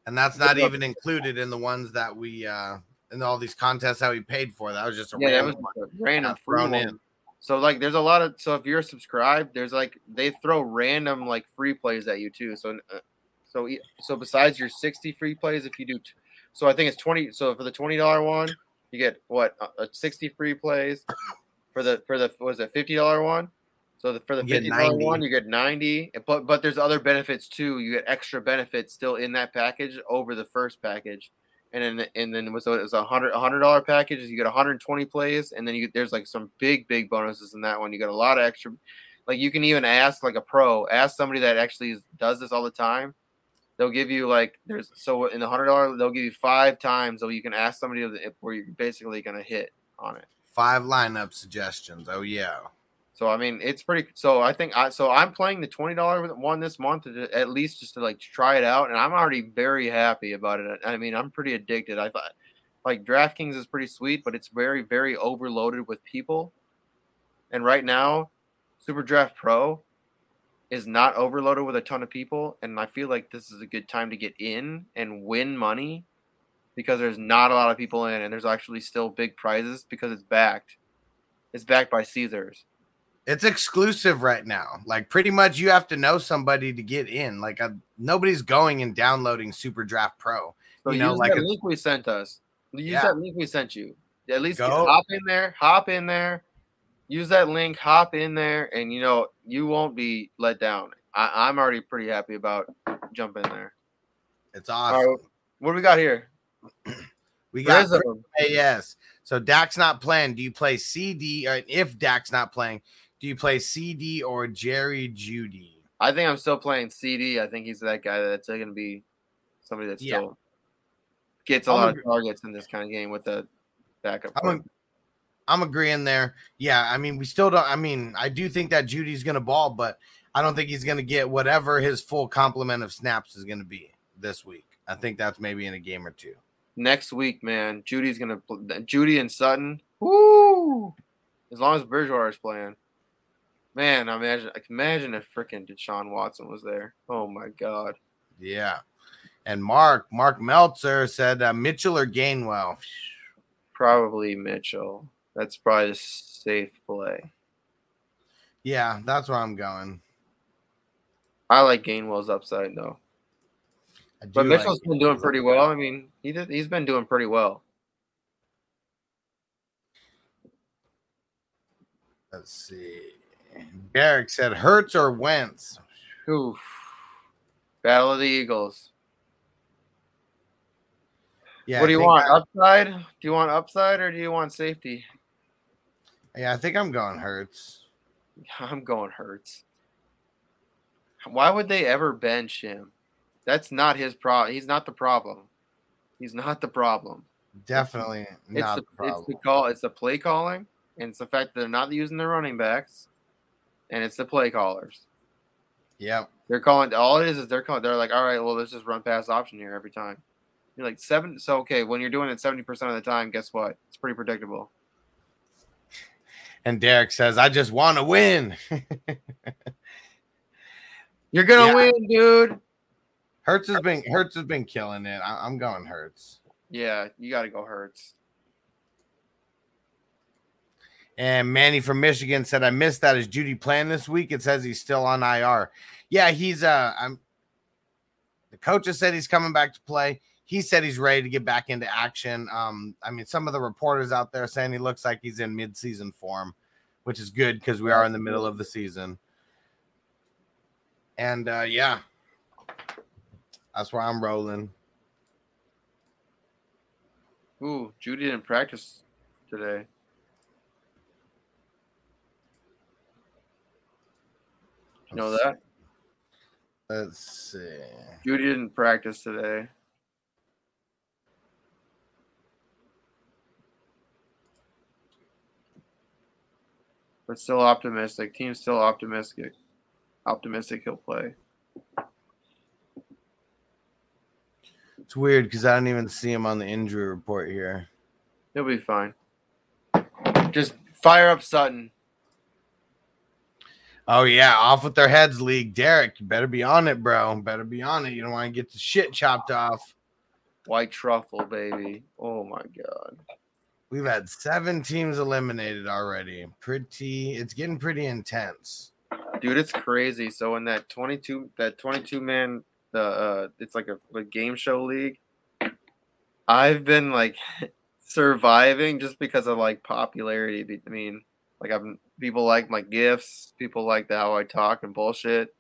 And that's not even included in the ones that we uh and all these contests that we paid for. That was just a Yeah, that was random random thrown one. in. So like, there's a lot of so if you're subscribed, there's like they throw random like free plays at you too. So uh, so so besides your 60 free plays, if you do, t- so I think it's 20. So for the twenty dollar one, you get what a a 60 free plays. For the for the was it 50 dollar one? So the, for the 50 dollar one, you get 90. But but there's other benefits too. You get extra benefits still in that package over the first package and then and then it was a, it was a hundred a hundred dollar package. You get 120 plays, and then you there's like some big big bonuses in that one. You get a lot of extra. Like you can even ask like a pro, ask somebody that actually does this all the time. They'll give you like there's so in the hundred dollar they'll give you five times so you can ask somebody of the- where you're basically gonna hit on it. Five lineup suggestions. Oh yeah. So I mean, it's pretty. So I think I so I'm playing the twenty dollar one this month to, at least just to like try it out, and I'm already very happy about it. I mean, I'm pretty addicted. I thought like DraftKings is pretty sweet, but it's very very overloaded with people. And right now, Super Draft Pro is not overloaded with a ton of people, and I feel like this is a good time to get in and win money because there's not a lot of people in, and there's actually still big prizes because it's backed. It's backed by Caesars. It's exclusive right now. Like pretty much you have to know somebody to get in. Like uh nobody's going and downloading Super Draft Pro. So you know, like that a- link we sent us. Use Yeah. that link we sent you. At least get- hop in there, hop in there, use that link, hop in there, and you know you won't be let down. I, I'm already pretty happy about jumping there. It's awesome. right, what do we got here? We got. AS. So Dak's not playing. Do you play CD? Or if Dak's not playing, do you play CD or Jerry Jeudy? I think I'm still playing CD. I think he's that guy that's going to be somebody that Yeah. still gets a I'm lot agree- of targets in this kind of game with the backup. I'm, ag- I'm agreeing there. Yeah, I mean, we still don't. I mean, I do think that Jeudy's going to ball, but I don't think he's going to get whatever his full complement of snaps is going to be this week. I think that's maybe in a game or two. next week, man, Jeudy's gonna Jeudy and Sutton. Woo! As long as Bridgewater is playing, man, I imagine I can imagine if freaking Deshaun Watson was there. Oh my god. Yeah. And Mark, Mark Meltzer said uh, Mitchell or Gainwell. Probably Mitchell. That's probably a safe play. Yeah, that's where I'm going. I like Gainwell's upside though, but like Mitchell's been doing pretty well. I mean, he did, he's been doing pretty well. Let's see. Derek said Hurts or Wentz. Oof. Battle of the Eagles. Yeah. what do you want? I- upside? Do you want upside or do you want safety? yeah, I think I'm going Hurts. I'm going Hurts. Why would they ever bench him? That's not his problem. He's not the problem. He's not the problem. Definitely It's not the, the problem. it's the call. It's the play calling, and it's the fact that they're not using their running backs, and it's the play callers. Yeah. They're calling. All it is is they're calling. They're like, all right, well, let's just run pass option here every time. You're like seven. So okay, when you're doing it seventy percent of the time, guess what? It's pretty predictable. And Derek says, I just want to win. You're gonna Yeah. win, dude. Hurts has been Hurts has been killing it. I, I'm going Hurts. Yeah, you got to go Hurts. And Manny from Michigan said, I missed that. Is Jeudy playing this week? It says he's still on IR. Yeah, he's uh I'm the coach has said he's coming back to play. He said he's ready to get back into action. Um, I mean, some of the reporters out there saying he looks like he's in mid-season form, which is good because we are in the middle of the season. And uh yeah, that's where I'm rolling. Ooh, Jeudy didn't practice today. You know that? Let's see. Jeudy didn't practice today. But still optimistic. Team's still optimistic. Optimistic he'll play. It's weird because I don't even see him on the injury report here. He'll be fine. Just fire up Sutton. Oh yeah, off with their heads, league. Derek, you better be on it, bro. Better be on it. You don't want to get the shit chopped off. White truffle, baby. Oh my god. We've had seven teams eliminated already. Pretty, it's getting pretty intense. Dude, it's crazy. So in that 22 that 22 man the uh it's like a, a game show league. I've been like surviving just because of like popularity. I mean, like I'm people like my gifts, people like the how I talk and bullshit.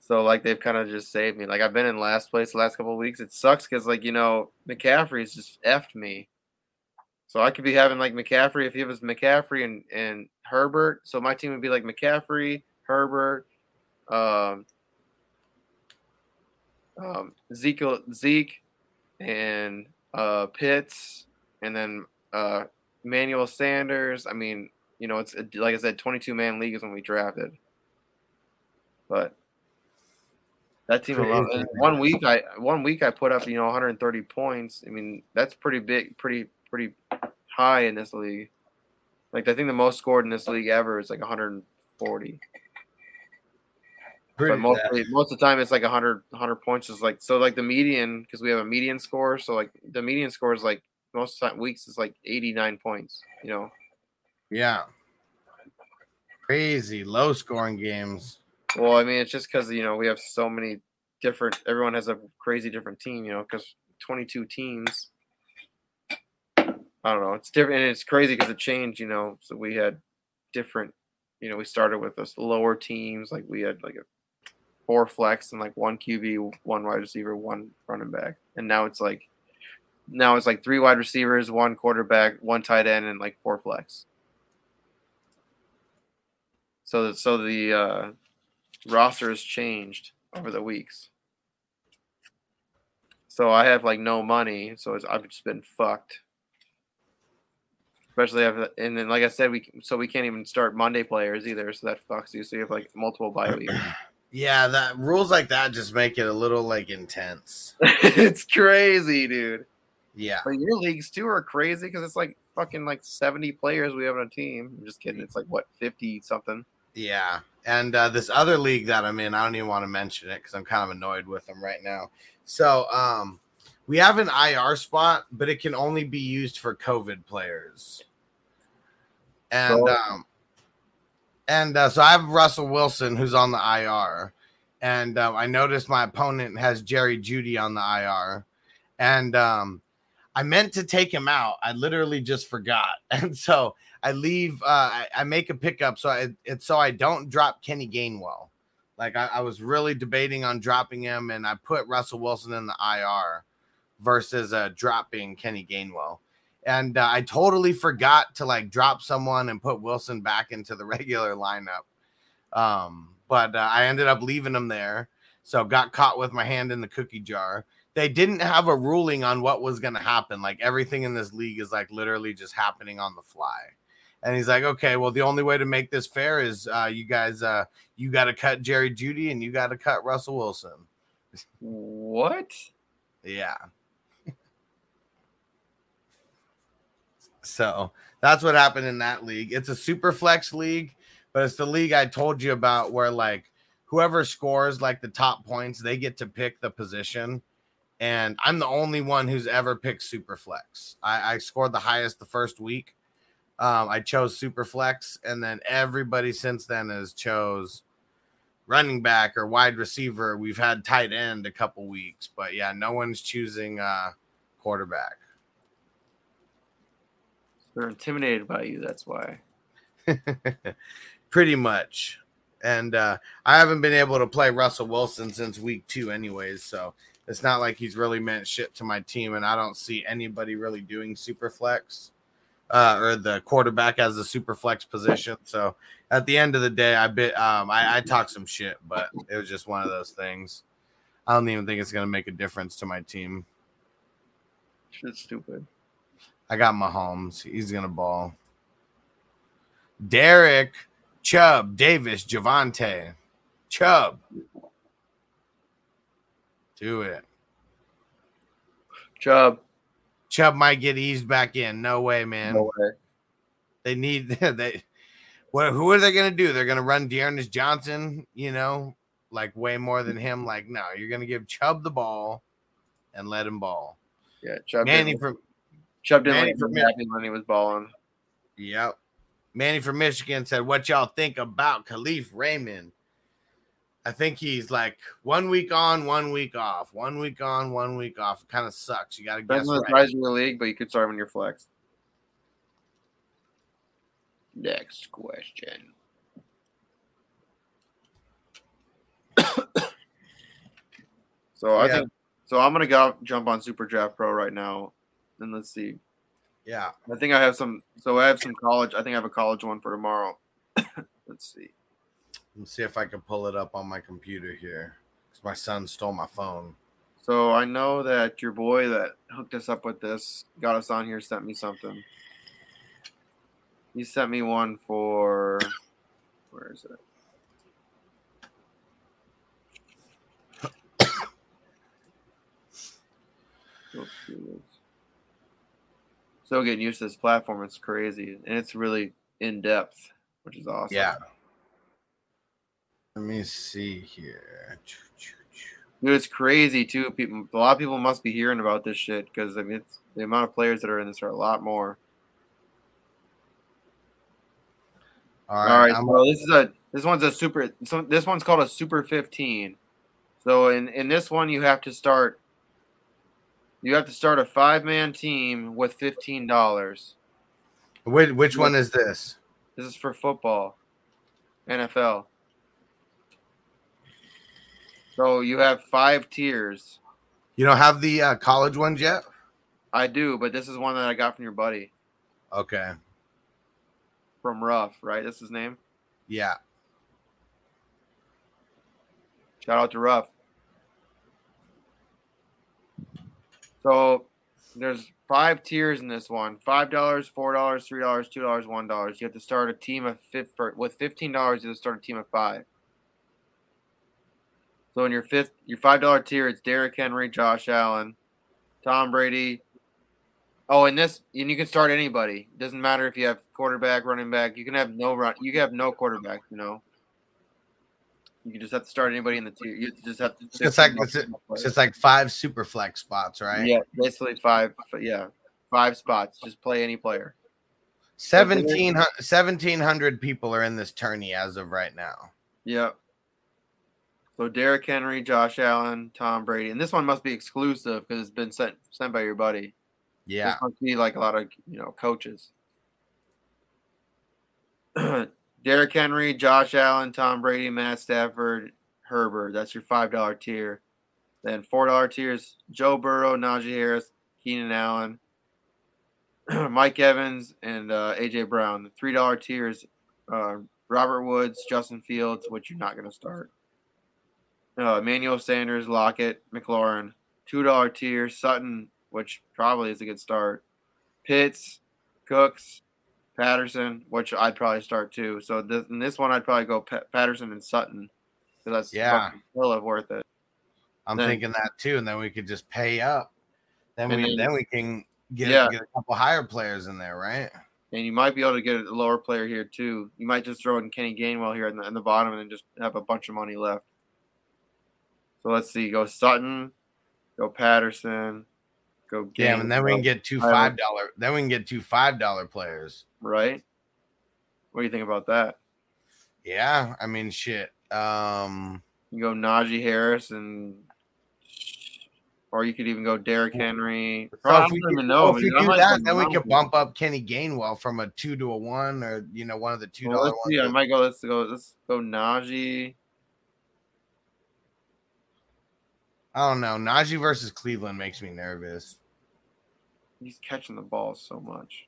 So like they've kind of just saved me. Like I've been in last place the last couple weeks. It sucks because like you know McCaffrey's just effed me. So I could be having like McCaffrey if he was McCaffrey and and Herbert. So my team would be like McCaffrey, Herbert, um, um, Zeke, Zeke, and uh, Pitts, and then uh, Manuel Sanders. I mean, you know, it's like I said, 22 man league is when we drafted. But that team alone, one week I one week I put up you know 130 points. I mean, that's pretty big, pretty pretty high in this league. Like I think the most scored in this league ever is like 140. Pretty but mostly, most of the time it's like 100 100 points is like so like the median because we have a median score so like the median score is like most of the time weeks is like 89 points you know Yeah. Crazy low scoring games. well i mean it's just because you know we have so many different everyone has a crazy different team you know because 22 teams i don't know it's different and it's crazy because it changed you know so we had different you know we started with us lower teams like we had like a four flex and like one qb one wide receiver one running back and now it's like now it's like three wide receivers one quarterback one tight end and like four flex so that so the uh roster has changed over the weeks. So i have like no money so it's, i've just been fucked. Especially after, and then like i said we so we can't even start monday players either so that fucks you. So you have like multiple bye weeks. Yeah, that rules like that just make it a little like intense. it's crazy dude. Yeah. but your leagues too are crazy because it's like fucking like 70 players we have on a team. I'm just kidding. It's like what 50 something Yeah. And uh, this other league that I'm in, I don't even want to mention it because I'm kind of annoyed with them right now. So um, we have an IR spot, but it can only be used for COVID players. And So- um, and uh, so I have Russell Wilson who's on the IR, and um, I noticed my opponent has Jerry Jeudy on the IR, and um, I meant to take him out. I literally just forgot, and so I leave. Uh, I, I make a pickup so I, it's so I don't drop Kenny Gainwell. Like I, I was really debating on dropping him, and I put Russell Wilson in the IR versus uh, dropping Kenny Gainwell. And uh, I totally forgot to like drop someone and put Wilson back into the regular lineup. Um, but uh, I ended up leaving him there, so got caught with my hand in the cookie jar they didn't have a ruling on what was going to happen. Like everything in this league is like literally just happening on the fly. And he's like, okay, well, the only way to make this fair is uh, you guys, uh, you got to cut Jerry Jeudy and you got to cut Russell Wilson. what Yeah. so that's what happened in that league. It's a super flex league, but it's the league I told you about where like whoever scores like the top points, they get to pick the position. And I'm the only one who's ever picked super flex. I, I scored the highest the first week. Um, I chose super flex, and then everybody since then has chose running back or wide receiver. We've had tight end a couple weeks, but yeah, no one's choosing uh quarterback. they're intimidated by you that's why Pretty much. And uh I haven't been able to play Russell Wilson since week 2 anyways, so it's not like he's really meant shit to my team and I don't see anybody really doing super flex uh or the quarterback as a super flex position. So at the end of the day, I bit um I, I talked some shit, but it was just one of those things. I don't even think it's gonna make a difference to my team. shit's stupid I got Mahomes. He's gonna ball. Derek, Chubb, Davis, Javonte, Chubb. Do it. Chubb. Chubb might get eased back in. No way, man. No way. They need they. What? Who are they gonna do? They're gonna run D'Ernest Johnson. You know, like way more than him. Like no, you're gonna give Chubb the ball, and let him ball. Yeah, Chubb Manny didn't, from Chubb didn't Manny from happy when he was balling. Yep. Manny from Michigan said, What y'all think about Kalif Raymond? I think he's like one week on, one week off, one week on, one week off. Kind of sucks. You got to guess the right. size of your league, but you could start him in your flex. Next question. so I think so. I'm gonna go jump on Super Draft Pro right now, and let's see. Yeah. I think I have some. So I have some college. I think I have a college one for tomorrow. let's see. Let's see if I can pull it up on my computer here. Cause my son stole my phone. So I know that your boy that hooked us up with this, got us on here, sent me something. He sent me one for where is it? Oops, here it is. Still getting used to this platform. It's crazy. And it's really in depth, which is awesome. Yeah. Let me see here. Dude, it's crazy too. People, a lot of people must be hearing about this shit because I mean, it's, the amount of players that are in this are a lot more. All All right. right, I'm- so this is a this one's a super. So this one's called a super fifteen. So in in this one, you have to start. You have to start a five man team with fifteen dollars. which, which one is this? This is for football, NFL. So you have five tiers. You don't have the uh, college ones yet? I do, but this is one that I got from your buddy Okay. from Ruff, right? That's his name. Yeah. Shout out to Ruff. So there's five tiers in this one: five dollars, four dollars, three dollars, two dollars, one dollars. You have to start a team of fifth with fifteen dollars. You have to start a team of five. So in your fifth, your five dollar tier, it's Derrick Henry, Josh Allen, Tom Brady. Oh, and this, and you can start anybody. Doesn't matter if you have quarterback, running back. You can have no run. You can have no quarterback. You know. You just have to start anybody in the tier. You just have to. It's like it's, it's just like five super flex spots, right? Yeah, basically five. Yeah, five spots. Just play any player. 1700 1700 people are in this tourney as of right now. Yep. So Derrick Henry, Josh Allen, Tom Brady, and this one must be exclusive because it's been sent sent by your buddy. Yeah. This must be like a lot of you know coaches. Derrick Henry, Josh Allen, Tom Brady, Matt Stafford, Herbert. That's your five dollar tier. Then four dollar tiers: Joe Burrow, Najee Harris, Keenan Allen, Mike Evans, and uh, AJ Brown. The three dollar tiers: uh, Robert Woods, Justin Fields, which you're not going to start. Uh, Emmanuel Sanders, Lockett, McLaurin. Two dollar tier: Sutton, which probably is a good start. Pitts, Cooks, Patterson, which I'd probably start too. So this, in this one, I'd probably go Pa- Patterson and Sutton because that's Yeah. worth it. I'm Then- thinking that too, and then we could just pay up. Then we then- then we can get Yeah. get a couple higher players in there, right? And you might be able to get a lower player here too. You might just throw in Kenny Gainwell here in the, in the bottom and then just have a bunch of money left. So let's see. Go Sutton, go Patterson, go Yeah, and then we can get two five dollar. Then we can get two five dollar players. right. What do you think about that? Yeah, I mean, shit. Um, You go Najee Harris and, or you could even go Derrick Henry. so I don't even know. well, if. I do that, then we could bump up Kenny Gainwell from a two to a one, or you know, one of the two Well, dollar let's ones. see. I might go. Let's go. Let's go Najee. I don't know. Najee versus Cleveland makes me nervous. He's catching the ball so much.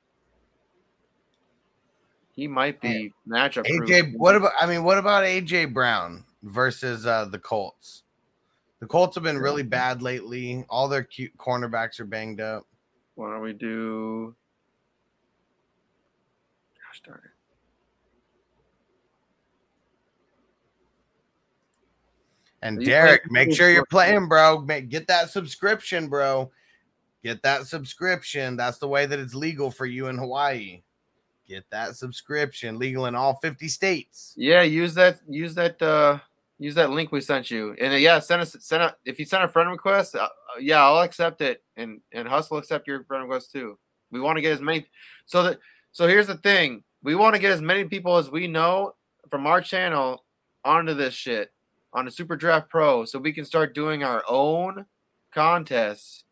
He might be matchup. AJ, what about? I mean, what about AJ Brown versus uh, the Colts? The Colts have been really bad lately. All their cute cornerbacks are banged up. Why don't we do? Gosh darn it! And Derek, make sure you're playing, bro. Make, get that subscription, bro. Get that subscription. That's the way that it's legal for you in Hawaii. Get that subscription. Legal in all 50 states. Yeah, use that. Use that. uh Use that link we sent you. And uh, yeah, send us. Send a, if you send a friend request. Uh, yeah, I'll accept it, and and Hustle accept your friend request too. We want to get as many. So that so here's the thing: we want to get as many people as we know from our channel onto this shit on the Super Draft Pro, so we can start doing our own contests.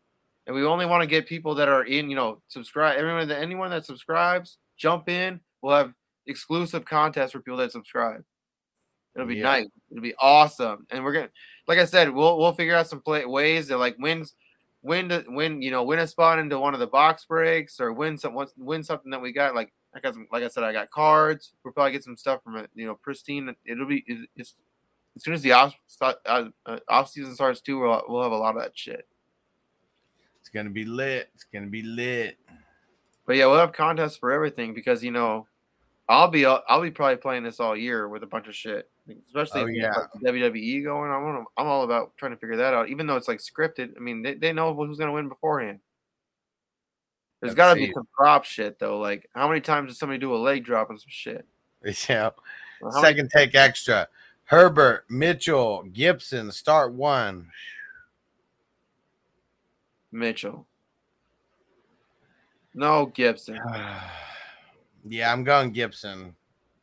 And we only want to get people that are in, you know, subscribe. Everyone that anyone that subscribes, jump in. We'll have exclusive contests for people that subscribe. It'll be Yeah. nice. It'll be awesome. And we're gonna, like I said, we'll we'll figure out some play ways to like win, win to win. You know, win a spot into one of the box breaks or win some win- win something that we got. Like I got some, like I said, I got cards. We'll probably get some stuff from it. You know, pristine. It'll be it's as soon as the off uh, uh, off season starts too. We'll we'll have a lot of that shit. It's gonna be lit. It's gonna be lit. But yeah, we'll have contests for everything because you know, I'll be I'll be probably playing this all year with a bunch of shit, especially Oh, yeah. like, WWE going. I'm gonna- I'm all about trying to figure that out, even though it's like scripted. I mean, they, they know who's gonna win beforehand. There's got to be some prop shit though. Like, how many times does somebody do a leg drop and some shit? Yeah. Or how many- Second take extra. Herbert, Mitchell, Gibson, start one. Mitchell. No Gibson. yeah, I'm going Gibson.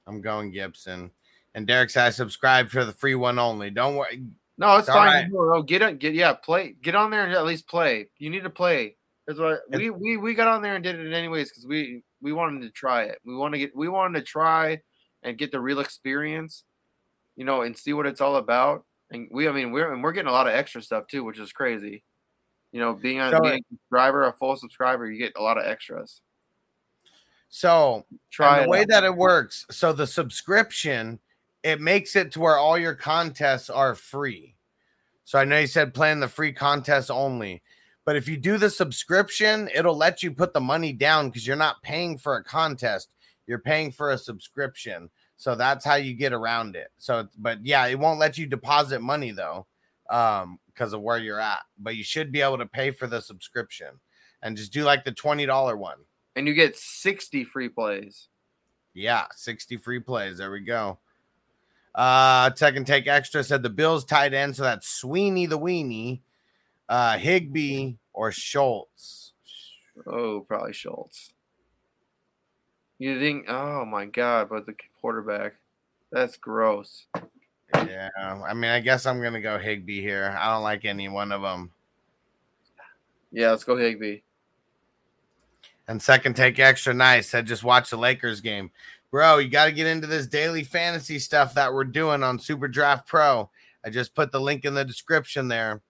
I'm going Gibson. And Derek said subscribe for the free one only. Don't worry. No, it's All fine. right. Get it. Get yeah. Play. Get on there and at least play. You need to play. That's why we we we got on there and did it anyways because we we wanted to try it. We want to get we wanted to try and get the real experience, you know, and see what it's all about. And we, I mean, we're and we're getting a lot of extra stuff too, which is crazy. You know, being a, So- being a subscriber, a full subscriber, you get a lot of extras. So Try the way out. that it works. So the subscription, it makes it to where all your contests are free. So I know you said playing the free contests only, but if you do the subscription, it'll let you put the money down because you're not paying for a contest, you're paying for a subscription. So that's how you get around it. So, but yeah, it won't let you deposit money though, um, because of where you're at. But you should be able to pay for the subscription and just do like the twenty dollar one. and you get sixty free plays. Yeah, 60 free plays. There we go. Uh second take extra said the Bills tight end, so that's Sweeney the weenie, uh Higbee or Schultz. Oh, probably Schultz. You think? Oh my God! But the quarterback, that's gross. Yeah, I mean, I guess I'm gonna go Higbee here. I don't like any one of them. Yeah, let's go Higbee. And second take extra nice said just watch the Lakers game. Bro, you got to get into this daily fantasy stuff that we're doing on Super Draft Pro. I just put the link in the description there.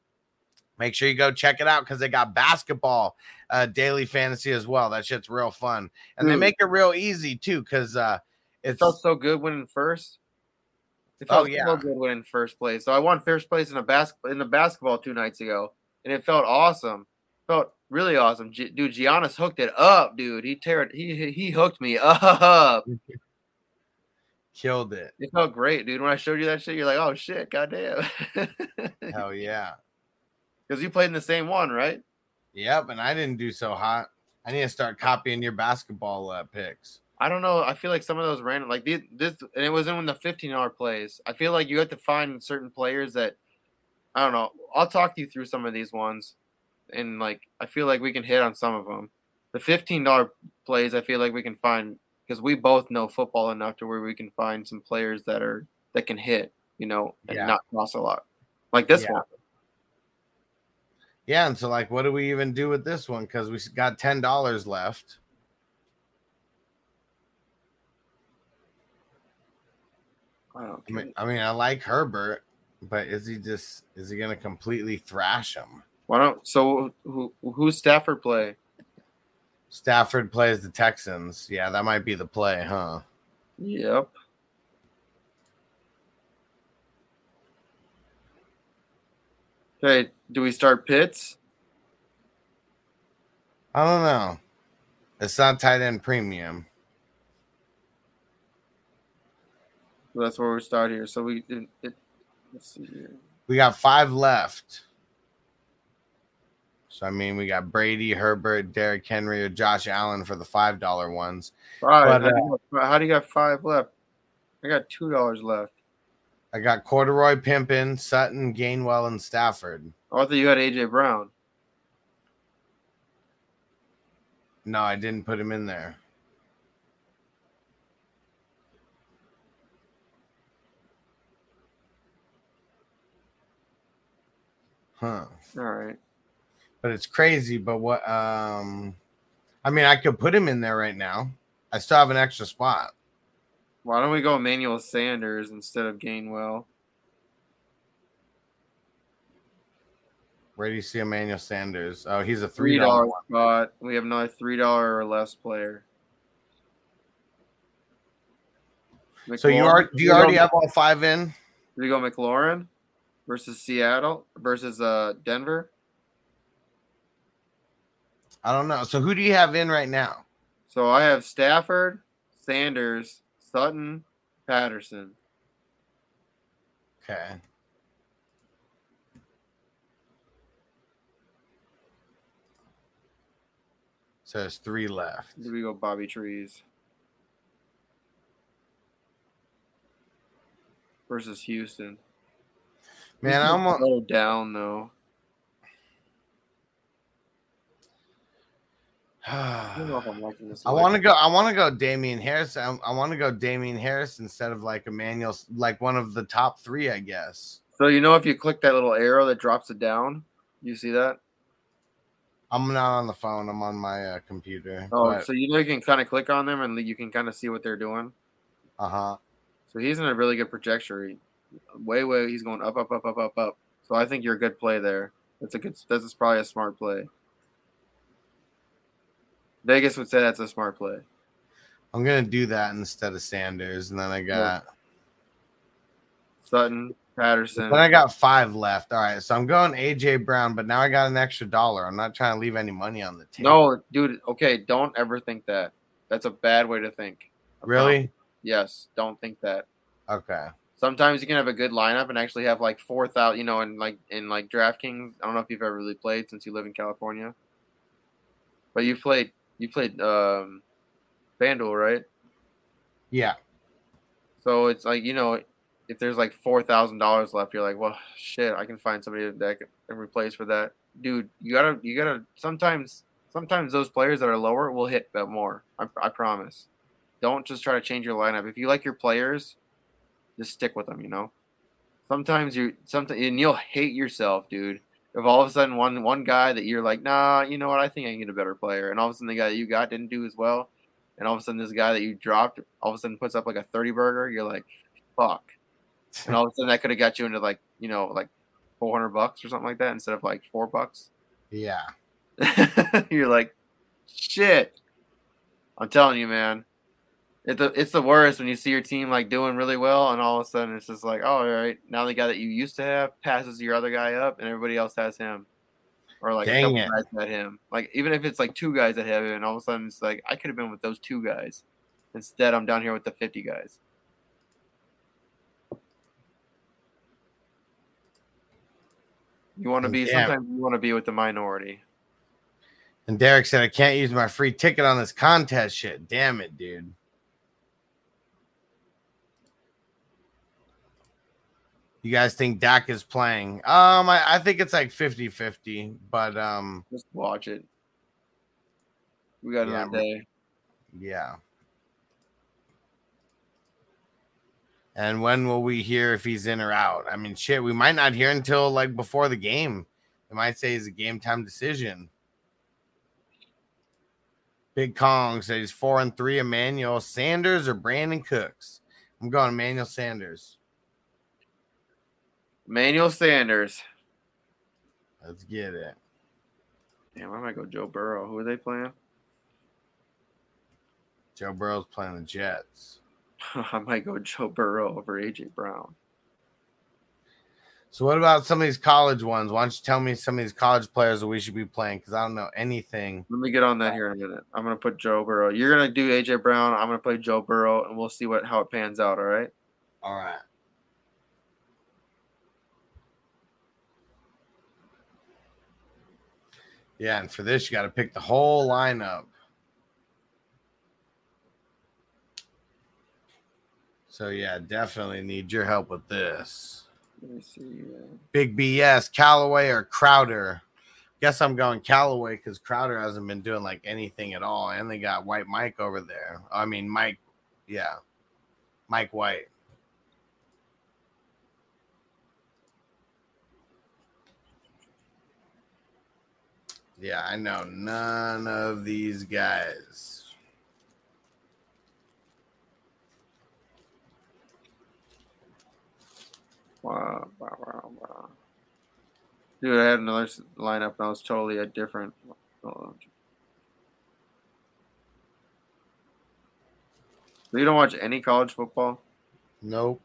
Make sure you go check it out because they got basketball uh, daily fantasy as well. That shit's real fun. And they make it real easy too because uh, It felt so good winning first. It Oh, felt yeah. so good winning first place. So I won first place in a bas- in the basketball two nights ago, and it felt awesome. Felt really awesome, G- dude. Giannis hooked it up, dude. He tear he he- he hooked me up. killed it. It felt great, dude. When I showed you that shit, you're like, oh shit, goddamn. Hell yeah. Because you played in the same one, right? Yep. And I didn't do so hot. I need to start copying your basketball uh, picks. I don't know. I feel like some of those random, like these, this, and it was in the 15 hour plays. I feel like you have to find certain players that, I don't know. I'll talk to you through some of these ones, and like I feel like we can hit on some of them. The 15 dollar plays, I feel like we can find because we both know football enough to where we can find some players that are that can hit, you know, and Yeah. not cost a lot, like this Yeah. one. Yeah. And so, like, what do we even do with this one? Because we got $10 left. I don't I mean, I mean, I like Herbert, but is he just is he gonna completely thrash him? Why don't so who who's Stafford play? Stafford plays the Texans. Yeah, that might be the play, huh? Yep. Okay, do we start Pitts? I don't know. It's not tight end premium. That's where we start here. So we it, it, let's see here. We got five left. So I mean, we got Brady, Herbert, Derrick Henry, or Josh Allen for the five dollar ones. Five. But, how, do you uh, got, how do you got five left? I got two dollars left. I got Corduroy, Pimpin, Sutton, Gainwell, and Stafford. Oh, I thought you had AJ Brown. No, I didn't put him in there. Huh. All right. But it's crazy. But what? Um, I mean, I could put him in there right now. I still have an extra spot. Why don't we go Emmanuel Sanders instead of Gainwell? Where do you see Emmanuel Sanders? Oh, he's a Three dollar spot. We have another three dollar or less player. So you McLaurin- are? Do you already have all five in? Do we go McLaurin versus Seattle versus uh Denver? I don't know. So who do you have in right now? So I have Stafford, Sanders, Sutton, Patterson. Okay. So there's three left. Do we go Bobby Trees versus Houston? Man, Houston's I'm a little down though. I don't know if I'm liking this. I want to go. I want to go Damien Harris. I, I want to go Damien Harris instead of like Emmanuel, like one of the top three, I guess. So you know if you click that little arrow that drops it down, you see that? I'm not on the phone. I'm on my uh, computer. Oh, so you know you can kind of click on them and you can kind of see what they're doing. uh huh. So he's in a really good trajectory. Way, way, he's going up, up, up, up, up, up. So I think you're a good play there. That's a good. This is probably a smart play. Vegas would say that's a smart play. I'm gonna do that instead of Sanders, and then I got. Sutton, Patterson. Then I got five left. All right, so I'm going AJ Brown, but now I got an extra dollar. I'm not trying to leave any money on the table. No, dude. Okay, don't ever think that. That's a bad way to think. really? Yes, don't think that. Okay. Sometimes you can have a good lineup and actually have like four thousand. You know, in like in like DraftKings. I don't know if you've ever really played since you live in California, but you've played you played um, FanDuel, right? Yeah. So it's like you know, if there's like four thousand dollars left, you're like, well, shit, I can find somebody that can replace for that, dude. You gotta, you gotta. Sometimes, sometimes those players that are lower will hit that more. I, I promise. Don't just try to change your lineup. If you like your players, just stick with them. You know. Sometimes you, sometimes, and you'll hate yourself, dude. If all of a sudden one one guy that you're like, nah, you know what, I think I can get a better player, and all of a sudden the guy that you got didn't do as well, and all of a sudden this guy that you dropped all of a sudden puts up like a 30 burger. You're like fuck. And all of a sudden that could have got you into like you know like 400 bucks or something like that instead of like four bucks. Yeah. you're like shit. I'm telling you man it's the, it's the worst when you see your team like doing really well and all of a sudden it's just like oh all right now the guy that you used to have passes your other guy up and everybody else has him. Or like a couple guys that him. Like even if it's like two guys that have him and all of a sudden it's like i could have been with those two guys instead i'm down here with the 50 guys. You want to be sometimes you want to be with the minority. And Derek said I can't use my free ticket on this contest shit. Damn it, dude. You guys think Dak is playing? Um, I, I think it's like 50-50, but um, just watch it we got Yeah, another day yeah. And when will we hear if he's in or out? I mean, shit, we might not hear until like before the game. They might say it's a game time decision. Big Kong says four and three. Emmanuel Sanders or Brandin Cooks. I'm going Emmanuel Sanders. Emmanuel Sanders. Let's get it. Damn, I might go Joe Burrow. Who are they playing? Joe Burrow's playing the Jets. I might go Joe Burrow over AJ Brown. So what about some of these college ones? Why don't you tell me some of these college players that we should be playing? Because I don't know anything. Let me get on that here in a minute. I'm gonna put Joe Burrow. You're gonna do AJ Brown. I'm gonna play Joe Burrow, and we'll see what how it pans out. All right. All right. Yeah, and for this, you got to pick the whole lineup. So yeah, definitely need your help with this. See. uh, Big BS, Callaway or Crowder. Guess I'm going Callaway because Crowder hasn't been doing like anything at all, and they got White Mike over there. I mean Mike, yeah, Mike White. Yeah, I know none of these guys. Wow, wow, wow, wow. Dude, I had another lineup and I was totally a different. So you don't watch any college football? Nope.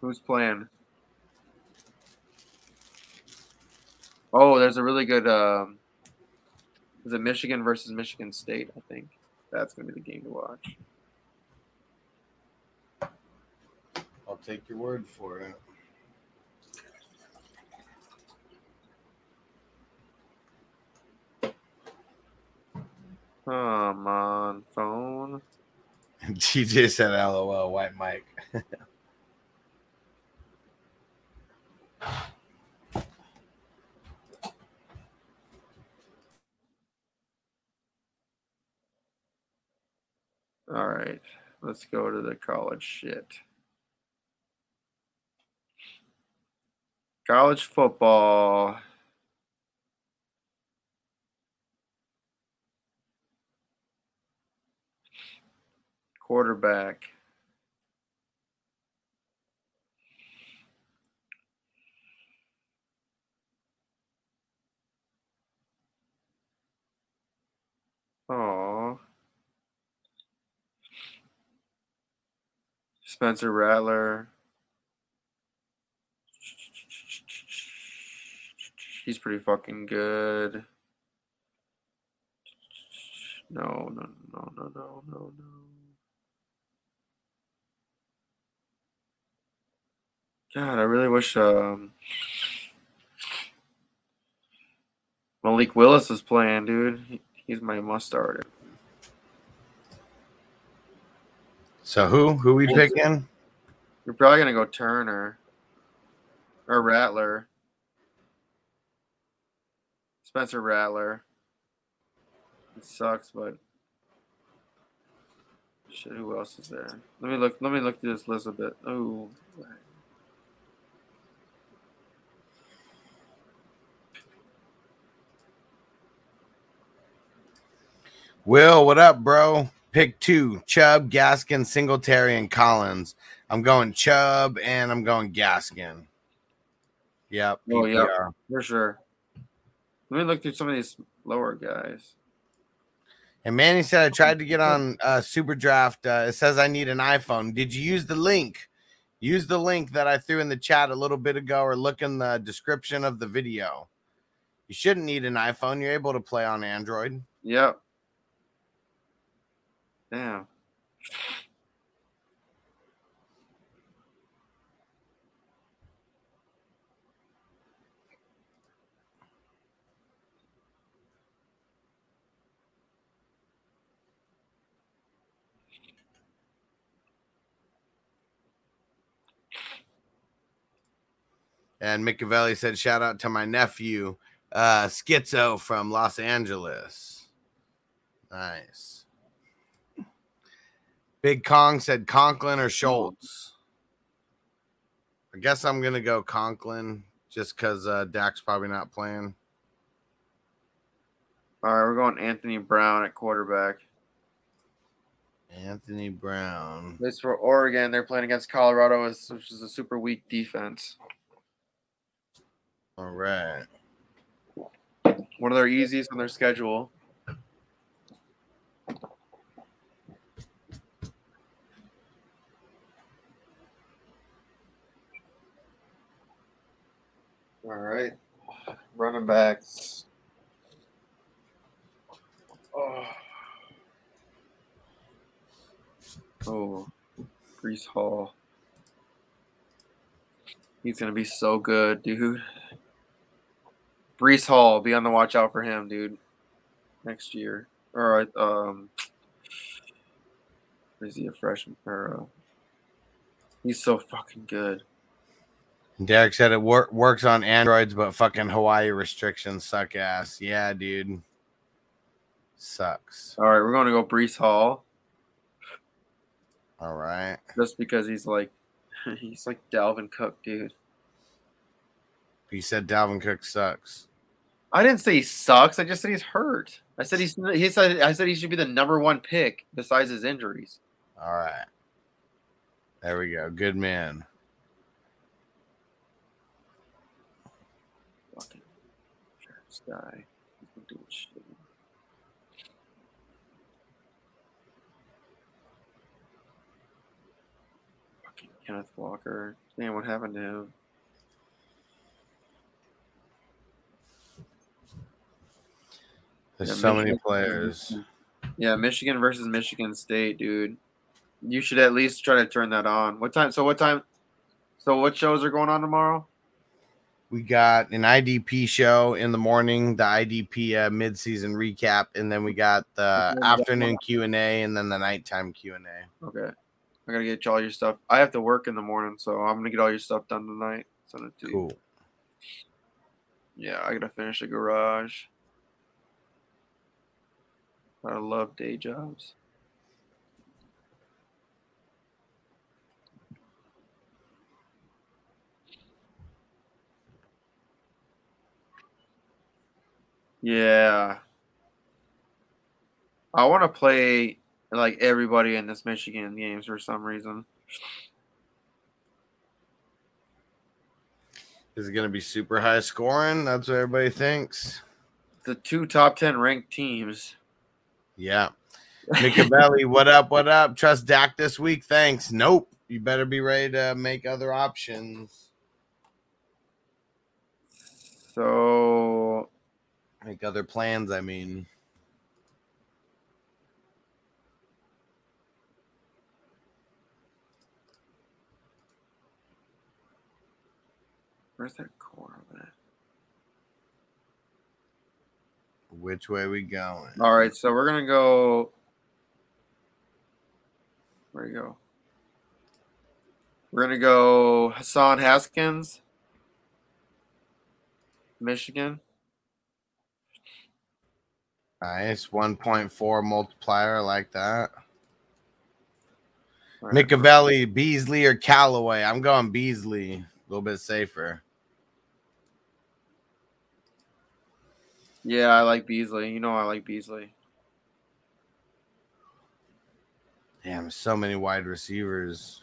Who's playing? Oh, there's a really good. Um, is it Michigan versus Michigan State? I think that's gonna be the game to watch. I'll take your word for it. Come on, phone. TJ said, "LOL, White Mike." All right, let's go to the college shit. College football. Quarterback. Oh. Spencer Rattler. He's pretty fucking good. No, no, no, no, no, no, no. God, I really wish um, Malik Willis was playing, dude. He, he's my must starter. So who who we picking? You're probably gonna go Turner or Rattler. Spencer Rattler. It sucks, but shit. Who else is there? Let me look. Let me look through this list a bit. Oh, Will, what up, bro? Pick two: Chubb, Gaskin, Singletary, and Collins. I'm going Chubb, and I'm going Gaskin. Yep. oh yeah, for sure. Let me look through some of these lower guys. And Manny said I tried to get on uh, Super Draft. Uh, it says I need an iPhone. Did you use the link? Use the link that I threw in the chat a little bit ago, or look in the description of the video. You shouldn't need an iPhone. You're able to play on Android. Yep. Damn. And Micavelli said, shout out to my nephew, uh, Schizo from Los Angeles. Nice. Big Kong said Conklin or Schultz. I guess I'm going to go Conklin just because uh, Dak's probably not playing. All right, we're going Anthony Brown at quarterback. Anthony Brown. This for Oregon. They're playing against Colorado, which is a super weak defense. All right. One of their easiest on their schedule. All right. Running backs. Oh. Oh. Breece Hall. He's to be so good, dude. Breece Hall, be on the watch out for him, dude. Next year, or um, is he a freshman? Or uh, he's so fucking good. Derek said it wor- works on Androids, but fucking Hawaii restrictions suck ass. Yeah, dude. Sucks. All right, we're going to go Breece Hall All right. just because he's like, he's like Dalvin Cook, dude. He said Dalvin Cook sucks. I didn't say he sucks. I just said he's hurt. I said he's. He said. I said he should be the number one pick besides his injuries. All right. There we go. Good man. Fucking Travis guy. He's been doing shit. Fucking Kenneth Walker. Man, what happened to him? There's Yeah, so many players. Yeah, Michigan versus Michigan State, dude. You should at least try to turn that on. What time? So what time? So what shows are going on tomorrow? We got an IDP show in the morning, the IDP uh, midseason recap, and then we got the Okay. afternoon Q and A, and then the nighttime Q and A. Okay. I gotta get you all your stuff. I have to work in the morning, so I'm gonna get all your stuff done tonight. Send it to you. Cool. Yeah, I gotta finish the garage. I love day jobs. Yeah. I want to play like everybody in this Michigan games for some reason. Is it going to be super high scoring? That's what everybody thinks. The two top 10 ranked teams. Yeah. Micavelli, what up? What up? Trust Dak this week? Thanks. Nope. You better be ready to make other options. So Make other plans, I mean. where's that core of it? Which way we going? All right, so we're gonna go. Where you go? We're gonna go Hassan Haskins, Michigan. Nice. 1.4 multiplier. I like that. Right. Beasley, or Callaway? I'm going Beasley. A little bit safer. Yeah, I like Beasley. You know I like Beasley. Damn, so many wide receivers.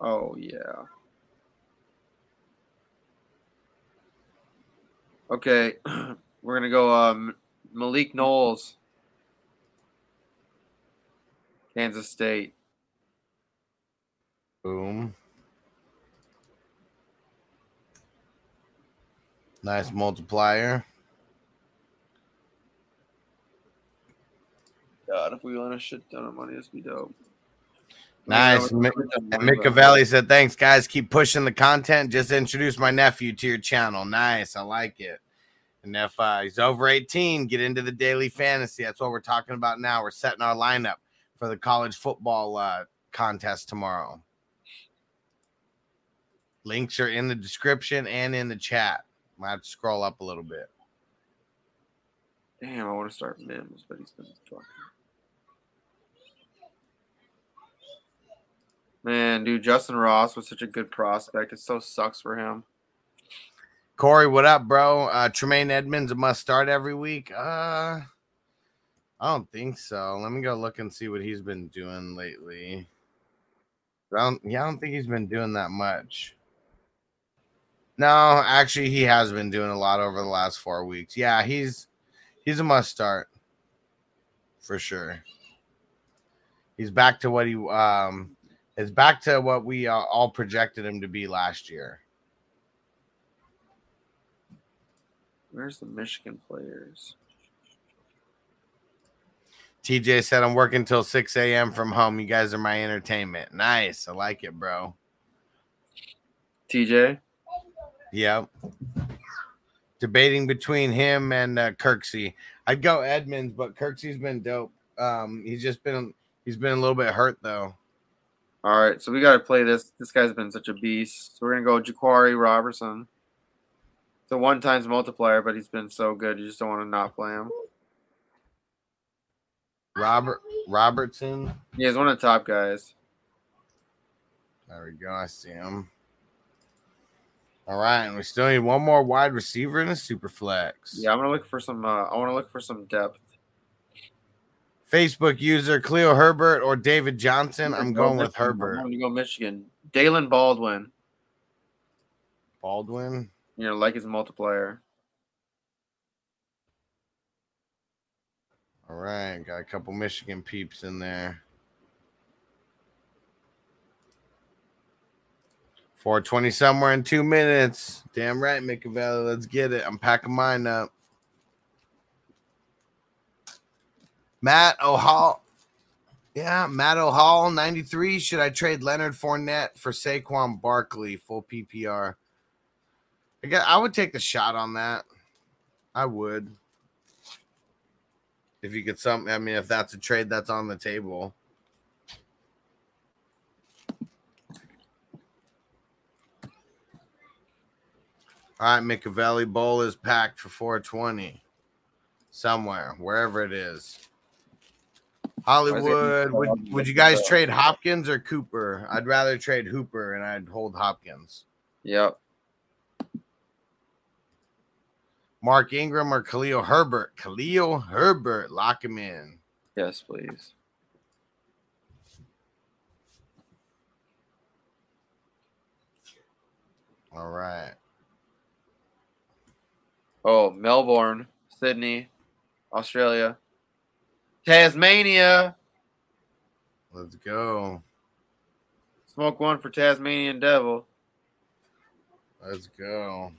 Oh yeah. Okay, we're gonna go um, Malik Knowles, Kansas State. Boom. Nice multiplier. God, if we won a shit ton of money, this be dope. Nice. Yeah, Mi- we're- said, "Thanks, guys. Keep pushing the content. Just introduce my nephew to your channel. Nice, I like it." And if uh, he's over 18, get into the daily fantasy. That's what we're talking about now. We're setting our lineup for the college football uh, contest tomorrow. Links are in the description and in the chat. Might have to scroll up a little bit. Damn, I want to start Mims, but he's been fucking. Man, dude, Justin Ross was such a good prospect. It so sucks for him. Corey, what up, bro? Uh, Tremaine Edmunds a must start every week. Uh, I don't think so. Let me go look and see what he's been doing lately. I don't, yeah, I don't think he's been doing that much. No, actually, he has been doing a lot over the last four weeks. Yeah, he's he's a must start for sure. He's back to what he um is back to what we uh, all projected him to be last year. Where's the Michigan players? TJ said, I'm working till 6 a.m. from home. You guys are my entertainment. Nice. I like it, bro. TJ? Yep. Debating between him and uh, Kirksey. I'd go Edmunds, but Kirksey's been dope. Um, he's just been He's been a little bit hurt though. All right, so we got to play this. This guy's been such a beast. So we're gonna go Jaquarii Robertson. It's a one times multiplier, but he's been so good. You just don't want to not play him. Robert Robertson. Yeah, he's one of the top guys. There we go. I see him. All right, and we still need one more wide receiver in a super flex. Yeah, I'm gonna look for some. Uh, I want to look for some depth. Facebook user Cleo Herbert or David Johnson. I'm going with Herbert. I'm going to go Michigan. Daylen Baldwin. Baldwin. You know, like his multiplier. All right, got a couple Michigan peeps in there. 420 somewhere in two minutes. Damn right, Micavelli. Let's get it. I'm packing mine up. Matt O'Hall. Yeah, Matt O'Hall, 93. Should I trade Leonard Fournette for Saquon Barkley, full PPR? I, guess, I would take the shot on that. I would. If you could some I mean, if that's a trade that's on the table. All right, Micavelli Bowl is packed for 420 somewhere, wherever it is. Hollywood. Would, would you guys trade Hopkins or Cooper? I'd rather trade Hooper and I'd hold Hopkins. Yep. Mark Ingram or Khalil Herbert? Khalil Herbert. Lock him in. Yes, please. All right. Oh, Melbourne, Sydney, Australia, Tasmania. Let's go. Smoke one for Tasmanian Devil. Let's go.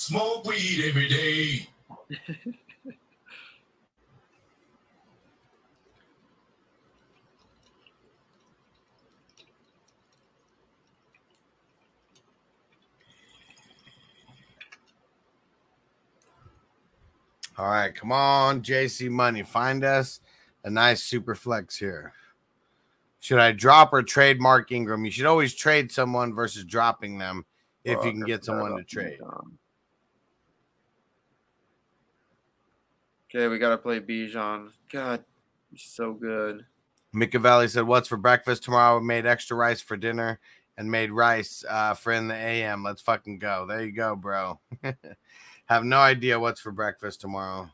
Smoke weed every day. All right, come on, JC Money. Find us a nice super flex here. Should I drop or trade Mark Ingram? You should always trade someone versus dropping them if Oh, you can get someone to trade. Bijan. Okay, we gotta play Bijan. God, he's so good. Micavelli said, What's for breakfast tomorrow? We made extra rice for dinner and made rice uh, for in the AM. Let's fucking go. There you go, bro. Have no idea what's for breakfast tomorrow.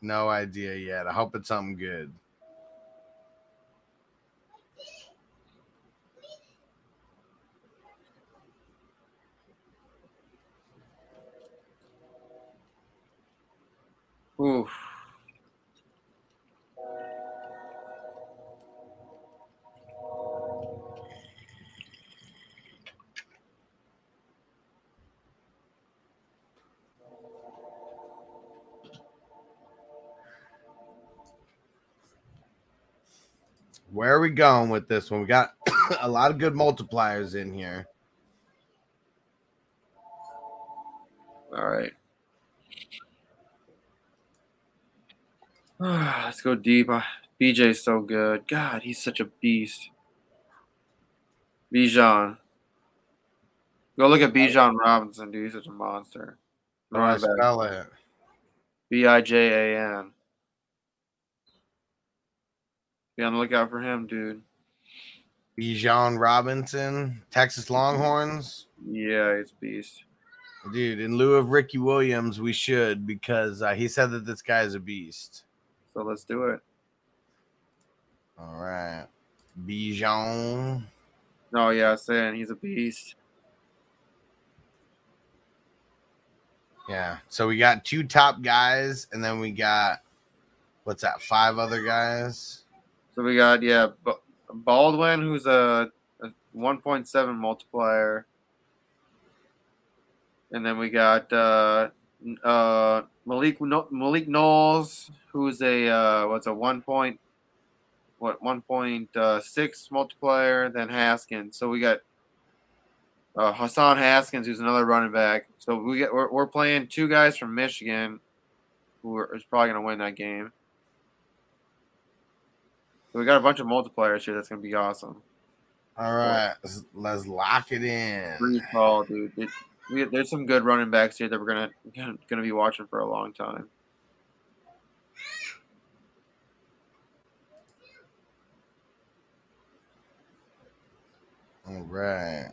No idea yet. I hope it's something good. Oof. Where are we going with this one? We got a lot of good multipliers in here. All right. Let's go deep. Uh, BJ's so good. God, he's such a beast. Bijan. Go look at Bijan Robinson, dude. He's such a monster. How do I spell it? B I J A N. Be on the lookout for him, dude. Bijan Robinson, Texas Longhorns. Yeah, he's a beast. Dude, in lieu of Ricky Williams, we should because uh, he said that this guy is a beast. So let's do it. All right. Bijan. No, yeah, saying he's a beast. Yeah. So we got two top guys, and then we got what's that? Five other guys. So we got yeah, Baldwin, who's a, a 1.7 multiplier, and then we got uh, uh, Malik Malik Knowles, who's a uh, what's a one point what 1.6 multiplier, then Haskins. So we got uh, Hassan Haskins, who's another running back. So we get we're, we're playing two guys from Michigan, who are, is probably going to win that game. So we got a bunch of multipliers here. That's going to be awesome. All right, let's, let's lock it in. Free call, dude. It, we, there's some good running backs here that we're gonna gonna, be watching for a long time. All right.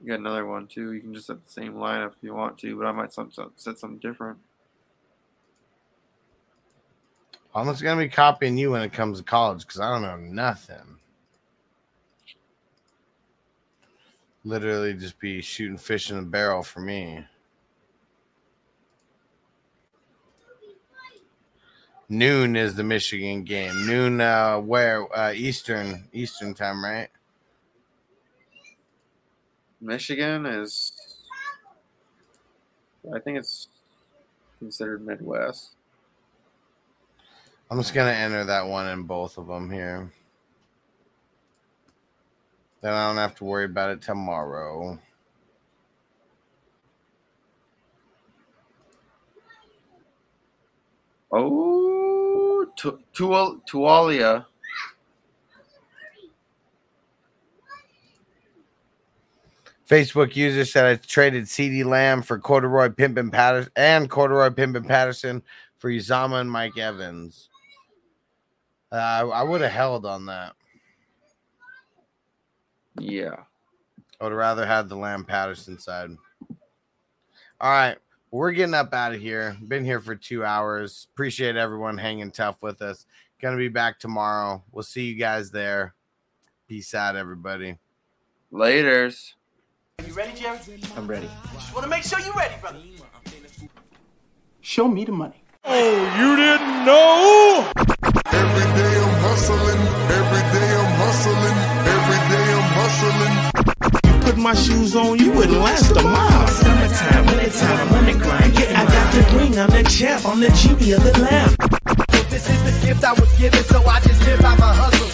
You got another one too. You can just set the same lineup if you want to, but I might some, some, set something different. I'm just gonna be copying you when it comes to college because I don't know nothing. Literally, just be shooting fish in a barrel for me. Noon is the Michigan game. Noon, uh, where uh, Eastern Eastern time, right? Michigan is, I think it's considered Midwest. I'm just gonna enter that one in both of them here. Then I don't have to worry about it tomorrow. Oh, Tu- Tual- Tualia. Facebook user said I traded CeeDee Lamb for Corduroy Pimpin Patterson and Corduroy Pimpin Patterson for Uzomah and Mike Evans. Uh, I would have held on that. Yeah. I would rather have the Lamb Patterson side. All right. We're getting up out of here. Been here for two hours. Appreciate everyone hanging tough with us. Gonna be back tomorrow. We'll see you guys there. Peace out, everybody. Laters. Are You ready, Jerry? I'm ready. Just want to make sure you're ready, brother. Show me the money. Oh, you didn't know? Every day I'm hustling. Every day I'm hustling. Put my shoes on, you wouldn't last a mile. Summertime, wintertime, I'm on the grind. Yeah, I got the ring, I'm the champ, I'm the genie of the lamp. This is the gift I was given, so I just live by my hustle.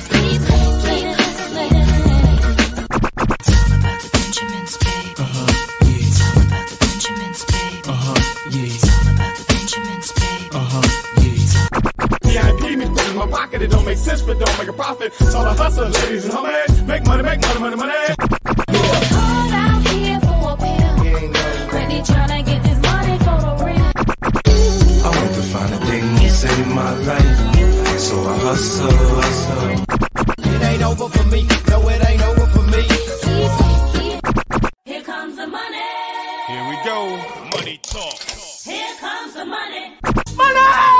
VIP me put in my pocket, it don't make sense, but don't make a profit. It's all a hustle, ladies and homies. Make money, make money, money, money. I want to find a thing to save my life. So I hustle, hustle. It ain't over for me. No, it ain't over for me. Here comes the money. Here we go. Money talk. Here comes the money. money.